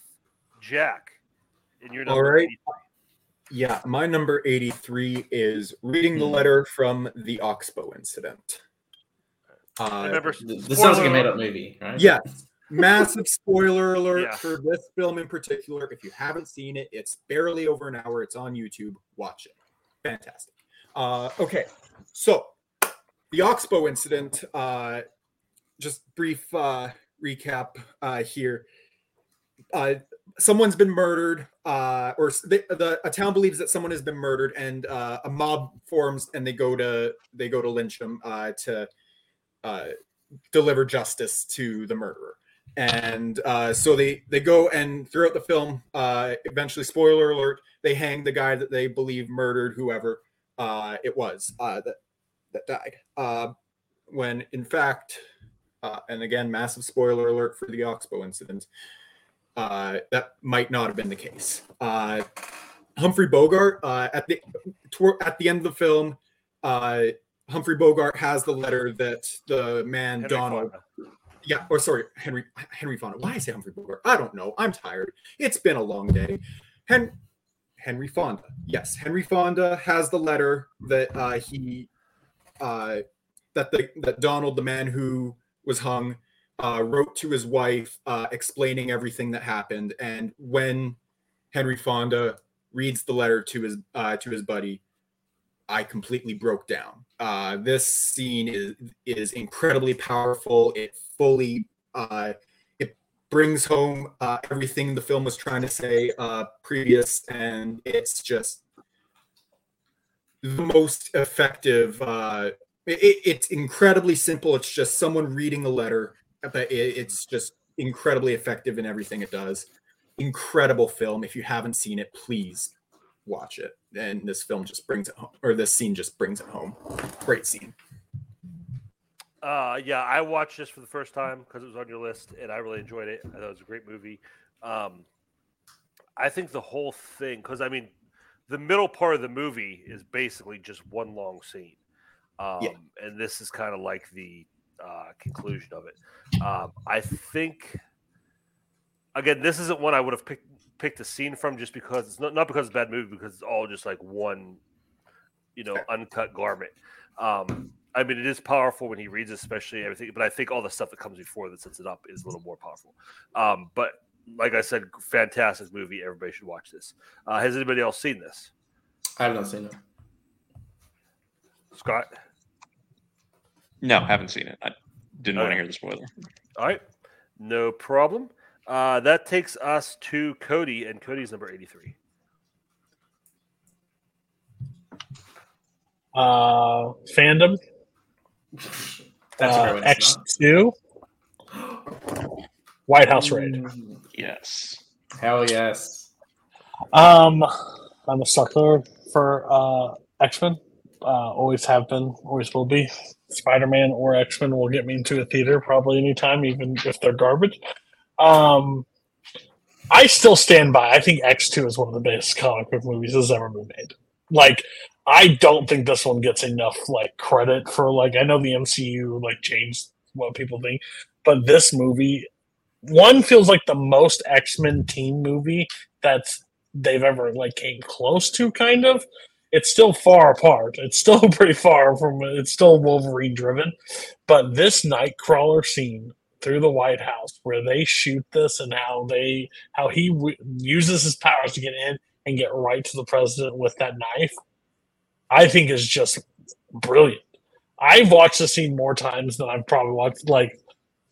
Jack. In your All right. 83. Yeah, my number 83 is reading the letter from the Oxbow incident. Uh, Remember, this sounds like a made up movie, right? Yeah. Massive spoiler alert Yeah. for this film in particular. If you haven't seen it, it's barely over an hour. It's on YouTube. Watch it. Fantastic. Uh, okay. So, the Oxbow incident, uh, just brief uh, recap uh, here. Uh, someone's been murdered, uh, or the, the a town believes that someone has been murdered, and uh, a mob forms, and they go to they go to lynch him uh, to uh, deliver justice to the murderer. And uh, so they they go and throughout the film, uh, eventually, spoiler alert, they hang the guy that they believe murdered whoever uh, it was uh, that that died. Uh, when in fact, uh, and again, massive spoiler alert for the Oxbow incident, uh, that might not have been the case. Uh, Humphrey Bogart uh, at the toward, at the end of the film uh, Humphrey Bogart has the letter that the man Henry Donald. Fonda. Yeah, or sorry, Henry Henry Fonda. Why I say Humphrey Bogart? I don't know. I'm tired. It's been a long day. Hen- Henry Fonda. Yes, Henry Fonda has the letter that uh, he uh, that the that Donald, the man who was hung, uh, wrote to his wife, uh, explaining everything that happened. And when Henry Fonda reads the letter to his uh, to his buddy, I completely broke down. Uh, this scene is is incredibly powerful. It fully uh, it brings home uh, everything the film was trying to say uh, previous, and it's just the most effective. Uh, it, it's incredibly simple. It's just someone reading a letter, but it, it's just incredibly effective in everything it does. Incredible film. If you haven't seen it, please watch it. And this film just brings it home, or this scene just brings it home. Great scene. Uh, yeah, I watched this for the first time because it was on your list, and I really enjoyed it. I thought it was a great movie. Um, I think the whole thing, because I mean, the middle part of the movie is basically just one long scene, um, Yeah. and this is kind of like the uh, conclusion of it. Um, I think, again, this isn't one I would have picked picked a scene from just because it's not not because it's a bad movie, because it's all just like one, you know, uncut garment. Um, I mean, it is powerful when he reads, especially everything. But I think all the stuff that comes before that sets it up is a little more powerful. Um, but like I said, fantastic movie. Everybody should watch this. Uh, has anybody else seen this? I have not seen it. Scott? No, haven't seen it. I didn't want to hear the spoiler. All right, no problem. Uh, that takes us to Cody, and Cody's number eighty-three. Uh, fandom. That's uh, X2. White House raid. Yes. Hell yes. Um, I'm a sucker for uh, X Men. Uh, always have been, always will be. Spider Man or X Men will get me into a theater probably anytime, even if they're garbage. Um, I still stand by. I think X Two is one of the best comic book movies that's ever been made. Like, I don't think this one gets enough like credit for like. I know the MCU like changed what people think, but this movie, one feels like the most X Men team movie that's they've ever like came close to kind of it's still far apart it's still pretty far from it's still wolverine driven but this nightcrawler scene through the white house where they shoot this and how they how he w- uses his powers to get in and get right to the president with that knife i think is just brilliant i've watched the scene more times than i've probably watched like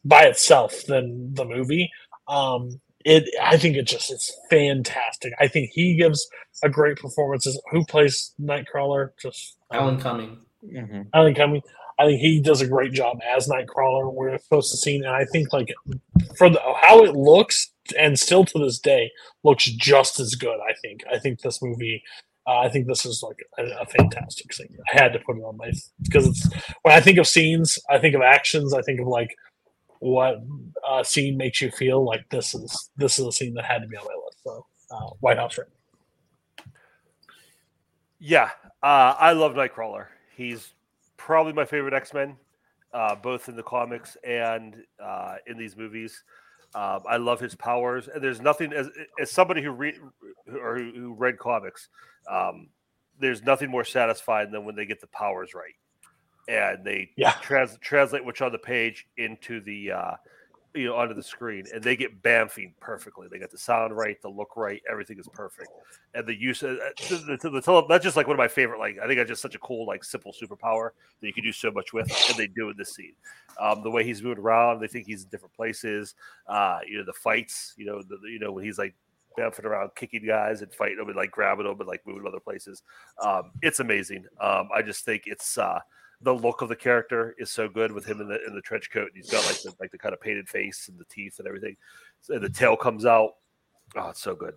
by itself than the movie um it i think it just is fantastic i think he gives a great performance as who plays nightcrawler just Alan Cumming. Mm-hmm. Alan Cumming. I think he does a great job as Nightcrawler. We're supposed to see, and I think like for the, how it looks, and still to this day looks just as good. I think. I think this movie. Uh, I think this is like a, a fantastic scene. I had to put it on my because it's when I think of scenes, I think of actions. I think of like what a scene makes you feel. Like this is this is a scene that had to be on my list. So uh, White House Red. Yeah, uh, I love Nightcrawler. He's probably my favorite X Men, uh, both in the comics and uh, in these movies. Um, I love his powers, and there's nothing as as somebody who read or who, read comics. Um, there's nothing more satisfying than when they get the powers right, and they Yeah. trans- translate what's on the page into the uh, you know onto the screen, and they get Bamfied perfectly. They got the sound right, the look right, everything is perfect, and the use of uh, the, the, the, tele- that's just like one of my favorite. Like I think that's just such a cool, like simple superpower that you can do so much with, and they do in this scene. Um, the way he's moving around, they think he's in different places. Uh, you know, the fights. You know, the, you know when he's like bouncing around, kicking guys and fighting them and like grabbing them and like moving to other places. Um, it's amazing. Um, I just think it's uh, the look of the character is so good with him in the in the trench coat. And he's got like the like the kind of painted face and the teeth and everything. And the tail comes out. Oh, it's so good.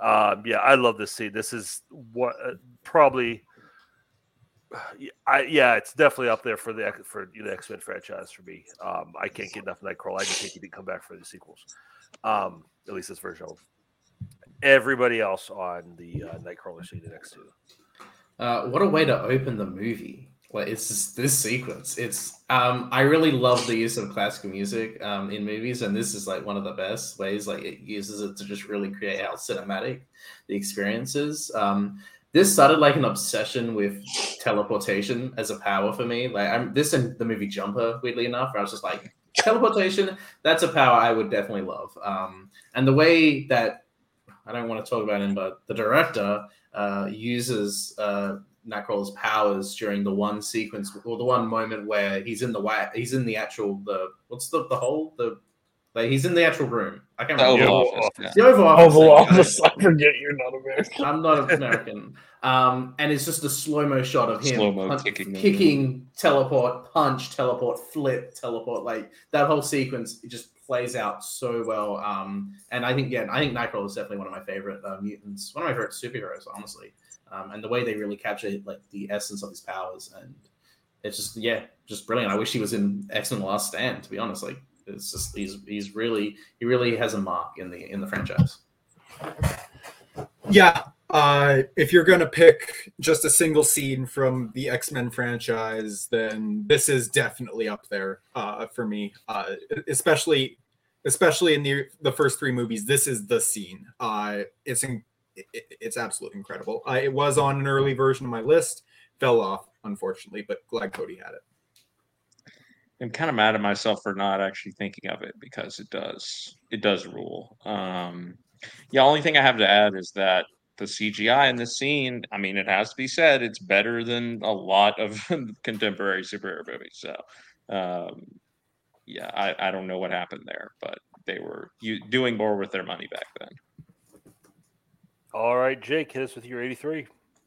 Um, yeah, I love this scene. This is what uh, probably. I, yeah, it's definitely up there for the for the X Men franchise for me. Um, I can't get enough Nightcrawler. I just think he didn't come back for the sequels, um, at least this version. of. Everybody else on the uh, Nightcrawler scene in X two. Uh, what a way to open the movie. Like it's just this sequence. It's um I really love the use of classical music um in movies, and this is like one of the best ways. Like it uses it to just really create how cinematic the experience is. Um, this started like an obsession with teleportation as a power for me. Like I'm this and the movie Jumper, weirdly enough, where I was just like teleportation. That's a power I would definitely love. Um, and the way that I don't want to talk about him, but the director uh, uses uh, Nightcrawler's powers during the one sequence or the one moment where he's in the white, he's in the actual the what's the the hole the like he's in the actual room. I can't remember Oval the, Office, the Oval Office. Oval thank. Office. I forget you're not American. I'm not American. Um, and it's just a slow mo shot of him Slow-mo punch- kicking kicking, teleport, punch, teleport, flip, teleport. Like that whole sequence, it just plays out so well. Um, and I think, yeah, I think Nightcrawler is definitely one of my favorite uh, mutants, one of my favorite superheroes, honestly. Um, and the way they really capture like the essence of his powers, and it's just, yeah, just brilliant. I wish he was in X Men: Last Stand. To be honest, like it's just he's he's really he really has a mark in the in the franchise. Yeah. Uh, if you're gonna pick just a single scene from the X-Men franchise, then this is definitely up there uh, for me. Uh, especially, especially in the the first three movies, this is the scene. Uh, it's in, it, it's absolutely incredible. It was on an early version of my list, fell off unfortunately, but glad Cody had it. I'm kind of mad at myself for not actually thinking of it because it does it does rule. Um, yeah, only thing I have to add is that the CGI in this scene, I mean, it has to be said, it's better than a lot of contemporary superhero movies. So, um, yeah, I, I don't know what happened there, but they were you, doing more with their money back then. All right, Jake, hit us with your 83.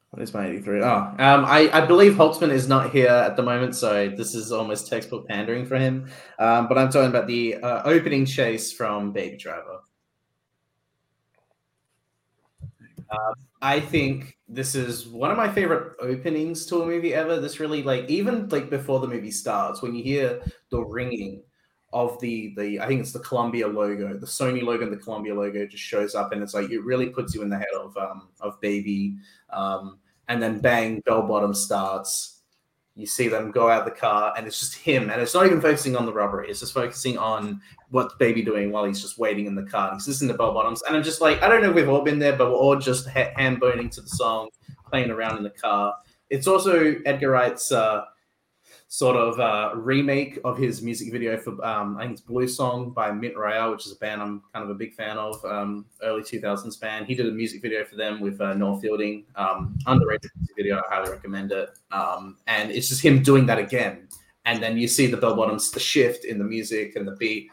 What is my 83? Oh, um, I, I believe Holtzman is not here at the moment, so this is almost textbook pandering for him. Um, but I'm talking about the uh, opening chase from Baby Driver. Uh, I think this is one of my favorite openings to a movie ever. This really like even like before the movie starts, when you hear the ringing of the the I think it's the Columbia logo, the Sony logo and the Columbia logo just shows up, and it's like it really puts you in the head of um of Baby. Um, and then bang, bell bottom starts. You see them go out the car, and it's just him, and it's not even focusing on the robbery. It's just focusing on what baby doing while he's just waiting in the car. He's listening to bell bottoms, and I'm just like, I don't know if we've all been there, but we're all just ha- hand boning to the song, playing around in the car. It's also Edgar Wright's uh, sort of uh, remake of his music video for um, I think it's Blue Song by Mint Royale, which is a band I'm kind of a big fan of. Um, early 2000s band. He did a music video for them with uh, Noel Fielding. Um, underrated music video. I highly recommend it. Um, and it's just him doing that again. And then you see the bell bottoms, the shift in the music and the beat.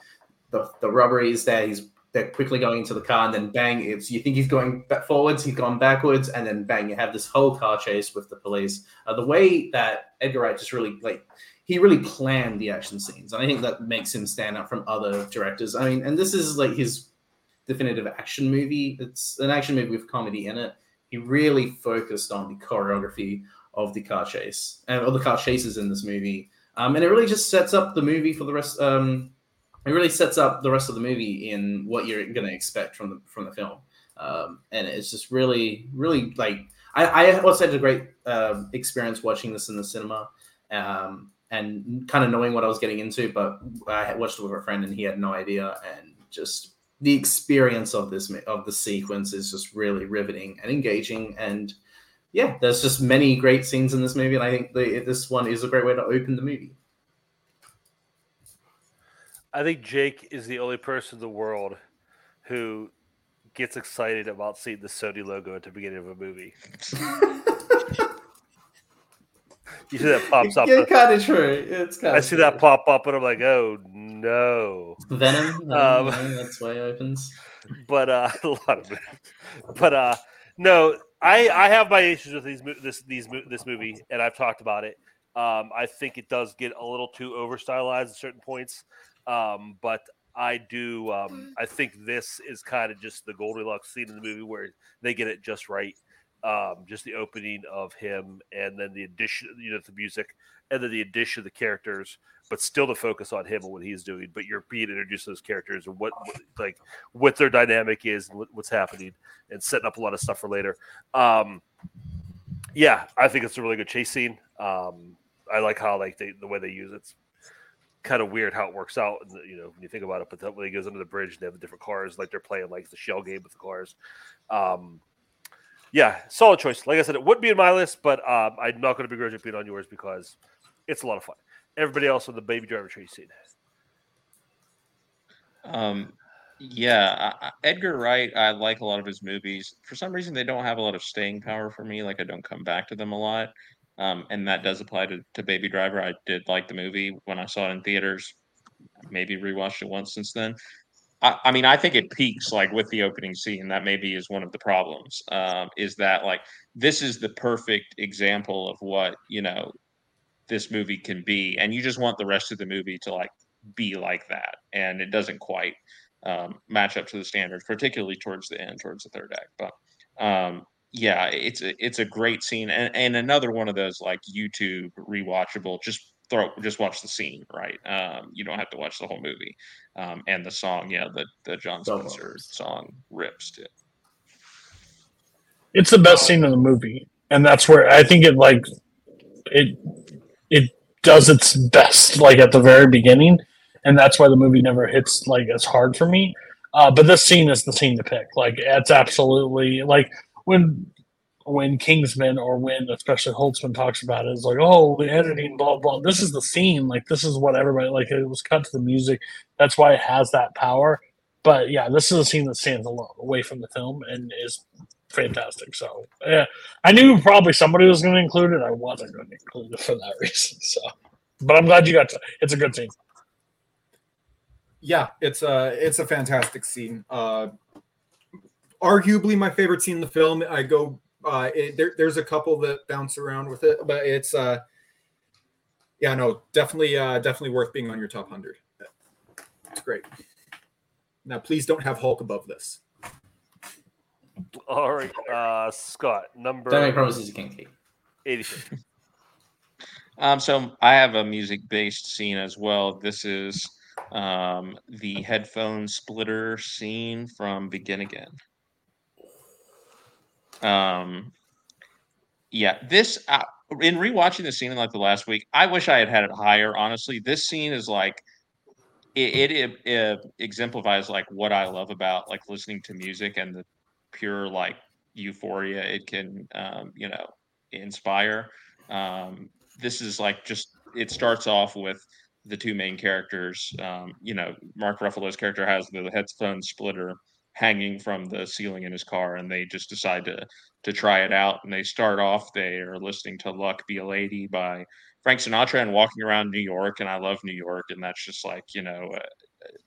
The the rubbery is there. He's they're quickly going into the car, and then bang! It's you think he's going back forwards, he's gone backwards, and then bang! You have this whole car chase with the police. Uh, the way that Edgar Wright just really like he really planned the action scenes, and I think that makes him stand out from other directors. I mean, and this is like his definitive action movie. It's an action movie with comedy in it. He really focused on the choreography of the car chase and all the car chases in this movie, um, and it really just sets up the movie for the rest. Um, it really sets up the rest of the movie in what you're going to expect from the from the film, um, and it's just really, really like I, I also had a great uh, experience watching this in the cinema. Um, and kind of knowing what I was getting into, but I watched it with a friend and he had no idea, and just the experience of this of the sequence is just really riveting and engaging, and yeah, there's just many great scenes in this movie, and I think the, this one is a great way to open the movie. I think Jake is the only person in the world who gets excited about seeing the Sony logo at the beginning of a movie. you see that pops up. Yeah, kind of true. It's kind I of see that pop up, and I'm like, oh no, Venom. Venom Um, you that's why it opens. but uh, a lot of it. But uh, no, I I have my issues with these mo- this these this movie, and I've talked about it. Um, I think it does get a little too over stylized at certain points, um, but I do. Um, I think this is kind of just the Goldilocks scene in the movie where they get it just right. Um, just the opening of him, and then the addition, you know, the music, and then the addition of the characters, but still to focus on him and what he's doing. But you're being introduced to those characters and what, what like what their dynamic is and what's happening, and setting up a lot of stuff for later. Um, yeah, I think it's a really good chase scene. Um, I like how like they the way they use it. Kind of weird how it works out. You know, when you think about it, but then when he goes under the bridge, they have the different cars, like they're playing like the shell game with the cars. Um, yeah, solid choice. Like I said, it would be in my list, but um, I'm not going to begrudge it being on yours because it's a lot of fun. Everybody else on the Baby Driver tree scene. Um, yeah, I, Edgar Wright. I like a lot of his movies. For some reason, they don't have a lot of staying power for me. Like I don't come back to them a lot, um, and that does apply to, to Baby Driver. I did like the movie when I saw it in theaters. Maybe rewatched it once since then. I, I mean, I think it peaks like with the opening scene. That maybe is one of the problems. Um, is that like this is the perfect example of what you know this movie can be, and you just want the rest of the movie to like be like that, and it doesn't quite um, match up to the standards, particularly towards the end, towards the third act. But um, yeah, it's a, it's a great scene, and, and another one of those like YouTube rewatchable. Just throw, just watch the scene, right? Um, you don't have to watch the whole movie. Um, and the song, yeah, the the Jon Spencer song rips too. It's the best scene in the movie, and that's where I think it like it it does its best like at the very beginning and that's why the movie never hits like as hard for me. Uh, but this scene is the scene to pick. Like it's absolutely like when when Kingsman or when especially Holtzman talks about it, it's like, oh, the editing, blah blah. This is the scene. Like this is what everybody like. It was cut to the music. That's why it has that power. But yeah, this is a scene that stands alone, away from the film, and is fantastic. So yeah, I knew probably somebody was going to include it. I wasn't going to include it for that reason. So, but I'm glad you got to. It's a good scene yeah, it's a it's a fantastic scene. Uh, arguably my favorite scene in the film. I go uh, it, there, there's a couple that bounce around with it, but it's uh, yeah, no, definitely uh, definitely worth being on your top hundred. It's great. Now, please don't have Hulk above this. All right, uh, Scott, number. Don't make promises you can't keep. Eighty-six. Um, so I have a music-based scene as well. This is um, the headphone splitter scene from Begin Again. Um, yeah, this uh, in rewatching the scene in like the last week, I wish I had had it higher. Honestly, this scene is like it, it, it exemplifies like what I love about like listening to music and the pure like euphoria it can um, you know inspire. Um, this is like just it starts off with the two main characters. Um, you know, Mark Ruffalo's character has the headphone splitter hanging from the ceiling in his car, and they just decide to to try it out. And they start off they are listening to "Luck Be a Lady" by Frank Sinatra and walking around New York. And I love New York, and that's just like you know.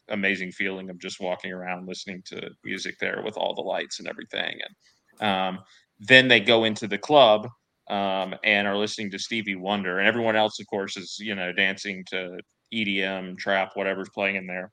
Amazing feeling of just walking around listening to music there with all the lights and everything and um, then they go into the club um, and are listening to Stevie Wonder, and everyone else, of course, is you know dancing to EDM, trap, whatever's playing in there,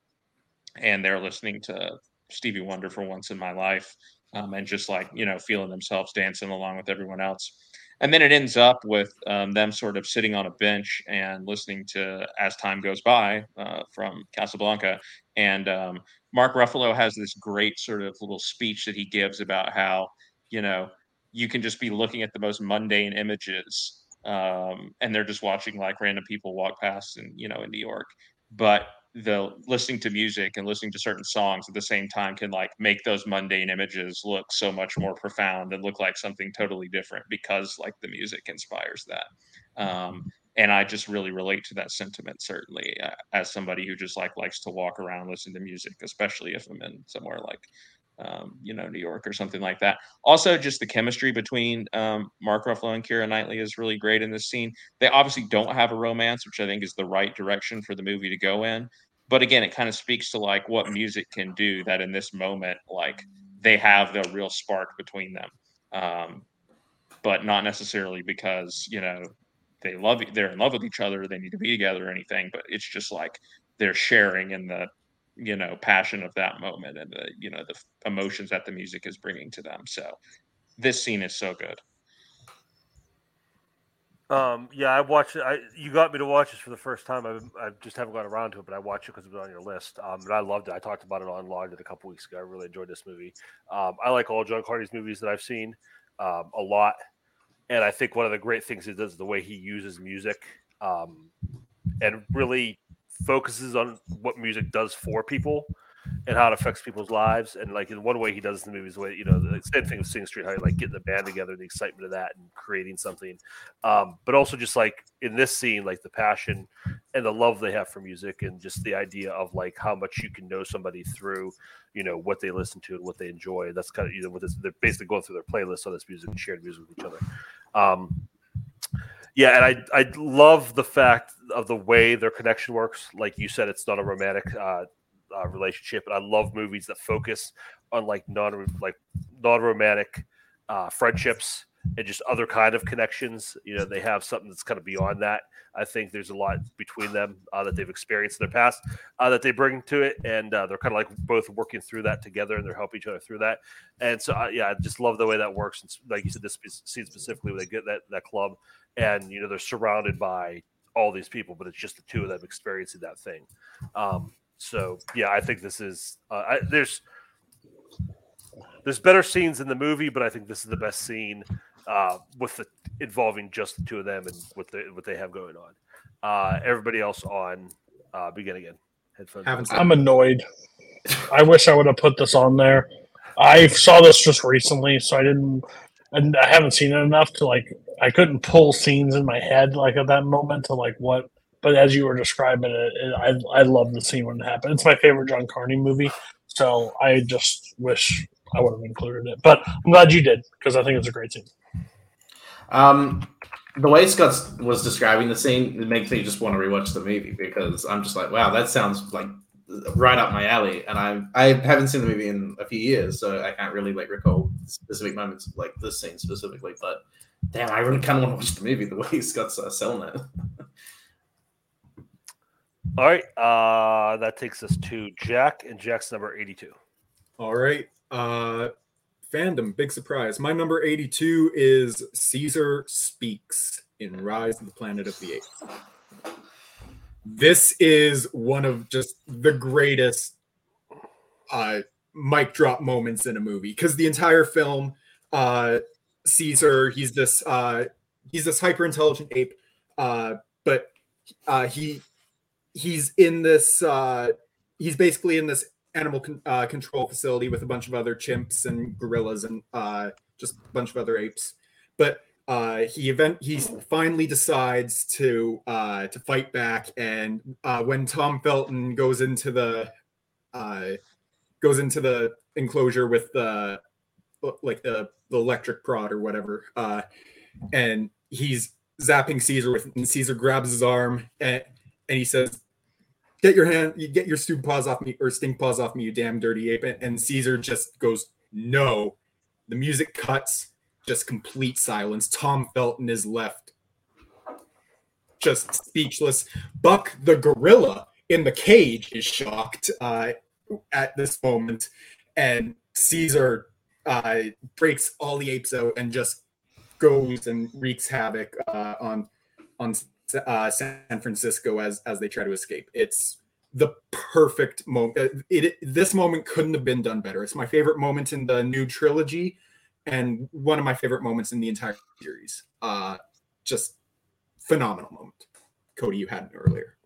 and they're listening to Stevie Wonder for once in my life, um, and just like you know feeling themselves dancing along with everyone else. And then it ends up with um, them sort of sitting on a bench and listening to "As Time Goes By" uh, from Casablanca, and um, Mark Ruffalo has this great sort of little speech that he gives about how you know you can just be looking at the most mundane images um, and they're just watching like random people walk past and you know in new york but the listening to music and listening to certain songs at the same time can like make those mundane images look so much more profound and look like something totally different because like the music inspires that. Um, and i just really relate to that sentiment certainly uh, as somebody who just like likes to walk around listen to music especially if i'm in somewhere like um, you know, New York or something like that. Also, just the chemistry between um, Mark Ruffalo and Keira Knightley is really great in this scene. They obviously don't have a romance, which I think is the right direction for the movie to go in. But again, it kind of speaks to like what music can do. That in this moment, like they have the real spark between them, um, but not necessarily because you know they love they're in love with each other. They need to be together or anything. But it's just like they're sharing in the you know passion of that moment and the you know the emotions that the music is bringing to them. So this scene is so good. Um yeah i watched it I, you got me to watch this for the first time. I, I just haven't got around to it but i watched it because it was on your list. Um and i loved it. I talked about it on Logged a couple weeks ago. I really enjoyed this movie. Um i like all john carney's movies that i've seen um a lot. And i think one of the great things he does is the way he uses music um, and really focuses on what music does for people and how it affects people's lives. And like in one way, he does in the movies way, you know, the same thing with Sing Street, how you like getting the band together, the excitement of that, and creating something. Um, but also just like in this scene, like the passion and the love they have for music, and just the idea of like how much you can know somebody through, you know, what they listen to and what they enjoy. That's kind of you know what this, they're basically going through their playlist on this music and sharing music with each other. Um, yeah, and I I love the fact of the way their connection works. Like you said, it's not a romantic uh, uh, relationship, and I love movies that focus on like non like non romantic uh, friendships and just other kind of connections. You know, they have something that's kind of beyond that. I think there's a lot between them uh, that they've experienced in their past uh, that they bring to it, and uh, they're kind of like both working through that together, and they're helping each other through that. And so, uh, yeah, I just love the way that works. And like you said, this scene specifically, when they get that that club, and you know they're surrounded by all these people, but it's just the two of them experiencing that thing. Um, so yeah, I think this is uh, I, there's there's better scenes in the movie, but I think this is the best scene uh, with the involving just the two of them and what they what they have going on. Uh, everybody else on uh, begin again. Headphones. I'm annoyed. I wish I would have put this on there. I saw this just recently, so I didn't, and I haven't seen it enough to like. I couldn't pull scenes in my head like at that moment to like what. But as you were describing it, it I I love the scene when it happened. It's my favorite John Carney movie, so I just wish I would have included it. But I'm glad you did because I think it's a great scene. Um, the way Scott was describing the scene, it makes me just want to rewatch the movie because I'm just like, wow, that sounds like right up my alley. And I I haven't seen the movie in a few years, so I can't really like recall specific moments like this scene specifically. But damn, I really kind of want to watch the movie the way Scott's uh, selling it. All right, uh, that takes us to Jack and Jack's number eighty-two. All right. Uh, fandom, big surprise. My number 82 is Caesar Speaks in Rise of the Planet of the Apes. This is one of just the greatest uh, mic drop moments in a movie because the entire film, uh, Caesar, he's this uh, he's this hyper intelligent ape, uh, but uh, he he's in this uh, he's basically in this animal con- uh, control facility with a bunch of other chimps and gorillas and uh, just a bunch of other apes. But uh, he event he finally decides to uh, to fight back, and uh, when Tom Felton goes into the uh, goes into the enclosure with the like the, the electric prod or whatever, uh, and he's zapping Caesar with, and Caesar grabs his arm and, and he says, get your hand, you get your stupid paws off me or stink paws off me, you damn dirty ape. And Caesar just goes, no. The music cuts, just complete silence. Tom Felton is left just speechless. Buck the gorilla in the cage is shocked uh, at this moment, and Caesar uh, breaks all the apes out and just goes and wreaks havoc uh, on on uh, San Francisco as as they try to escape. It's the perfect moment. Uh, it, it, this moment couldn't have been done better. It's my favorite moment in the new trilogy, and one of my favorite moments in the entire series. Uh, just phenomenal moment. Cody, you had it earlier.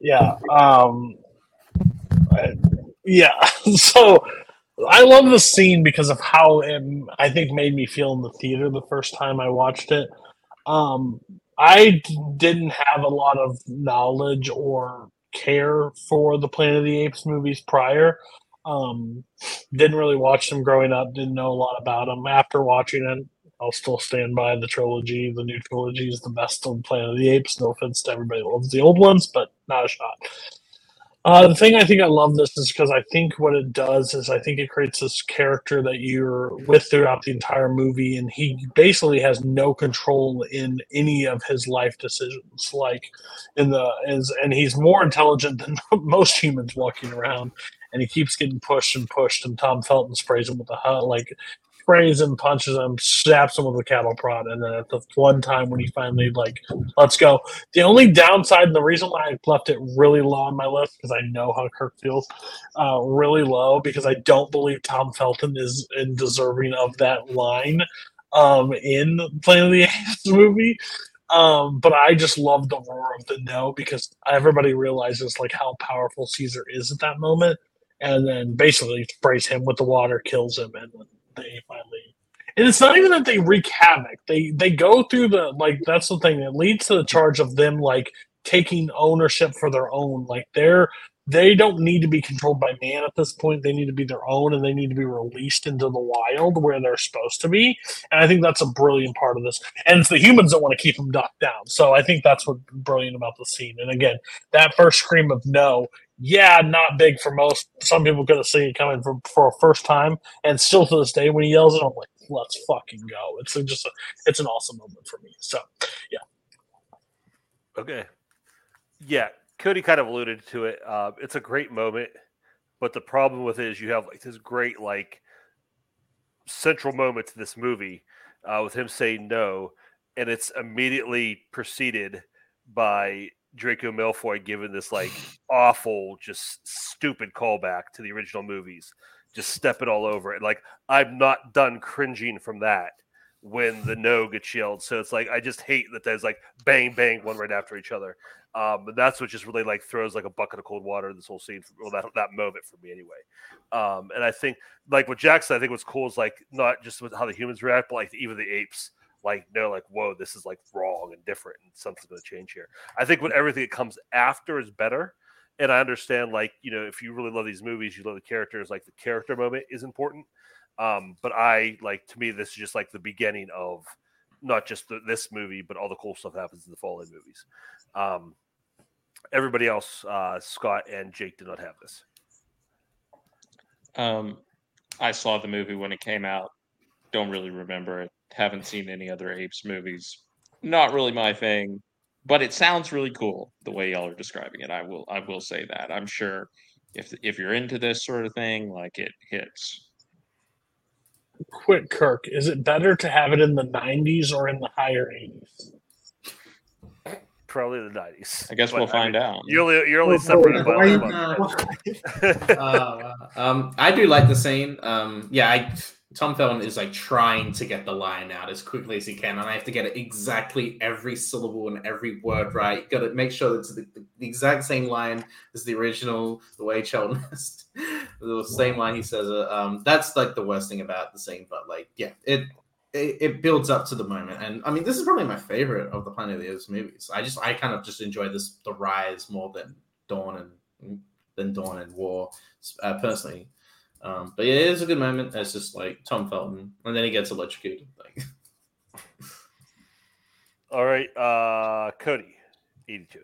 Yeah. Um, yeah. So I love the scene because of how it, I think made me feel in the theater the first time I watched it. Um, I didn't have a lot of knowledge or care for the Planet of the Apes movies prior. Um, didn't really watch them growing up. Didn't know a lot about them. After watching it, I'll still stand by the trilogy. The new trilogy is the best of Planet of the Apes. No offense to everybody who loves the old ones, but not a shot. Uh, the thing I think I love this is because I think what it does is I think it creates this character that you're with throughout the entire movie, and he basically has no control in any of his life decisions. Like in the is, and he's more intelligent than most humans walking around, and he keeps getting pushed and pushed. And Tom Felton sprays him with a like sprays him, punches him, snaps him with a cattle prod, and then at the one time when he finally like, let's go. The only downside and the reason why I left it really low on my list because I know how Kirk feels, uh, really low because I don't believe Tom Felton is in deserving of that line um, in Planet of the Apes movie. Um, but I just love the roar of the no because everybody realizes like how powerful Caesar is at that moment, and then basically sprays him with the water, kills him, and then they finally. And it's not even that they wreak havoc. They they go through the like that's the thing that leads to the charge of them like taking ownership for their own. Like they're they don't need to be controlled by man at this point. They need to be their own and they need to be released into the wild where they're supposed to be. And I think that's a brilliant part of this. And it's the humans that want to keep them knocked down. So I think that's what's brilliant about the scene. And again, that first scream of no, yeah, not big for most. Some people could have seen it coming for, for a first time. And still to this day, when he yells it, I'm like, let's fucking go. It's just a, it's an awesome moment for me. So yeah. Okay. Yeah, Cody kind of alluded to it. Uh, it's a great moment, but the problem with it is you have like this great like central moment to this movie uh, with him saying no, and it's immediately preceded by Draco Malfoy giving this like awful, just stupid callback to the original movies, just stepping all over it. Like I'm not done cringing from that when the no gets yelled. So it's like I just hate that there's like bang bang one right after each other. Um, and that's what just really like throws like a bucket of cold water in this whole scene. Well, that that moment for me anyway. Um, and I think like what Jack said, I think what's cool is like not just with how the humans react, but like even the apes. Like no, like whoa, this is like wrong and different, and something's going to change here. I think when everything that comes after is better, and I understand like you know if you really love these movies, you love the characters. Like the character moment is important, um, but I like to me this is just like the beginning of not just the, this movie, but all the cool stuff happens in the following movies. Um, everybody else, uh, Scott and Jake, did not have this. Um, I saw the movie when it came out. Don't really remember it. Haven't seen any other apes movies. Not really my thing, but it sounds really cool the way y'all are describing it. I will I will say that. I'm sure if if you're into this sort of thing, like it hits. Quick, Kirk, is it better to have it in the 90s or in the higher 80s? Probably the nineties. I guess we'll find out. You're only, you're only separated by Why like a month. uh, um, I do like the scene. Um, yeah, I, Tom Felton is like trying to get the line out as quickly as he can, and I have to get it exactly every syllable and every word right. Got to make sure it's the, the exact same line as the original, the way Sheldon the same line he says it. Um, that's like the worst thing about the scene, but like, yeah, it it, it builds up to the moment, and I mean, this is probably my favorite of the Planet of the Apes movies. I just, I kind of just enjoy this, the rise more than Dawn and than Dawn and War, uh, personally. Um, but yeah, it is a good moment. It's just like Tom Felton, and then he gets electrocuted. Like, All right, uh, Cody, eighty-two.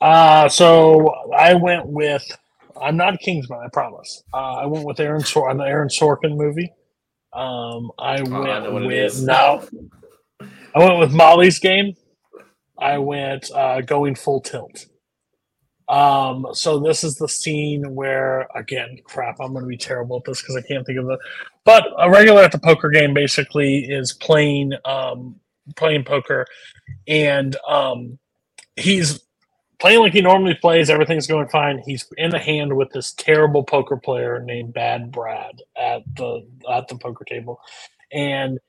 Uh, so I went with. I'm not a Kingsman, I promise. Uh, I went with Aaron Sor- an Aaron Sorkin movie. Um, I went Oh, I know what it with is. no. I went with Molly's Game. I went uh, going full tilt. Um, so this is the scene where, again, crap, I'm going to be terrible at this because I can't think of the. But a regular at the poker game basically is playing um, playing poker, and um, he's playing like he normally plays. Everything's going fine. He's in a hand with this terrible poker player named Bad Brad at the at the poker table, and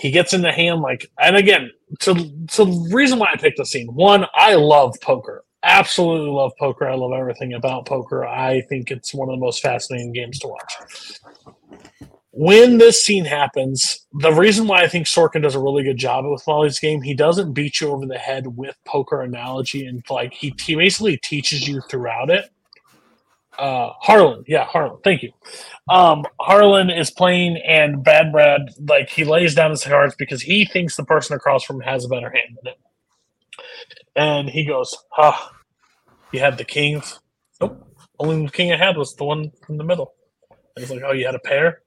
he gets in the hand like. And again, so the reason why I picked the scene one, I love poker. Absolutely love poker. I love everything about poker. I think it's one of the most fascinating games to watch when this scene happens, the reason why I think Sorkin does a really good job with Molly's game, he doesn't beat you over the head with poker analogy and like he, he basically teaches you throughout it. Uh, Harlan, yeah, Harlan, thank you. Um, Harlan is playing, and Bad Brad like he lays down his cards because he thinks the person across from him has a better hand than him, and he goes, "Ah, you had the king." Nope, only the king I had was the one in the middle. And he's like, "Oh, you had a pair."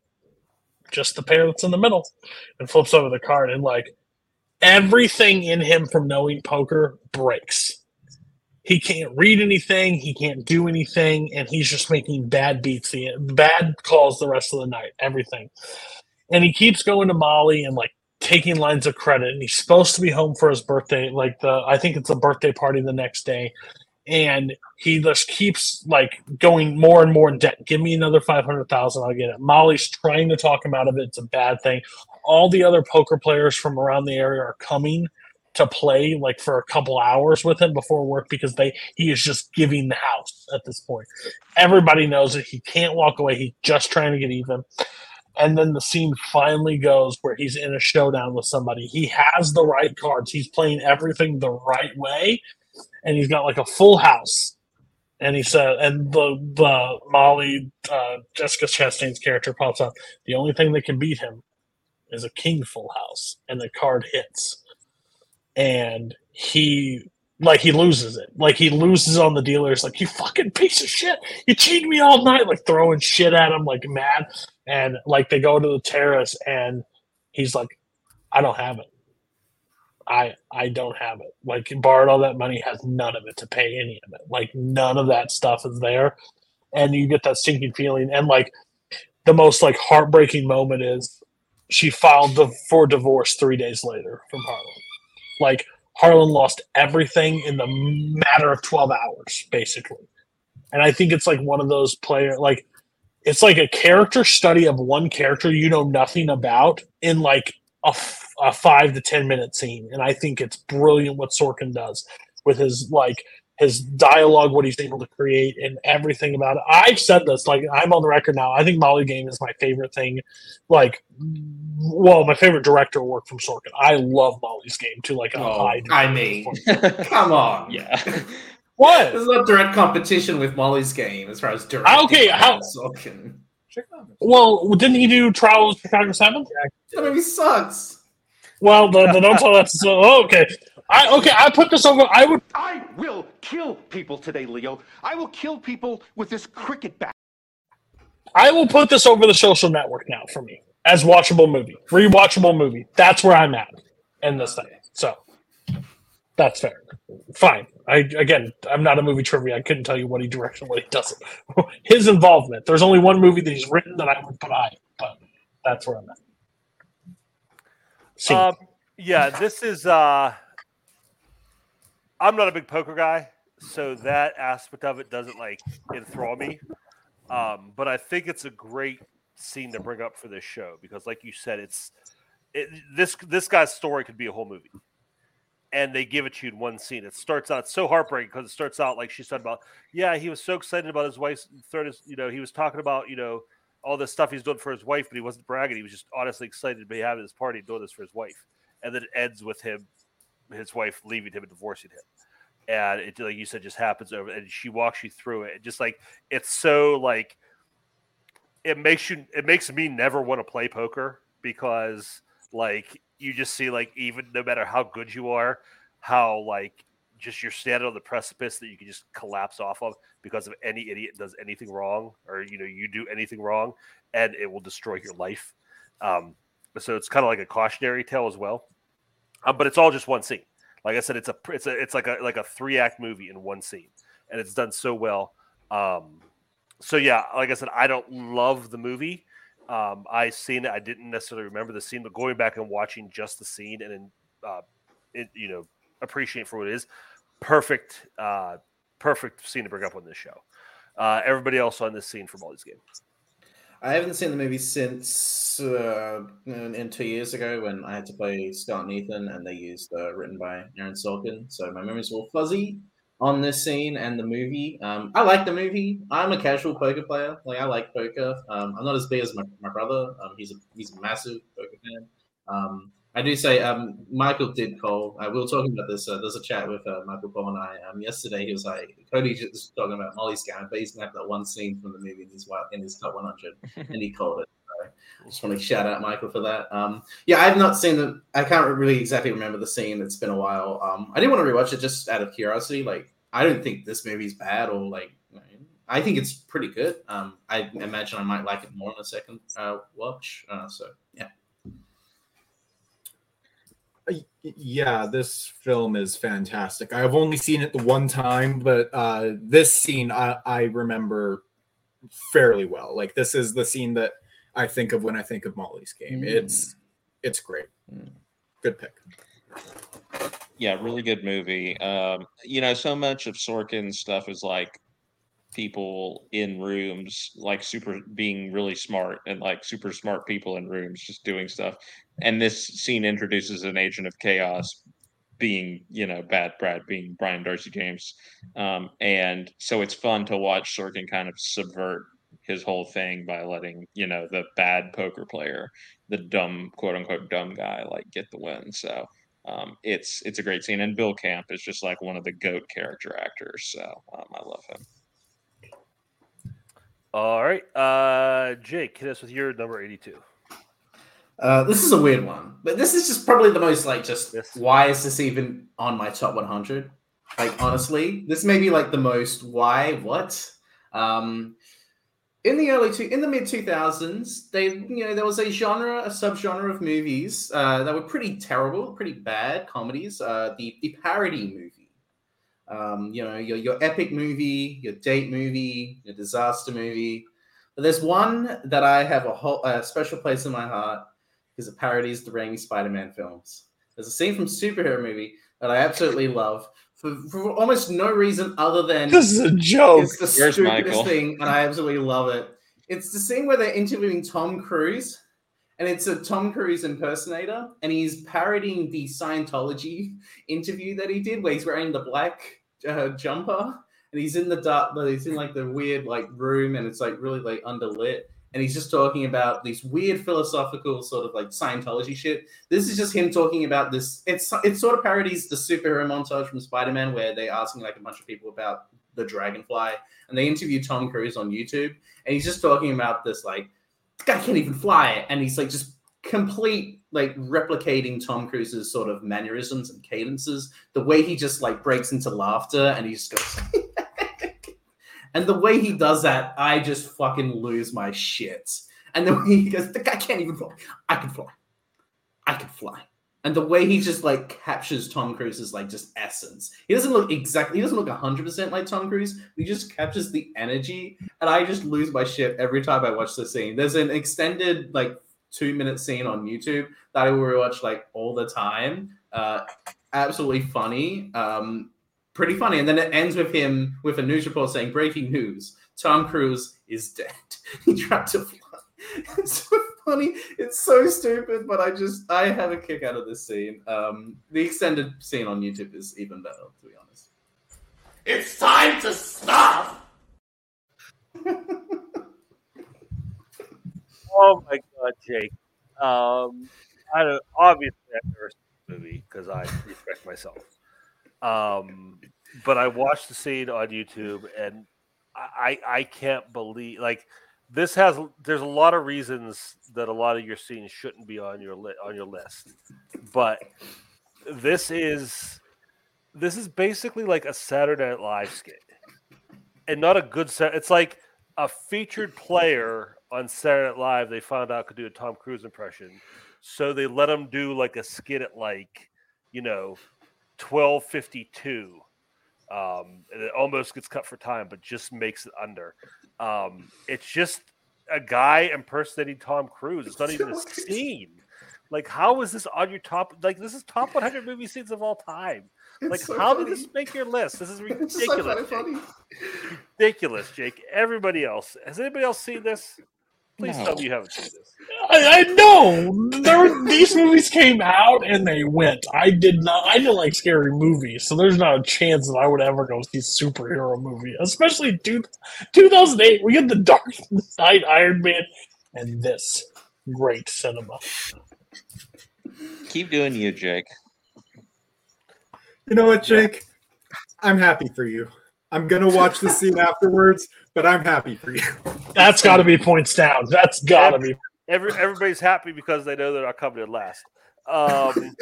just the pair that's in the middle and flips over the card and like everything in him from knowing poker breaks he can't read anything he can't do anything and he's just making bad beats the bad calls the rest of the night everything and he keeps going to molly and like taking lines of credit and he's supposed to be home for his birthday like the i think it's a birthday party the next day and he just keeps like going more and more in debt. Give me another five hundred thousand, I'll get it. Molly's trying to talk him out of it. It's a bad thing. All the other poker players from around the area are coming to play like for a couple hours with him before work because they he is just giving the house at this point. Everybody knows that he can't walk away. He's just trying to get even. And then the scene finally goes where he's in a showdown with somebody. He has the right cards. He's playing everything the right way, and he's got like a full house. And he said, and the the Molly uh, Jessica Chastain's character pops up. The only thing that can beat him is a king full house, and the card hits, and he like he loses it. Like he loses on the dealers. Like you fucking piece of shit. You cheated me all night. Like throwing shit at him. Like mad. And like they go to the terrace, and he's like, I don't have it. I I don't have it. Like borrowed all that money, has none of it to pay any of it. Like none of that stuff is there, and you get that sinking feeling. And like the most like heartbreaking moment is she filed the, for divorce three days later from Harlan. Like Harlan lost everything in the matter of twelve hours, basically. And I think it's like one of those player like it's like a character study of one character you know nothing about in like a, f- a five to ten minute scene and i think it's brilliant what sorkin does with his like his dialogue what he's able to create and everything about it i've said this like i'm on the record now i think molly game is my favorite thing like well my favorite director work from sorkin i love molly's game too. like Oh, high I mean, come on. Yeah. What? There's no direct competition with Molly's game as far as direct. Okay, how- Sorkin. well didn't he do trials of chicago 7 That movie sucks. well the, the don't tell that's oh, okay i okay i put this over i would I will kill people today, Leo. I will kill people with this cricket bat. I will put this over the social network now for me as watchable movie, rewatchable movie. That's where I'm at in this thing. So that's fair. Fine. I again, I'm not a movie trivia. I couldn't tell you what he directs and what he doesn't. His involvement. There's only one movie that he's written that I would put high, but that's where I'm at. See, Um, yeah, this is. uh I'm not a big poker guy, so that aspect of it doesn't like enthrall me. Um, but I think it's a great scene to bring up for this show because, like you said, it's it, this this guy's story could be a whole movie, and they give it to you in one scene. It starts out so heartbreaking because it starts out like she said about yeah he was so excited about his wife's third you know he was talking about you know all this stuff he's doing for his wife, but he wasn't bragging. He was just honestly excited to be having this party doing this for his wife, and then it ends with him his wife leaving him and divorcing him. And it, like you said, just happens over, and she walks you through it. Just like it's so like it makes you, it makes me never want to play poker because like you just see like even no matter how good you are, how like just you're standing on the precipice that you can just collapse off of because of any idiot does anything wrong or you know you do anything wrong and it will destroy your life. Um, so it's kind of like a cautionary tale as well um, but it's all just one scene. Like I said, it's a it's a it's like a like a three act movie in one scene, and it's done so well. Um, so yeah, like I said, I don't love the movie. Um, I seen it. I didn't necessarily remember the scene, but going back and watching just the scene and uh, it, you know appreciate for what it is, perfect, uh, perfect scene to bring up on this show. Uh, everybody else on this scene from all these games. I haven't seen the movie since uh, in, two years ago when I had to play Scott and Ethan, and they used uh, written by Aaron Sorkin. So my memories all fuzzy on this scene and the movie. Um, I like the movie. I'm a casual poker player. Like I like poker. Um, I'm not as big as my, my brother. Um, he's a he's a massive poker fan. I do say um, Michael did call. Uh, we were talking about this. Uh, there's a chat with uh, Michael Paul and I um, yesterday. He was like, Cody just talking about Molly's game, but he's gonna have that one scene from the movie in his in his top 100, and he called it. So just want to shout out Michael for that. Um, yeah, I've not seen the. I can't really exactly remember the scene. It's been a while. Um, I didn't want to rewatch it just out of curiosity. Like, I don't think this movie's bad or like. I think it's pretty good. Um, I imagine I might like it more in a second uh, watch. Uh, so yeah. Yeah this film is fantastic. I've only seen it the one time but uh this scene i i remember fairly well. Like this is the scene that i think of when i think of molly's game. Mm. it's it's great. Good pick. Yeah, really good movie. Um, you know, so much of Sorkin's stuff is like people in rooms, like super being really smart and like super smart people in rooms just doing stuff. And this scene introduces an agent of chaos being, you know, bad Brad being Brian d'Arcy James. Um, and so it's fun to watch Sorkin kind of subvert his whole thing by letting, you know, the bad poker player, the dumb quote unquote dumb guy like get the win. So um, it's it's a great scene, and Bill Camp is just like one of the goat character actors. So um, I love him. All right, uh, Jake, hit us with your number eighty-two. Uh, this is a weird one, but this is just probably the most like just why is this even on my top 100? Like honestly, this may be like the most why what. Um, in the early two, in the mid 2000s, they you know there was a genre, a subgenre of movies uh, that were pretty terrible, pretty bad comedies. Uh, the the parody movie, um, you know, your your epic movie, your date movie, your disaster movie. But there's one that I have a whole a special place in my heart because it parodies the Raimi Spider-Man films. There's a scene from superhero movie that I absolutely love for, for almost no reason other than This is a joke. It's the Here's stupidest Michael. thing, and I absolutely love it. It's the scene where they're interviewing Tom Cruise, and it's a Tom Cruise impersonator, and he's parodying the Scientology interview that he did, where he's wearing the black uh, jumper, and he's in the dark, but he's in like the weird like room, and it's like really like underlit. And he's just talking about these weird philosophical sort of like Scientology shit. This is just him talking about this. It's it sort of parodies the superhero montage from Spider-Man, where they're asking like a bunch of people about the dragonfly, and they interview Tom Cruise on YouTube, and he's just talking about this like guy can't even fly, and he's like just complete like replicating Tom Cruise's sort of mannerisms and cadences, the way he just like breaks into laughter, and he just goes. And the way he does that, I just fucking lose my shit. And then he goes, the guy can't even fly. I can fly. I can fly. And the way he just like captures Tom Cruise's like just essence. He doesn't look exactly, he doesn't look 100% like Tom Cruise. He just captures the energy. And I just lose my shit every time I watch the scene. There's an extended like two minute scene on YouTube that I will watch like all the time. Uh, absolutely funny. Um, pretty funny. And then it ends with him with a news report saying, "Breaking news: Tom Cruise is dead. he tried to fly." It's so funny. It's so stupid, but I just I have a kick out of this scene. Um, the extended scene on YouTube is even better, to be honest. It's time to stop! Oh my god, Jake. Um, I don't, obviously I've never seen the movie because I respect myself. Um, but I watched the scene on YouTube and I I can't believe like this has there's a lot of reasons that a lot of your scenes shouldn't be on your li- on your list, but this is this is basically like a Saturday Night Live skit, and not a good set. It's like a featured player on Saturday Night Live. They found out could do a Tom Cruise impression, so they let him do like a skit at like you know twelve fifty two. Um, it almost gets cut for time, but just makes it under. Um, it's just a guy impersonating Tom Cruise. It's not even a scene. Like, how is this on your top? Like, this is top 100 movie scenes of all time. Like, so how funny. did this make your list? This is ridiculous. so funny. Jake. Ridiculous, Jake. Everybody else, has anybody else seen this? Please tell me you haven't seen this. I, I know there, these movies came out and they went. I did not. I didn't like scary movies, so there's not a chance that I would ever go see a superhero movie, especially two, 2008. We get the Dark Knight, Iron Man, and this great cinema. Keep doing you, Jake. You know what, Jake? I'm happy for you. I'm gonna watch the scene afterwards, but I'm happy for you. That's got to be points down. That's got to be. Every, everybody's happy because they know they're not coming in last. Um,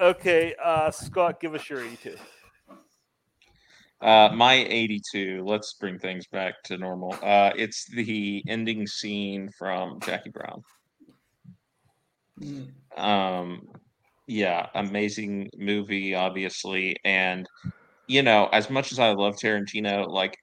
okay, uh, Scott, give us your 82. Uh, my 82, let's bring things back to normal. Uh, it's the ending scene from Jackie Brown. Um, yeah, amazing movie, obviously. And, you know, as much as I love Tarantino, like,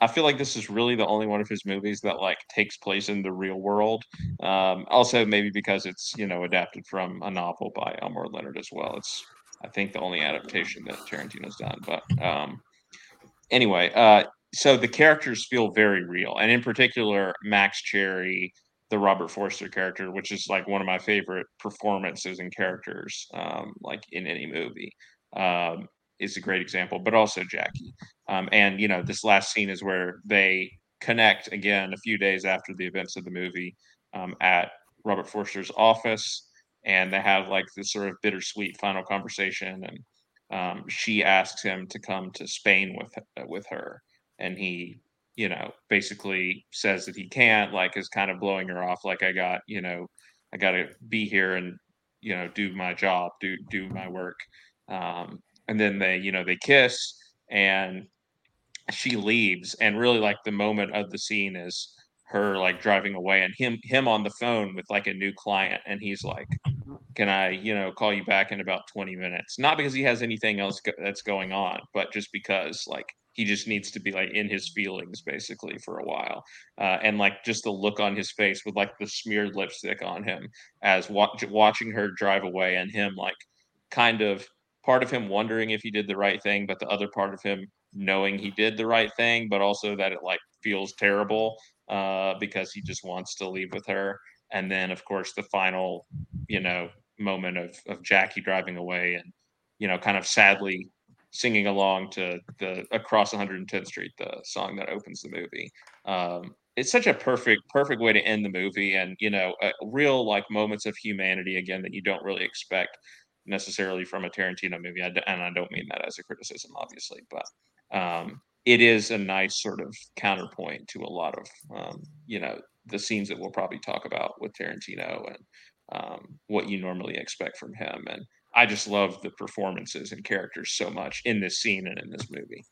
I feel like this is really the only one of his movies that like takes place in the real world. Um, also, maybe because it's you know adapted from a novel by Elmore Leonard as well. It's I think the only adaptation that Tarantino's done. But um, anyway, uh, so the characters feel very real, and in particular, Max Cherry, the Robert Forster character, which is like one of my favorite performances and characters, um, like in any movie, um, is a great example. But also Jackie, um, and you know, this last scene is where they connect again a few days after the events of the movie um, at Robert Forster's office, and they have like this sort of bittersweet final conversation, and um, she asks him to come to Spain with with her, and he you know basically says that he can't like is kind of blowing her off like i got you know i got to be here and you know do my job do do my work um and then they you know they kiss and she leaves. And really like the moment of the scene is her like driving away and him him on the phone with like a new client. And he's like can i you know call you back in about 20 minutes? Not because he has anything else go- that's going on but just because like he just needs to be like in his feelings basically for a while. Uh, and like just the look on his face with like the smeared lipstick on him as wa- watching her drive away and him like kind of part of him wondering if he did the right thing but the other part of him knowing he did the right thing but also that it like feels terrible uh, because he just wants to leave with her and then of course the final you know moment of of jackie driving away and you know kind of sadly singing along to the across 110th Street, the song that opens the movie. Um, it's such a perfect, perfect way to end the movie, and you know, real like moments of humanity again that you don't really expect necessarily from a Tarantino movie. and I don't mean that as a criticism, obviously, but um, it is a nice sort of counterpoint to a lot of um, you know the scenes that we'll probably talk about with Tarantino and um, what you normally expect from him. And I just love the performances and characters so much in this scene and in this movie.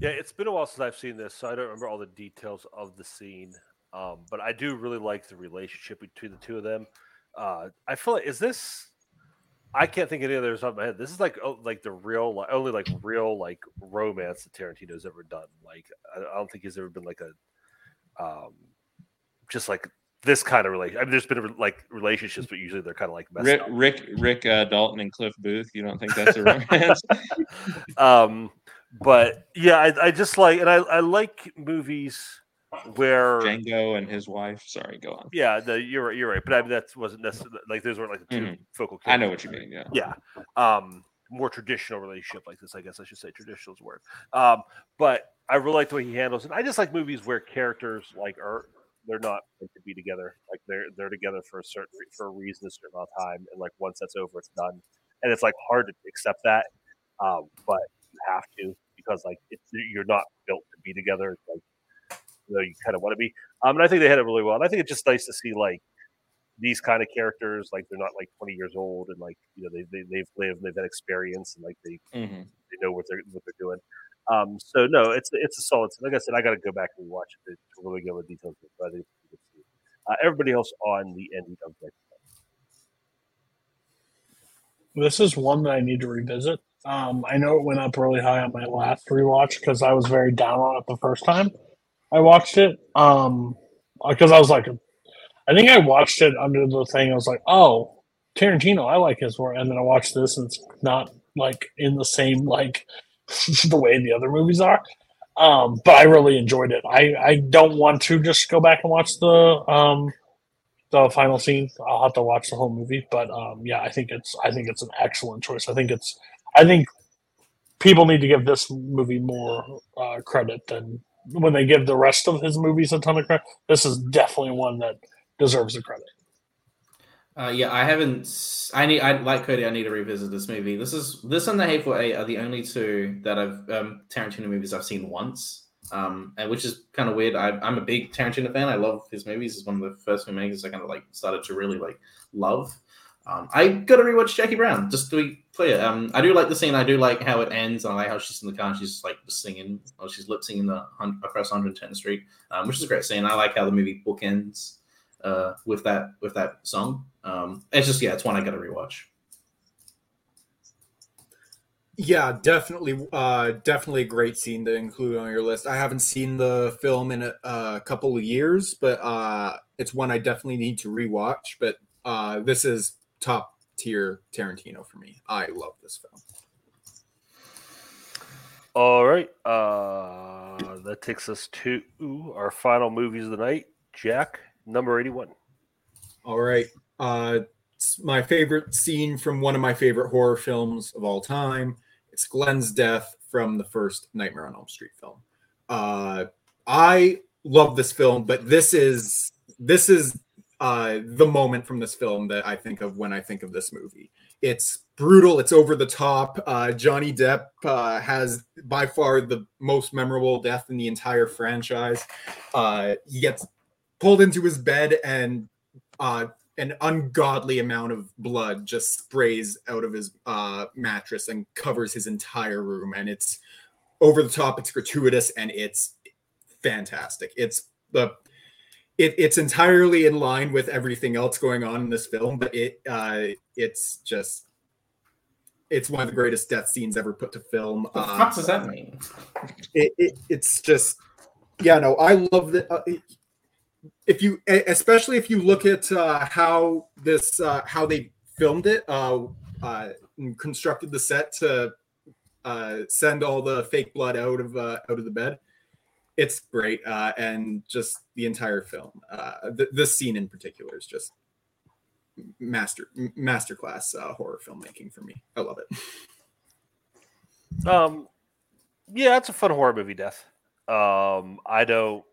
Yeah, it's been a while since I've seen this, so I don't remember all the details of the scene. Um, but I do really like the relationship between the two of them. Uh, I feel like is this? I can't think of any others off my head. This is like oh, like the real, like, only like real like romance that Tarantino's ever done. Like I, I don't think he's ever been like a, um, just like this kind of relation. I mean, there's been a, like relationships, but usually they're kind of like Rick, Rick, Rick uh, Dalton and Cliff Booth. You don't think that's a romance? um, but yeah, I, I just like, and I, I like movies where Django and his wife. Sorry, go on. Yeah, the, you're right. You're right. But I mean, that wasn't necessarily like those weren't like the 2 Mhm. focal. I know what you mean, yeah. yeah. Um, more traditional relationship like this. I guess I should say traditional is word. Um, but I really like the way he handles it. I just like movies where characters like are they're not meant to be together. Like they're they're together for a certain for a reason, a certain amount of time, and like once that's over, it's done. And it's like hard to accept that, um, but you have to because like it's, you're not built to be together. It's like you know you kind of want to be. Um, and I think they had it really well. And I think it's just nice to see like these kind of characters like they're not like 20 years old and like you know they, they they've lived they've had experience and like they Mhm. they know what they're what they're doing um so no it's it's a solid like i said i gotta go back and watch it to, to really get the details but I think it's a good scene. uh, everybody else on the end of the This is one that I need to revisit. Um, I know it went up really high on my last rewatch because I was very down on it the first time I watched it. Um, because I was like, I think I watched it under the thing. I was like, oh, Tarantino, I like his work, and then I watched this, and it's not like in the same like the way the other movies are. Um, but I really enjoyed it. I I don't want to just go back and watch the um the final scene. I'll have to watch the whole movie, but um, yeah, I think it's I think it's an excellent choice. I think it's I think people need to give this movie more uh, credit than when they give the rest of his movies a ton of credit. This is definitely one that deserves the credit. Uh, yeah, I haven't. I need. I like Cody. I need to revisit this movie. This is this and The Hateful Eight are the only two that I've um, Tarantino movies I've seen once. Um, and which is kind of weird. I, I'm a big Tarantino fan. I love his movies. It's one of the first filmmakers I kind of like started to really like love. Um, I got to rewatch Jackie Brown just to be clear. Um, I do like the scene. I do like how it ends. And I like how she's in the car and she's like singing, or she's lip singing the across 110th Street, um, which is a great scene. I like how the movie bookends uh, with that with that song. Um, it's just yeah, it's one I got to rewatch. Yeah, definitely, uh, definitely a great scene to include on your list. I haven't seen the film in a, a couple of years, but uh, it's one I definitely need to rewatch. But uh, this is top tier Tarantino for me. I love this film. All right. Uh, that takes us to our final movies of the night. Jack, number 81. All right. Uh, it's my favorite scene from one of my favorite horror films of all time. It's Glen's death from the first Nightmare on Elm Street film. Uh, I love this film, but this is this is uh, the moment from this film that I think of when I think of this movie. It's brutal. It's over the top. Uh, Johnny Depp uh, has by far the most memorable death in the entire franchise. Uh, he gets pulled into his bed and uh, an ungodly amount of blood just sprays out of his mattress and covers his entire room. And it's over the top. It's gratuitous and it's fantastic. It's the it, it's entirely in line with everything else going on in this film, but it uh, it's just it's one of the greatest death scenes ever put to film. What the fuck does that mean? It, it, it's just yeah, no, I love that. Uh, if you, especially if you look at uh, how this, uh, how they filmed it, uh, uh, constructed the set to uh, send all the fake blood out of uh, out of the bed. It's great, uh, and just the entire film. Uh, th- this scene in particular is just master masterclass uh, horror filmmaking for me. I love it. Um, yeah, it's a fun horror movie. Death. Um, I don't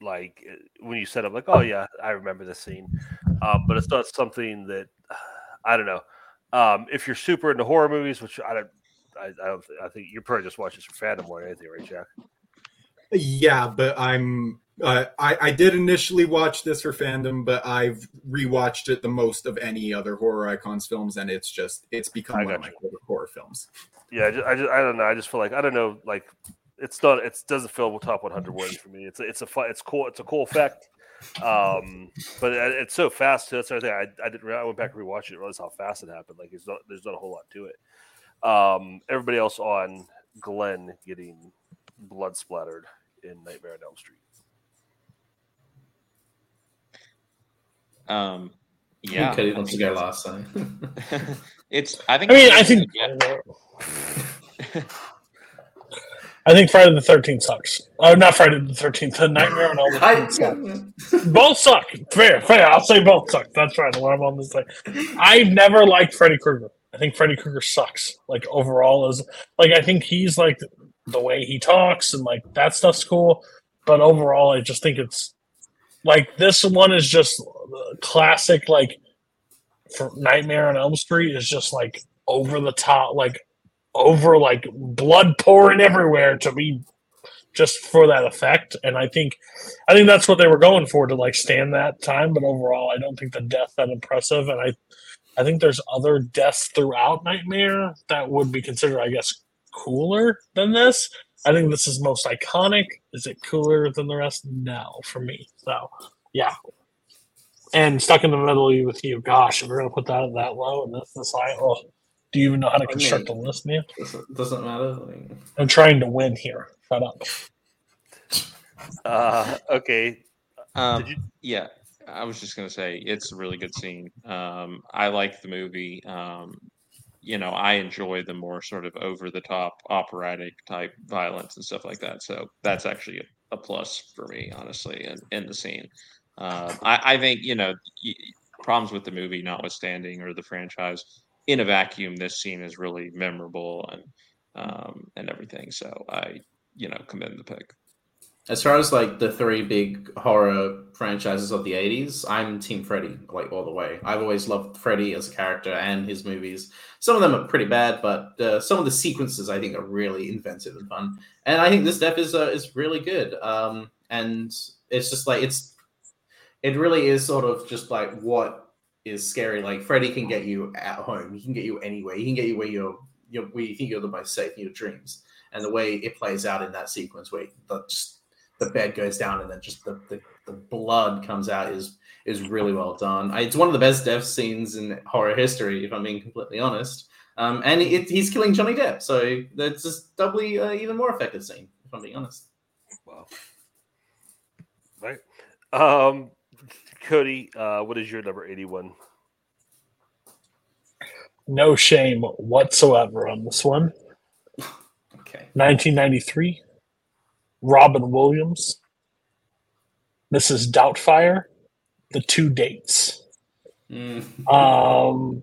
like uh, when you set up like, oh yeah, I remember this scene, um, but it's not something that I don't know. Um, if you're super into horror movies, which I don't, I, I don't, I think you're probably just watching some more than anything, right, Jack? Yeah, but I'm. Uh, I I did initially watch this for fandom, but I've rewatched it the most of any other horror icons films, and it's just it's become one of my favorite horror films. Yeah, I just, I just, I don't know. I just feel like I don't know, like it's not, it doesn't feel top 100 wins for me. It's a, it's a fun, it's cool, it's a cool effect. Um, but it, it's so fast. That's the other thing. I, I didn't. I went back and rewatched it. Realized how fast it happened. Like it's not, there's not a whole lot to it. Um, everybody else on Glen getting blood splattered in Nightmare on Elm Street. Um, yeah, Okay, he wants to go last time. it's. I think. I mean, I think I think Friday the Thirteenth sucks. Oh, not Friday the Thirteenth. The Nightmare on Elm Street sucks. both suck. Fair, fair. I'll say both suck. That's right. What I'm on this thing. I've never liked Freddy Krueger. I think Freddy Krueger sucks. Like overall, is like I think he's like the way he talks and like that stuff's cool. But overall, I just think it's like this one is just classic. Like for Nightmare on Elm Street is just like over the top, like over like blood pouring everywhere to be just for that effect. And I think I think that's what they were going for to like stand that time. But overall, I don't think the death that impressive. And I I think there's other deaths throughout Nightmare that would be considered, I guess, cooler than this. I think this is most iconic. Is it cooler than the rest? No, for me. So yeah. And stuck in the middle with you. Gosh, if we're gonna put that at that low and this this high, oh, do you even know how to I construct mean, a list, man? Doesn't, doesn't matter. I mean, I'm trying to win here. Shut up. Uh, okay. Um, Yeah, I was just gonna say it's a really good scene. Um, I like the movie. Um, you know, I enjoy the more sort of over the top operatic type violence and stuff like that. So that's actually a, a plus for me, honestly, in, in the scene. Um, I, I think you know problems with the movie notwithstanding or the franchise in a vacuum, this scene is really memorable and um, and everything. So I you know commend the pick. As far as like the three big horror franchises of the 80s, I'm Team Freddy, like all the way. I've always loved Freddy as a character and his movies. Some of them are pretty bad, but uh, some of the sequences I think are really inventive and fun. And I think this death is uh, is really good. Um, and it's just like it's it really is sort of just like what is scary. Like Freddy can get you at home, he can get you anywhere, he can get you where you're, you're where you think you're the most safe in your dreams. And the way it plays out in that sequence, where the, just the bed goes down and then just the, the, the blood comes out is is really well done. I, it's one of the best death scenes in horror history, if I'm being completely honest. Um, and it, he's killing Johnny Depp, so that's just doubly uh, even more effective scene, if I'm being honest. Wow. Right. Um, Cody, uh, what is your number 81? no shame whatsoever on this one. Okay. 1993, Robin Williams, Mrs. Doubtfire, The Two Dates. Mm. Um,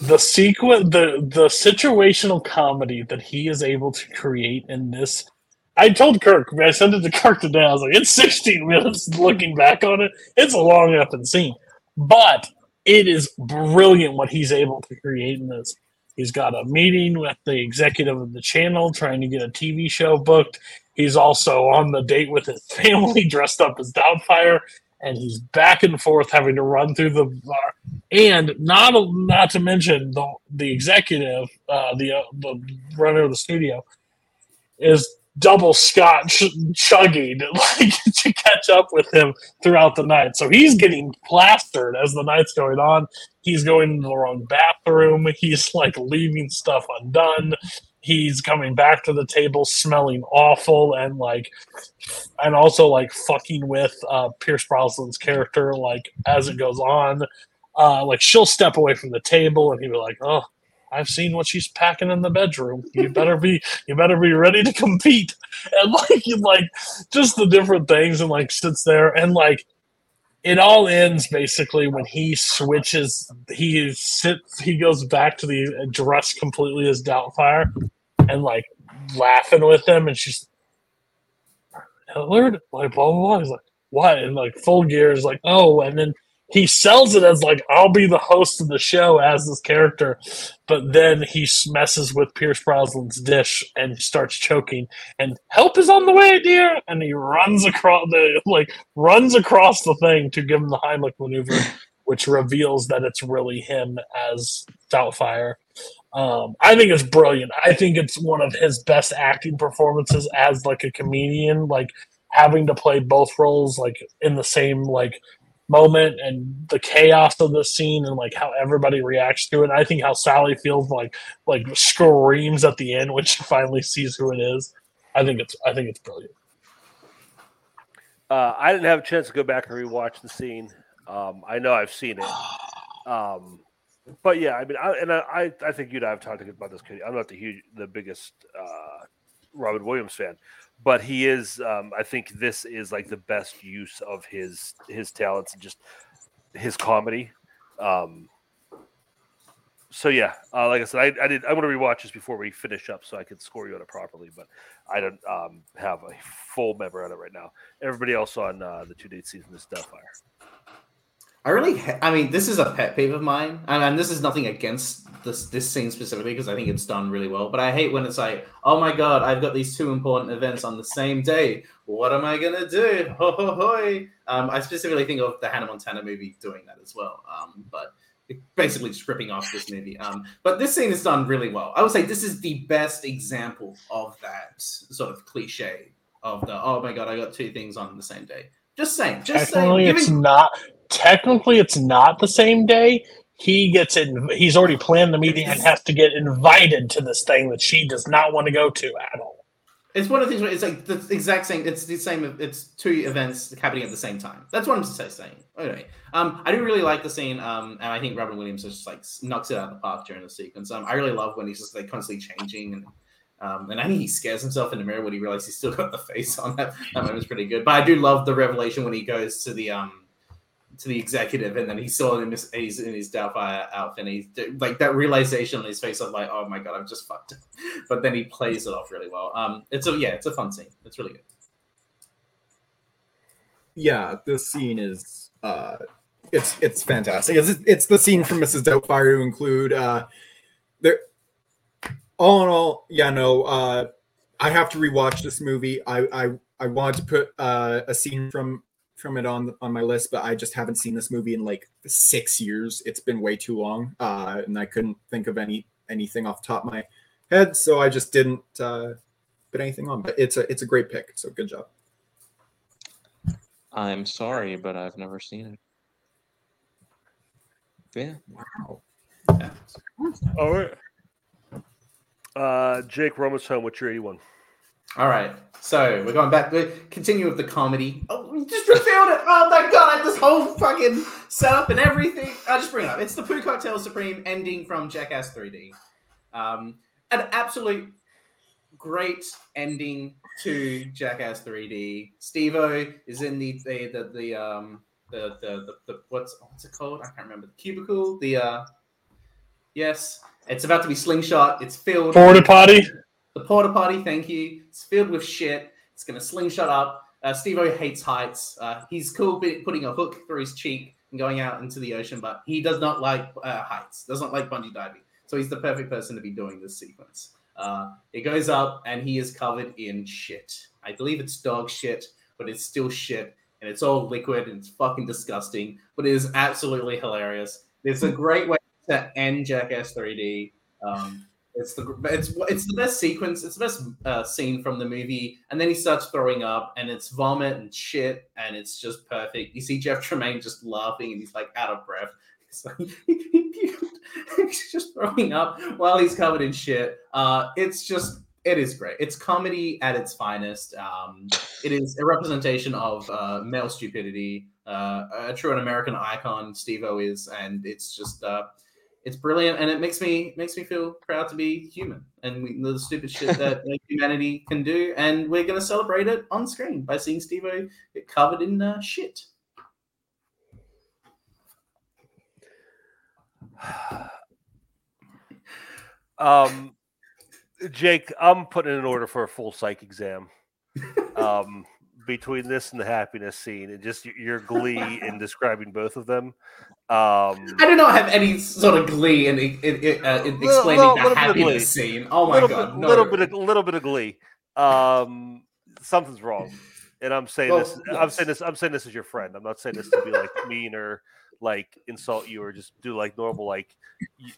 the sequence, the the situational comedy that he is able to create in this. I told Kirk, I sent it to Kirk today. I was like, it's 16 minutes. Looking back on it, it's a long effing scene, but it is brilliant what he's able to create in this. He's got a meeting with the executive of the channel trying to get a TV show booked. He's also on the date with his family dressed up as Doubtfire, and he's back and forth having to run through the bar. And not not to mention the the executive, uh, the uh, the runner of the studio, is double scotch chugging like to catch up with him throughout the night. So he's getting plastered as the night's going on. He's going to the wrong bathroom. He's like leaving stuff undone. He's coming back to the table smelling awful and like and also like fucking with uh Pierce Brosnan's character like as it goes on. Uh like she'll step away from the table and he'll be like, Oh, I've seen what she's packing in the bedroom. You better be you better be ready to compete. And like like just the different things and like sits there and like it all ends basically when he switches he sits he goes back to the dress completely as Doubtfire and like laughing with them and she's Hillard like blah blah blah. He's like, what? And like full gear is like, oh, and then he sells it as like I'll be the host of the show as this character, but then he messes with Pierce Brosnan's dish and starts choking. And help is on the way, dear. And he runs across the like runs across the thing to give him the Heimlich maneuver, which reveals that it's really him as Doubtfire. Um, I think it's brilliant. I think it's one of his best acting performances as like a comedian, like having to play both roles like in the same like moment and the chaos of the scene and like how everybody reacts to it. I think how Sally feels like like screams at the end when she finally sees who it is. I think it's I think it's brilliant. Uh, I didn't have a chance to go back and rewatch the scene. Um, I know I've seen it, um, but yeah, I mean, I, and I, I think you and I have talked about this. I'm not the huge, the biggest uh, Robin Williams fan, but he is. Um, I think this is like the best use of his his talents and just his comedy. Um, so yeah, uh, like I said, I, I did. I want to rewatch this before we finish up, so I can score you on it properly. But I don't um, have a full member on it right now. Everybody else on uh, the two date season is Doubtfire. I really, ha- I mean, this is a pet peeve of mine, and, and this is nothing against this this scene specifically because I think it's done really well. But I hate when it's like, oh my god, I've got these two important events on the same day. What am I gonna do? Ho ho hoi! Um, I specifically think of the Hannah Montana movie doing that as well. Um, but basically just ripping off this movie. Um, but this scene is done really well. I would say this is the best example of that sort of cliche of the oh my god, I got two things on the same day. Just saying, just technically saying. it's giving- not technically it's not the same day. He gets in he's already planned the meeting and has to get invited to this thing that she does not want to go to at all. It's one of the things where it's like the exact same. It's the same. It's two events happening at the same time. That's what I'm saying. Anyway, um, I do really like the scene, um, and I think Robin Williams just like knocks it out of the park during the sequence. Um, I really love when he's just like constantly changing, and um, and I think he scares himself in the mirror when he realizes he's still got the face on. That that moment's pretty good. But I do love the revelation when he goes to the um to the executive, and then still in his he's in his Doubtfire outfit. And he's like that realization on his face of like, oh my god, I've just fucked. It. But then he plays it off really well. Um, it's a yeah, it's a fun scene. It's really good. yeah, this scene is uh it's it's fantastic. It's it's the scene from Mrs. Doubtfire to include uh there all in all, yeah, no, uh I have to rewatch this movie. I I I wanted to put uh a scene from from it on on my list, but I just haven't seen this movie in like six years. It's been way too long. Uh and I couldn't think of any anything off the top of my head, so I just didn't uh put anything on. But it's a it's a great pick, so good job. I'm sorry, but I've never seen it. Yeah. Wow. All right. Uh, Jake Romas home. What's your 81? All right. So we're going back. We continue with the comedy. Oh, we just revealed it. Oh my god! I this whole fucking setup and everything. I'll just bring it up. It's the Poo Cocktail Supreme ending from Jackass 3D. Um, an absolute great ending to Jackass 3D. Steve-O is in the the the, the um the, the the the what's what's it called? I can't remember. The cubicle. The uh yes, it's about to be slingshot. It's filled. Porta potty. The porta potty. Thank you. It's filled with shit. It's gonna slingshot up. Uh, Steve-O hates heights. Uh, he's cool putting a hook through his cheek and going out into the ocean, but he does not like uh, heights. Does not like bungee diving. So he's the perfect person to be doing this sequence. Uh, it goes up and he is covered in shit. I believe it's dog shit, but it's still shit and it's all liquid and it's fucking disgusting, but it is absolutely hilarious. It's a great way to end Jackass 3D. Um, it's the it's it's the best sequence. It's the best uh, scene from the movie, and then he starts throwing up, and it's vomit and shit, and it's just perfect. You see Jeff Tremaine just laughing, and he's like out of breath. He's just throwing up while he's covered in shit. Uh, it's just it is great. It's comedy at its finest. Um, it is a representation of uh, male stupidity. Uh, a true and American icon, Steve-O is, and it's just uh, it's brilliant, and it makes me makes me feel proud to be human and we, the stupid shit that humanity can do. And we're gonna celebrate it on screen by seeing Steve-O get covered in uh, shit. Um, Jake, I'm putting in an order for a full psych exam. Um, between this and the happiness scene, and just your glee in describing both of them. Um, I do not have any sort of glee in, in, in, uh, in Little- explaining little- the little happiness scene. Oh my little god, bit, no. little bit, of, little bit of glee. Um, something's wrong, and I'm saying Well, this. I'm saying this. I'm saying this as your friend. I'm not saying this to be like mean or like insult you or just do like normal like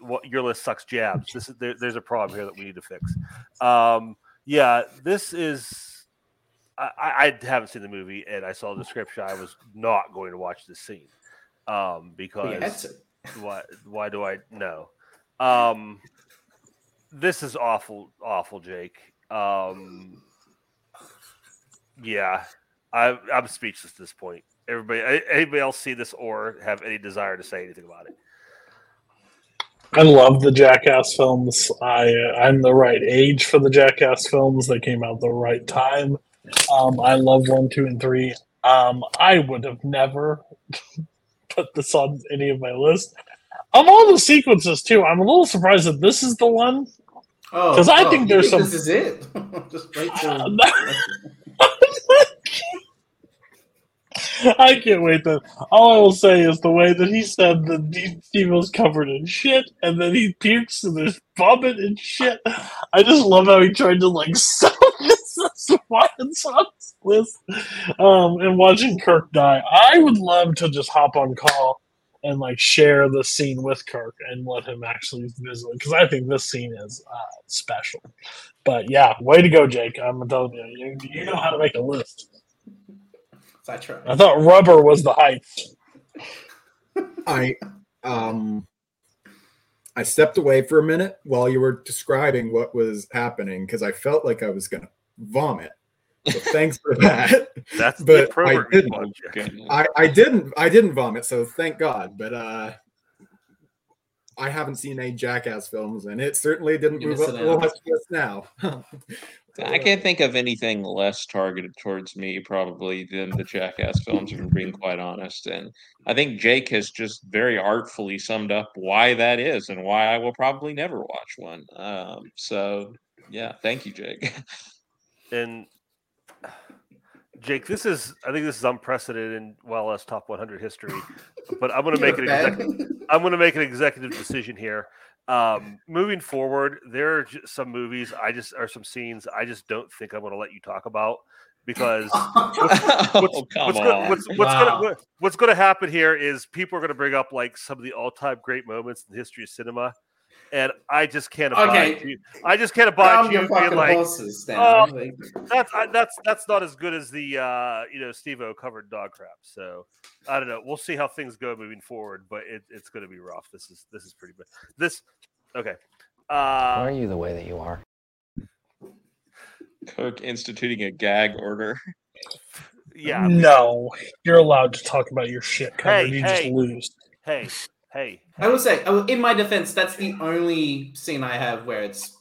what your list sucks jabs. This is there, there's a problem here that we need to fix. Um, yeah, this is. I, I I haven't seen the movie, and I saw the description. I was not going to watch this scene um, Well, you had because to. why? Why do I know? Um, this is awful, awful, Jake. Um, yeah, I, I'm speechless at this point. Everybody, anybody else see this or have any desire to say anything about it? I love the Jackass films. I I'm the right age for the Jackass films. They came out the right time. Um, I love one, two, and three. Um, I would have never put this on any of my list. Of all the sequences too, I'm a little surprised that this is the one. Oh, because I oh, think there's some- This is it. Just wait till. I can't wait to. All I will say is the way that he said the was covered in shit, and then he pukes and there's vomit and shit. I just love how he tried to like sell this as why it's on list. Um, and watching Kirk die, I would love to just hop on call and like share the scene with Kirk and let him actually visit because I think this scene is uh, special. But yeah, way to go, Jake! I'm telling you, you, you know how to make a list. I try. I thought rubber was the height. I um I stepped away for a minute while you were describing what was happening because I felt like I was gonna vomit. So thanks for that. That's the but I didn't. I, I didn't I didn't vomit, so thank God. But uh I haven't seen any Jackass films, and it certainly didn't move up missing well out. just now. I can't think of anything less targeted towards me probably than the Jackass films, if I'm being quite honest. And I think Jake has just very artfully summed up why that is and why I will probably never watch one. Um, so yeah, thank you, Jake. And Jake, this is I think this is unprecedented in WildS Top 100 history. But I'm going to make an You're executive, I'm going to make an executive decision here. Um, moving forward, there are ju- some movies I just or some scenes I just don't think I'm going to let you talk about because what's, what's, Oh, come on. what's, what's Wow. gonna what- what's gonna happen here is people are gonna bring up like some of the all-time great moments in the history of cinema, and I just can't abide. Okay. You, I just can't abide Calm you your being fucking like, horses "Oh, down. Like, that's I, that's that's not as good as the uh, you know Steve-O covered dog crap. So I don't know. We'll see how things go moving forward, but it, it's going to be rough. This is this is pretty bad. This okay. Why Uh, are you the way that you are? Kirk instituting a gag order. Yeah. No, you're allowed to talk about your shit covered. Hey, you hey. just lose. Hey, hey. I will say, in my defense, that's the only scene I have where it's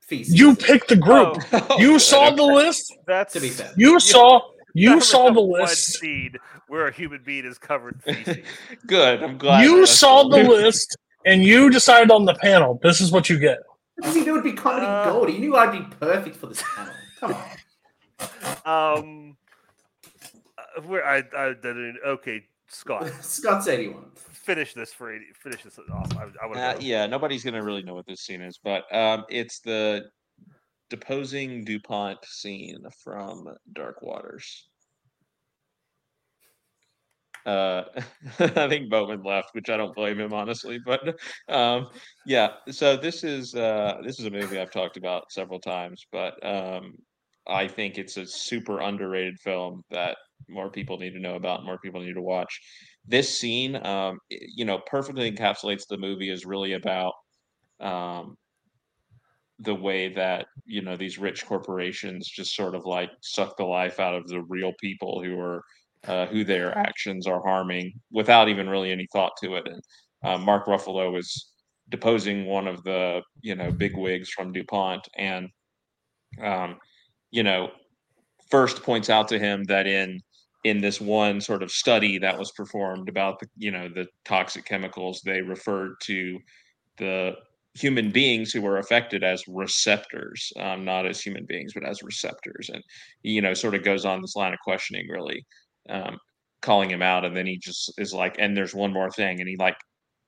feast. You picked the group. Oh. you saw the list. That's To be fair. You saw. You Never saw the one list. scene where a human being is covered feces. Good. I'm glad. You saw the what- list, and you decided on the panel. This is what you get. I think it would be comedy Uh, gold. You knew I'd be perfect for this panel. Come on. Um, uh, where I, I didn't. Okay, Scott, Scott's 81. finish this for 80, finish this off. I, I want Uh, yeah, nobody's gonna really know what this scene is, but um, it's the deposing Dupont scene from Dark Waters. Uh, I think Bowman left, which I don't blame him honestly, but um, yeah. So this is uh, this is a movie I've talked about several times, but um, I think it's a super underrated film that more people need to know about, more people need to watch. This scene, um, you know, perfectly encapsulates the movie. Is really about um, the way that you know these rich corporations just sort of like suck the life out of the real people who are uh, who their actions are harming without even really any thought to it. And uh, Mark Ruffalo is deposing one of the you know big wigs from DuPont, and um, you know first points out to him that in in this one sort of study that was performed about the you know the toxic chemicals they referred to the human beings who were affected as receptors um, not as human beings but as receptors. And you know sort of goes on this line of questioning really um, calling him out. And then he just is like and there's one more thing. And he like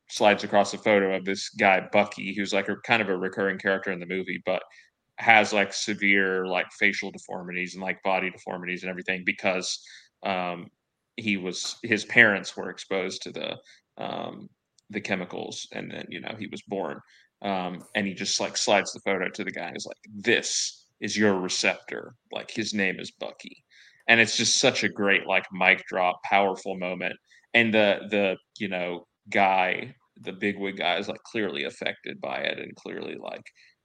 slides across a photo of this guy bucky who's like a kind of a recurring character in the movie but has like severe like facial deformities and like body deformities and everything because um, he was his parents were exposed to the um, the chemicals and then you know he was born. Um, and he just like slides the photo to the guy and is like this is your receptor. Like his name is bucky. And it's just such a great like mic drop powerful moment. And the the you know guy the bigwig guy is like clearly affected by it and clearly like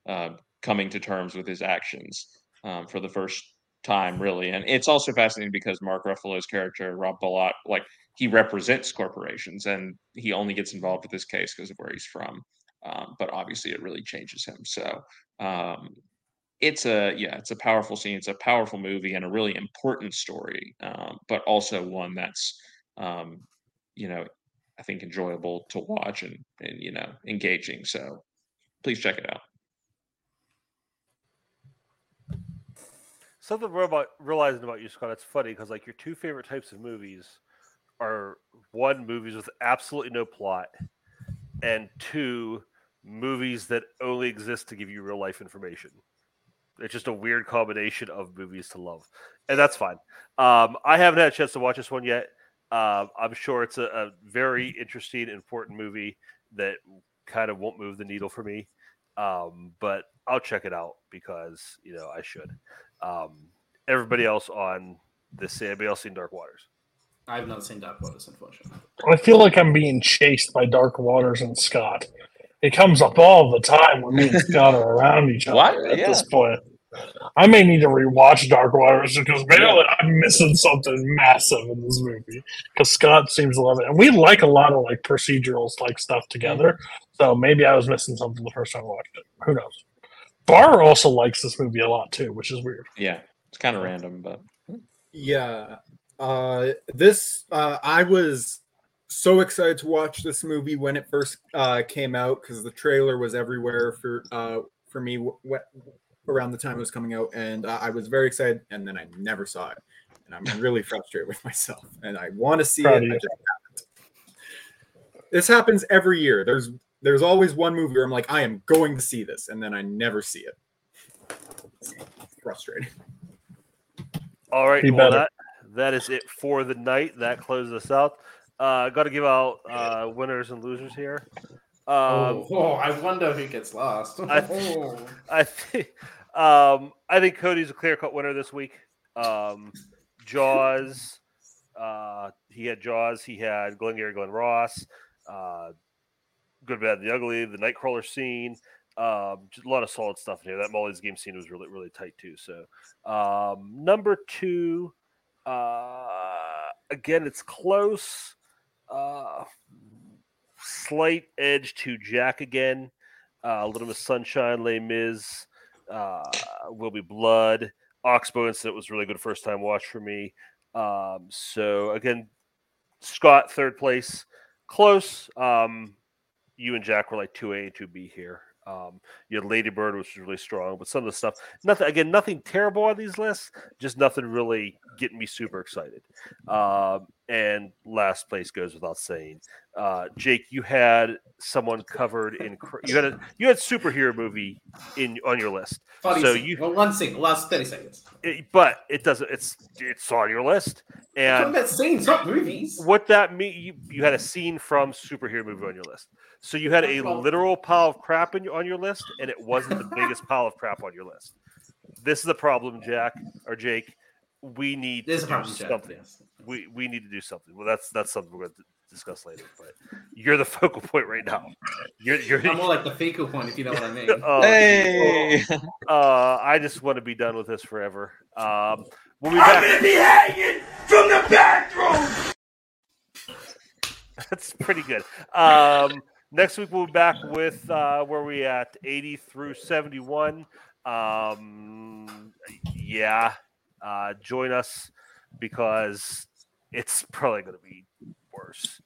uh, coming to terms with his actions um, for the first time really. And it's also fascinating because mark ruffalo's character rob Bilott, like he represents corporations and he only gets involved with this case because of where he's from. Um, but obviously it really changes him. So um, it's a yeah it's a powerful scene. It's a powerful movie and a really important story um, but also one that's um, you know i think enjoyable to watch and and you know engaging. So please check it out Something about realizing about you, Scott. It's funny because like your two favorite types of movies are one movies with absolutely no plot, and two movies that only exist to give you real life information. It's just a weird combination of movies to love, and that's fine. Um, I haven't had a chance to watch this one yet. Uh, I'm sure it's a, a very interesting, important movie that kind of won't move the needle for me. Um, but I'll check it out because you know I should. Um, everybody else on this, everybody else seen Dark Waters? I have not seen Dark Waters, unfortunately. I feel like I'm being chased by Dark Waters and Scott. It comes up all the time when me and Scott are around each other What? at Yeah. this point. I may need to rewatch Dark Waters because maybe I'm missing something massive in this movie. Because Scott seems to love it, and we like a lot of like procedurals like stuff together. So maybe I was missing something the first time I watched it. Who knows? Barr also likes this movie a lot too, which is weird. yeah it's kind of random but Yeah. Uh this uh I was so excited to watch this movie when it first uh came out cuz the trailer was everywhere for uh for me w- w- around the time it was coming out and uh, I was very excited and then I never saw it. And I'm really frustrated with myself and I want to see Proud it. I just. This happens every year. There's there's always one movie where I'm like I am going to see this and then I never see it. It's frustrating. All right, Be well better. that that is it for the night. That closes us out. Uh, Got to give out uh, winners and losers here. Um, oh, oh, I wonder who gets last. I, th- I think um, I think Cody's a clear cut winner this week. Um, Jaws, uh, he had Jaws. He had Glengarry Glen Ross, uh, Good, Bad, the Ugly, the Nightcrawler scene. Um, just a lot of solid stuff in here. That Molly's game scene was really really tight too. So um, number two, uh, again, it's close. Uh, slight edge to Jack again. Uh, a little bit of Sunshine, Les Mis, uh, Will Be Blood. Oxbow Incident was really good first time watch for me. Um, so again, Scott third place, close. Um, you and Jack were like two A and two B here. Um, you had Lady Bird, which was really strong, but some of the stuff, nothing again, nothing terrible on these lists, just nothing really getting me super excited. Um, and last place goes without saying. Uh, Jake, you had someone covered in you had a you had superhero movie in on your list. Funny so you well, one scene, last thirty seconds. it- but it doesn't. It's it's on your list, and about scenes, not movies. what that mean? You, you had a scene from superhero movie on your list, so you had a literal pile of crap in your, on your list, and it wasn't the biggest pile of crap on your list. This is the problem, Jack or Jake. We need There's to a do problem, Jack, something. We we need to do something. Well, that's that's something we're going to discuss later. But you're the focal point right now. You're you're I'm more like the focal point, if you know what I mean. Oh, Hey! Uh, I just want to be done with this forever. Um, we'll be I'm gonna be hanging from the bathroom. That's pretty good. Um, next week we'll be back with uh, where we at eighty through seventy one. Um, yeah, uh, join us because it's probably going to be worse.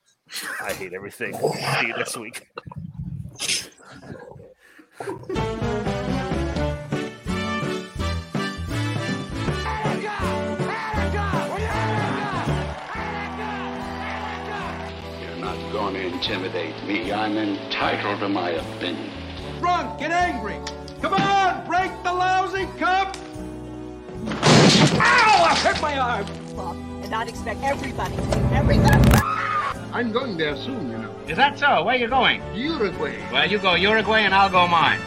I hate everything. See you next week. intimidate me. I'm entitled to my opinion. Drunk, get angry. Come on, break the lousy cup. Ow! I hurt my arm. and not expect everybody to do everything. I'm going there soon, you know. Is that so? Where are you going? Uruguay. Well, you go Uruguay and I'll go mine.